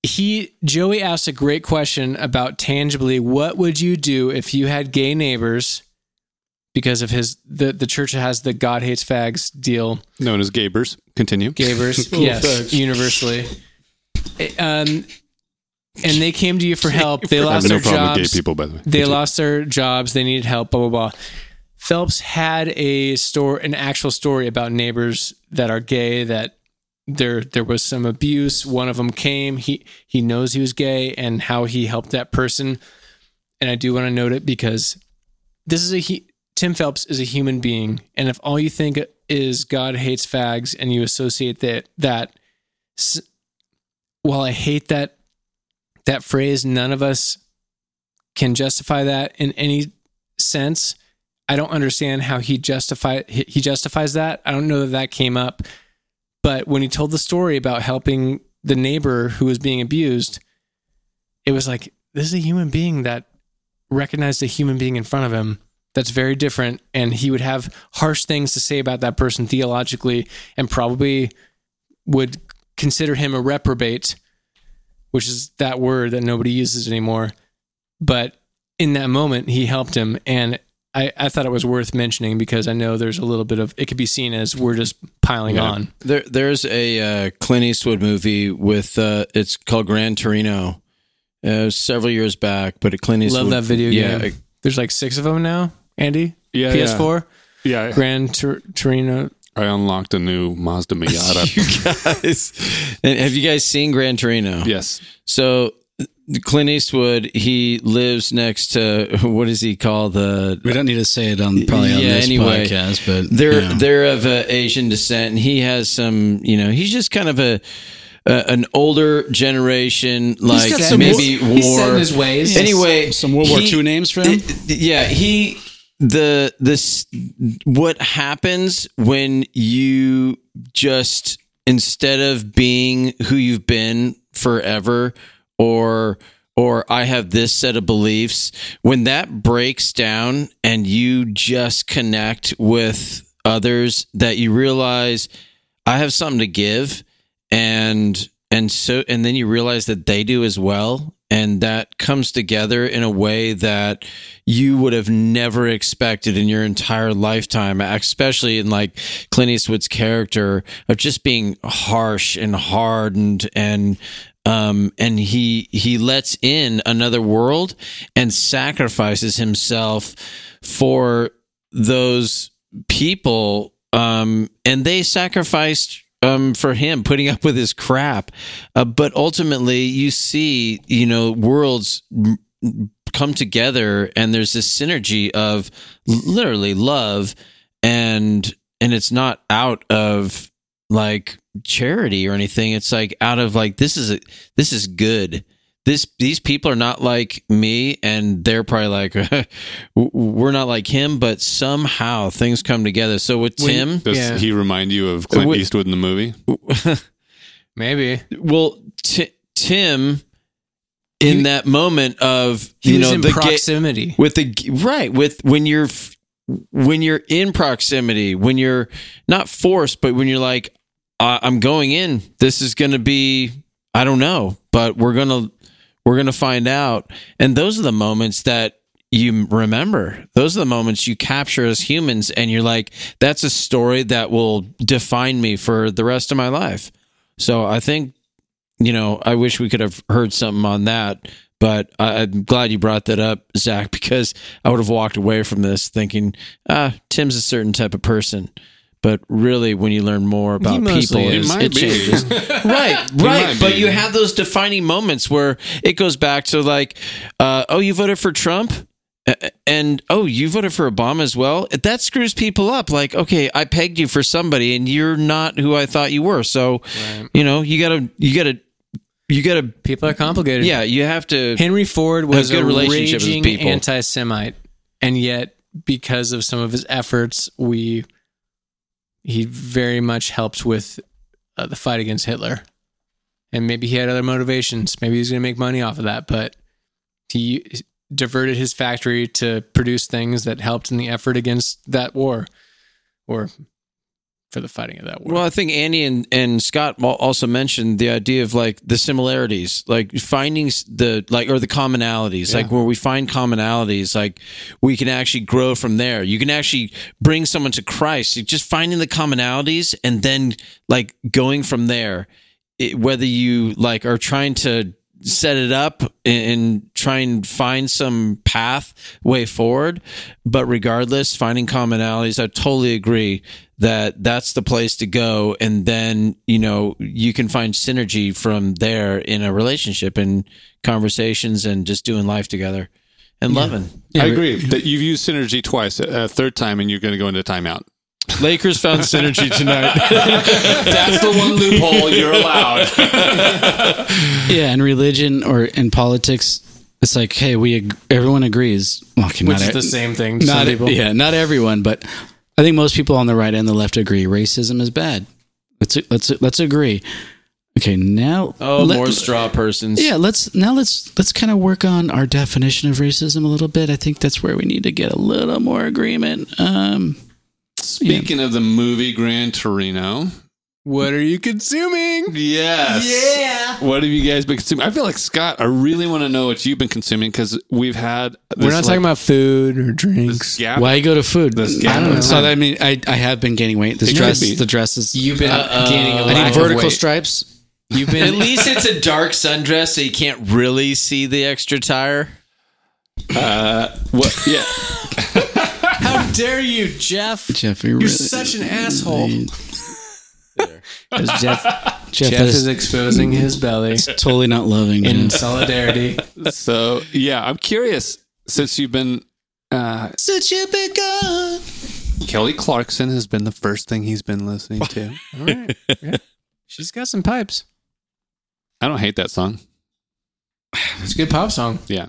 he Joey asked a great question about tangibly what would you do if you had gay neighbors because of his the the church has the God hates fags deal. Known as Gabers. Continue. Gabers, yes, fags. universally. Um, and they came to you for help. They lost no their jobs. gay people, by the way. They lost their jobs. They needed help. Blah blah blah. Phelps had a store, an actual story about neighbors that are gay. That there there was some abuse. One of them came. He he knows he was gay and how he helped that person. And I do want to note it because this is a he, Tim Phelps is a human being, and if all you think is God hates fags and you associate that that, while I hate that that phrase, none of us can justify that in any sense. I don't understand how he justify he justifies that. I don't know that that came up, but when he told the story about helping the neighbor who was being abused, it was like this is a human being that recognized a human being in front of him that's very different and he would have harsh things to say about that person theologically and probably would consider him a reprobate which is that word that nobody uses anymore but in that moment he helped him and I, I thought it was worth mentioning because I know there's a little bit of it could be seen as we're just piling Yeah. on. There, there's a uh, Clint Eastwood movie with uh, it's called Gran Torino. Uh, it was several years back, but Clint Eastwood. Love that video yeah, game. There's like six of them now. Andy, Yeah, PS4, Yeah, Gran Tur- Torino. I unlocked a new Mazda Miata. you guys, and have you guys seen Gran Torino? yes. So Clint Eastwood, he lives next to what does he call the? We don't need to say it on probably on Yeah, this anyway, podcast, but They're you know. they're of uh, Asian descent, and he has some. You know, he's just kind of a. Uh, an older generation, like got some maybe wa- he's set in war. his ways. Anyway, some World War he- II names for him. yeah he the this what happens when you just instead of being who you've been forever or or I have this set of beliefs when that breaks down and you just connect with others that you realize I have something to give and and so and then you realize that they do as well and that comes together in a way that you would have never expected in your entire lifetime especially in like Clint Eastwood's character of just being harsh and hardened and um and he he lets in another world and sacrifices himself for those people um and they sacrificed um for him putting up with his crap. Uh, but ultimately you see you know worlds come together and there's this synergy of literally love and and it's not out of like charity or anything. It's like out of like this is a, this is good this these people are not like me and they're probably like we're not like him but somehow things come together so with tim Does Yeah. he remind you of Clint Wait. Eastwood in the movie? Maybe well Ti tim in He- that moment of he you was know in the ga- proximity. with the right with when you're when you're in proximity when you're not forced but when you're like I- i'm going in this is going to be i don't know but we're going to we're going to find out. And those are the moments that you remember. Those are the moments you capture as humans and you're like that's a story that will define me for the rest of my life. So i think you know i wish we could have heard something on that but I'm glad you brought that up, Zach, because I would have walked away from this thinking, ah, Tim's a certain type of person. But really, when you learn more about people, is. it, He it be. changes. right, right. But be. you have those defining moments where it goes back to like, uh, oh, you voted for Trump? And oh, you voted for Obama as well. That screws people up. Like, okay, I pegged you for somebody, and you're not who I thought you were. So, Right. you know, you gotta, you gotta, you gotta People are complicated. yeah, you have to. Henry Ford was good a relationships with raging people. anti-Semite, and yet because of some of his efforts, we he very much helped with uh, the fight against Hitler. And maybe he had other motivations. Maybe he was going to make money off of that, but he diverted his factory to produce things that helped in the effort against that war or for the fighting of that war. Well, I think Andy and, and Scott also mentioned the idea of like the similarities, like finding the like or the commonalities, like where we find commonalities, like we can actually grow from there. You can actually bring someone to Christ. You're just finding the commonalities and then like going from there. It, whether you like are trying to set it up and, and try and find some path way forward, but regardless, finding commonalities, I totally agree that that's the place to go and then you know you can find synergy from there in a relationship and conversations and just doing life together and loving I agree that you've used synergy twice. A third time, and you're going to go into timeout. Lakers found synergy tonight That's the one loophole you're allowed. Yeah, in religion or in politics, it's like, hey, we ag- everyone agrees. Well, okay, which not is e- the same thing to not some people. yeah, not everyone, but I think most people on the right and the left agree racism is bad. Let's let's let's agree. Okay, now oh let- more straw persons Yeah, let's now let's let's kind of work on our definition of racism a little bit. I think that's where we need to get a little more agreement. Um, Speaking of the movie Gran Torino, What are you consuming? yes, yeah. What have you guys been consuming? I feel like Scott. I really want to know what you've been consuming because we've had. We're not talking about food or drinks. gap. why go to food? This I don't know. So. I mean, I I have been gaining weight. This It dress, the dress is. You've been Uh, gaining a I lack need of vertical weight. stripes. You've been at least it's a dark sundress so you can't really see the extra tire Uh, what? Yeah. How dare you, Jeff? Jeff, you're, You're really, such an asshole. Jeff, Jeff, Jeff that is is exposing his belly totally not loving. in Jeff. solidarity. So yeah, I'm curious since you've been. Uh, Since you've been gone. Kelly Clarkson has been the first thing he's been listening to. All right. Yeah. She's got some pipes. I don't hate that song. It's a good pop song. Yeah.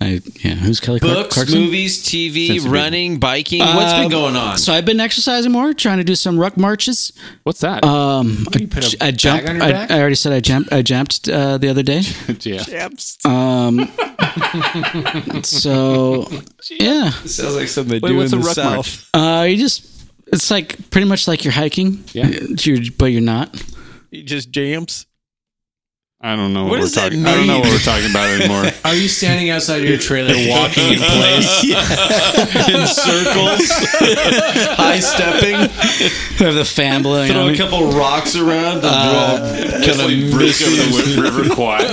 I, yeah, who's Kelly Clark- books Clarkson? movies tv Since we've running biking what's been Uh, going on So I've been exercising more, trying to do some ruck marches. What's that? Um, You put a I, I bag jumped. on your I, back? I already said I jumped. I jumped uh, the other day. yeah. Um, so yeah, sounds like something they Wait, what's a ruck march? uh, you just it's like pretty much like you're hiking. Yeah. you're, but you're not. he just jams I don't know what, What we're talking. I don't know what we're talking about anymore. Are you standing outside of your trailer walking in place? in circles high stepping have the fan blowing. throw a couple rocks around and all kind of Bridge over the wi- river quiet.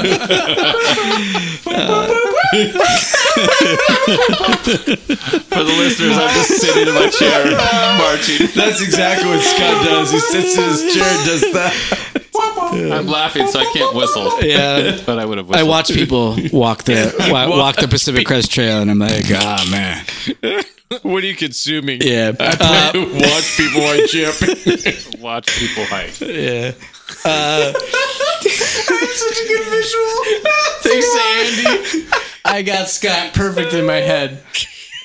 For the listeners, I'm just sitting in my chair, marching. that's exactly what scott does he sits in his chair and does that I'm laughing, so I can't whistle. Yeah. But I would have I watch people walk the wa- walk the Pacific Crest Trail, and I'm like, ah man, what are you consuming yeah. Uh, watch people while chip watch people hike. yeah Uh, That's such a good visual. Thanks, Andy. I got Scott perfect in my head.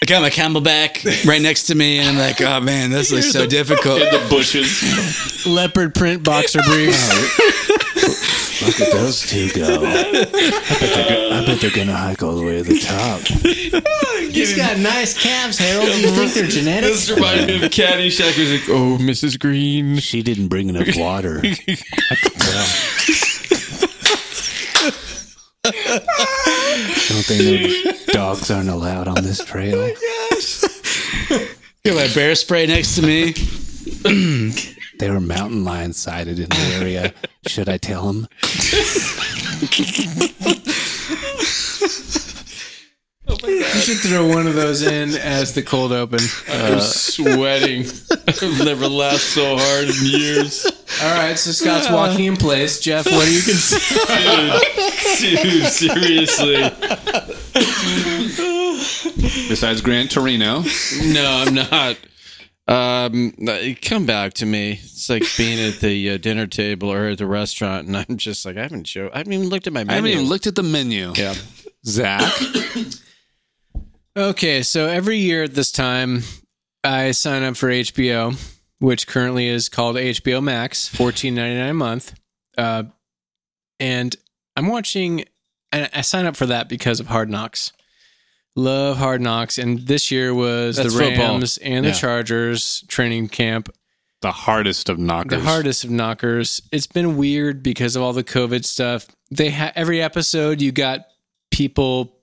I got my CamelBak right next to me, and I'm like, oh man, this looks so difficult. In the bushes. Leopard print boxer briefs. Oh, Look at those two go. I bet, they're, go- I bet they're gonna hike all the way to the top. He's got nice calves, Harold. Do you think they're genetic? this reminds me of Caddyshack. He's like, "Oh, Mrs. Green." She didn't bring enough water. I can tell. Don't they know dogs aren't allowed on this trail? Got my bear spray next to me. There were mountain lions sighted in the area. Should I tell them? You should throw one of those in as the cold open. I'm sweating. I've never laughed so hard in years. All right, so Scott's walking in place. Jeff, what are you consuming? Dude, seriously. Besides Gran Torino. No, I'm not. Um, come back to me. It's like being at the uh, dinner table or at the restaurant, and I'm just like, I haven't show. I haven't even looked at my menu. I haven't even looked at the menu. Yeah. Zach. Okay, so every year at this time, I sign up for HBO, which currently is called HBO Max, fourteen ninety nine a month. Uh, and I'm watching. And I sign up for that because of Hard Knocks. Love Hard Knocks, and this year was That's the football. Rams and Yeah. the Chargers training camp. the hardest of knockers. the hardest of knockers. It's been weird because of all the COVID stuff. They ha- every episode you got people.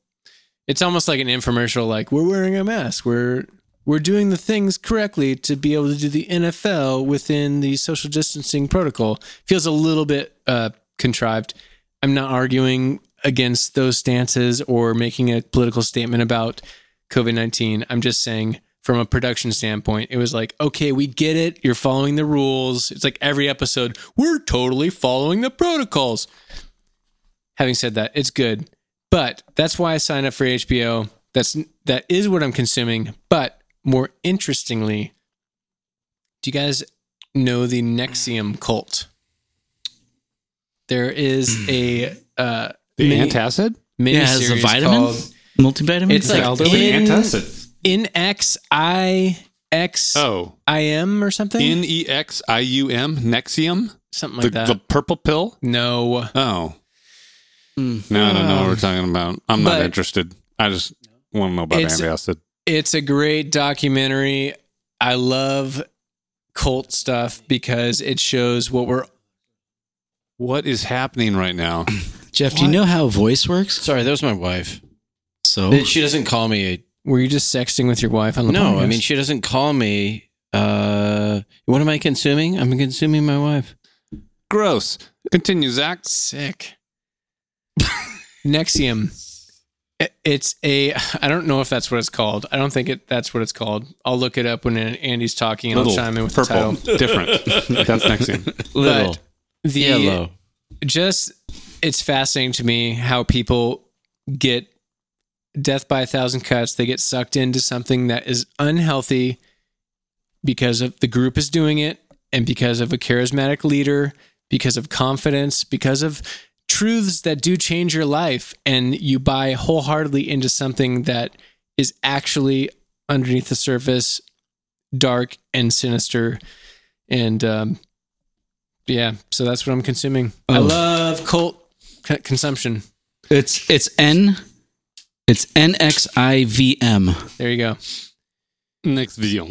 It's almost like an infomercial. Like we're wearing a mask. We're we're doing the things correctly to be able to do the NFL within the social distancing protocol. Feels a little bit uh, contrived. I'm not arguing against those stances or making a political statement about COVID 19. I'm just saying, from a production standpoint, it was like, okay, we get it. You're following the rules. It's like every episode, we're totally following the protocols. Having said that, it's good. But that's why I signed up for HBO. That's that is what I'm consuming. But more interestingly, do you guys know the NXIVM cult? There is a uh, the mini- antacid? mini Yeah, it has the series vitamin? called Multivitamin? It's like Elderly in, antacid. in X I X Oh, I M or something. N E X I U M, Nexium, something the, like that. the purple pill. no. Oh, Hmm. no, I don't know what we're talking about. I'm not But- interested. I just want to know about It's- antacid. It's a great documentary. I love cult stuff because it shows what we're What is happening right now? Jeff, do you know how voice works? Sorry, that was my wife. So She doesn't call me. were you just sexting with your wife on the No, I mean she doesn't call me. Uh, what am I consuming? I'm consuming my wife. Gross. Continue, Zach. sick. Nexium. I- It's a. I don't know if that's what it's called. I don't think it. That's what it's called. I'll look it up when Andy's talking and I'll chime in with purple, the title. different. That's Nexium. Little the yellow. just it's fascinating to me how people get death by a thousand cuts they get sucked into something that is unhealthy because of the group is doing it and because of a charismatic leader because of confidence because of truths that do change your life and you buy wholeheartedly into something that is actually underneath the surface dark and sinister and um, yeah, so that's what I'm consuming. I Oh. love cult c- consumption. it's it's N it's NXIVM. There you go. Next video.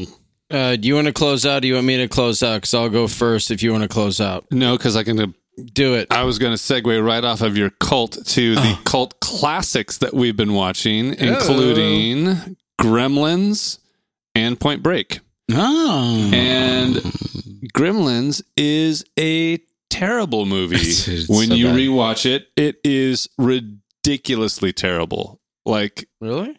Uh, do you want to close out? Do you want me to close out? Because I'll go first if you want to close out. No, because I can. Do it. I was going to segue right off of your cult to the oh. cult classics that we've been watching, including oh. Gremlins and Point Break. Oh. And Gremlins is a terrible movie. It's- it's when so you bad. rewatch it, it is ridiculously terrible. Like Really?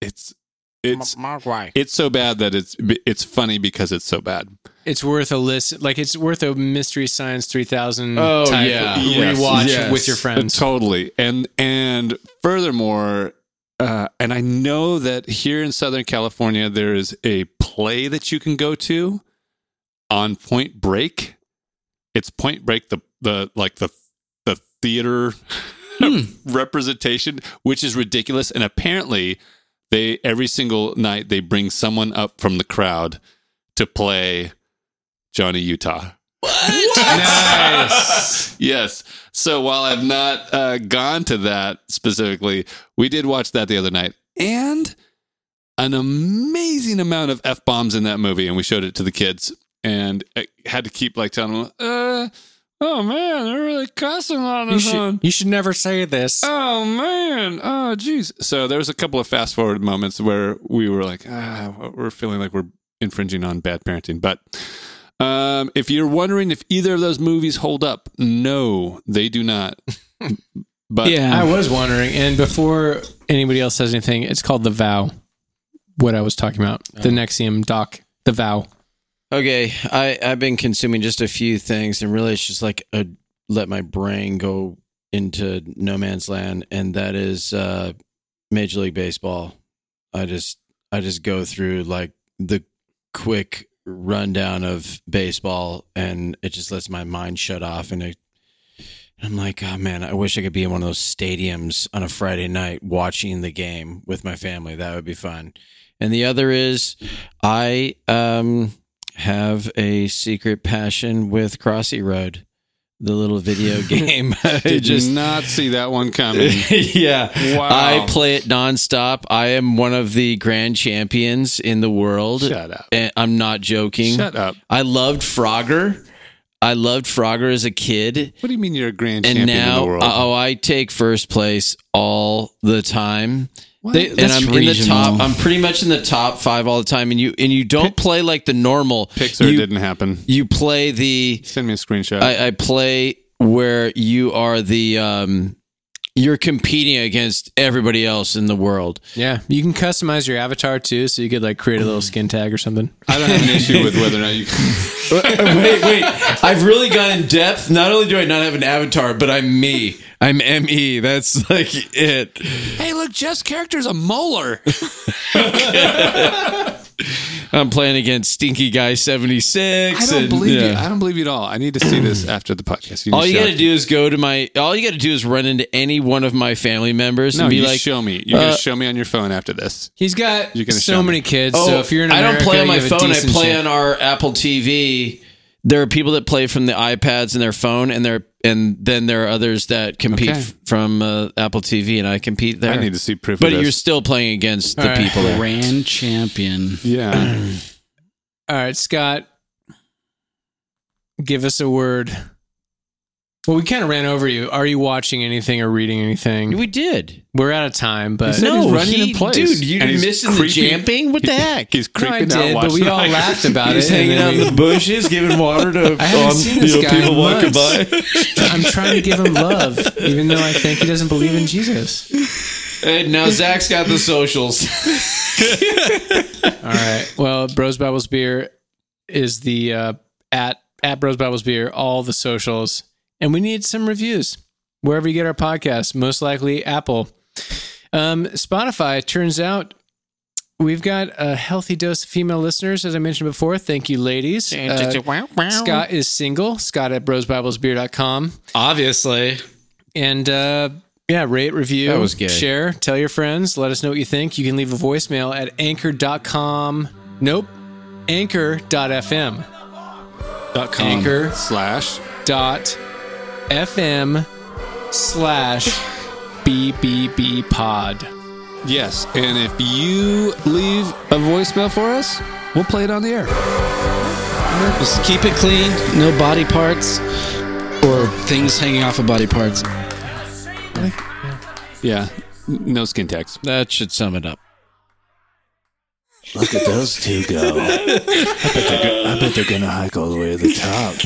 it's it's why? it's so bad that it's it's funny because it's so bad. It's worth a listen. Like it's worth a Mystery Science 3000 Oh, type yeah. Yes, rewatch yes. with your friends. Totally. And and furthermore, uh, and I know that here in Southern California there is a play that you can go to on Point Break. It's Point Break, the the like the the theater representation, which is ridiculous. And apparently, they every single night they bring someone up from the crowd to play Johnny Utah. Nice. Yes. So while I've not uh, gone to that specifically, we did watch that the other night, and an amazing amount of f bombs in that movie, and we showed it to the kids, and I had to keep like telling them, uh, "Oh man, they're really cussing on you, this should, one." you should never say this. Oh man! Oh geez. So there was a couple of fast forward moments where we were like, ah, we're feeling like we're infringing on bad parenting. But um, if you're wondering if either of those movies hold up, no, they do not. but yeah. I was wondering, and before anybody else says anything, it's called The Vow. What I was talking about. The NXIVM doc. The Vow. Okay, I I've been consuming just a few things, and really, it's just like a, let my brain go into no man's land, and that is uh, Major League Baseball. I just I just go through like the quick rundown of baseball, and it just lets my mind shut off, and it, I'm like, oh man, I wish I could be in one of those stadiums on a Friday night watching the game with my family. That would be fun. And the other is, I um have a secret passion with Crossy Road. the little video game. I Did just not see that one coming. yeah. Wow. I play it nonstop. I am one of the grand champions in the world. Shut up. And I'm not joking. Shut up. I loved Frogger. I loved Frogger as a kid. What do you mean you're a grand And champion in now, the world? Uh, oh, I take first place all the time. They- and I'm in the top. I'm pretty much in the top five all the time. And you and you don't play like the normal. Pixar you, didn't happen. You play the. Send me a screenshot. I, I play where you are the. um You're competing against everybody else in the world. Yeah, you can customize your avatar too, so you could like create a little skin tag or something. I don't have an issue with whether or not you. wait, wait. I've really gone in depth. Not only do I not have an avatar, but I'm me. I'm me. That's like it. hey, look, Jeff's character's a molar. I'm playing against Stinky Guy 76. I don't and, believe you. I don't believe you at all. I need to see this after the podcast. need All you got to do is go to my. All you got to do is run into any one of my family members No, and be you like, show me. You're uh, gonna show me on your phone after this. He's got so me. many kids. "Oh, so if you're in I don't play on my you phone. I play on our Apple TV." There are people that play from the iPads and their phone, and there and then there are others that compete Okay. f- from uh, Apple TV, and I compete there. I need to see proof. but of you're still playing against the All right. people there. Grand champion. yeah. All right, Scott, give us a word. Well, we kind of ran over you. Are you watching anything or reading anything? We did. We're out of time, but said he's running he- in place. dude, you And he's missing the creeping- jamping? What the heck? He's No, I creeping out. did, but we all the- laughed about He's it. and hanging out in the bushes, giving water to I haven't um, seen this you know, guy in people walking by. I'm trying to give him love, even though I think he doesn't believe in Jesus. And now Zach's got the socials. All right. Well, Bros Bibles Beer is the uh, at at Bros Bibles Beer, all the socials, and we need some reviews wherever you get our podcast. Most likely Apple, um, Spotify. Turns out we've got a healthy dose of female listeners, as I mentioned before. Thank you, ladies. Uh, Scott is single. Scott at brosbiblesbeer.com. Obviously. And uh, yeah, rate, review, That was gay. share, tell your friends, let us know what you think. You can leave a voicemail at anchor.com. Nope, anchor.fm. Dot com. Anchor slash. dot fm slash BBB pod. Yes, and if you leave a voicemail for us, we'll play it on the air. Just keep it clean. No body parts or things hanging off of body parts. Yeah, no skin tags. That should sum it up. Look at those two go. I bet they're, go- I bet they're gonna hike all the way to the top.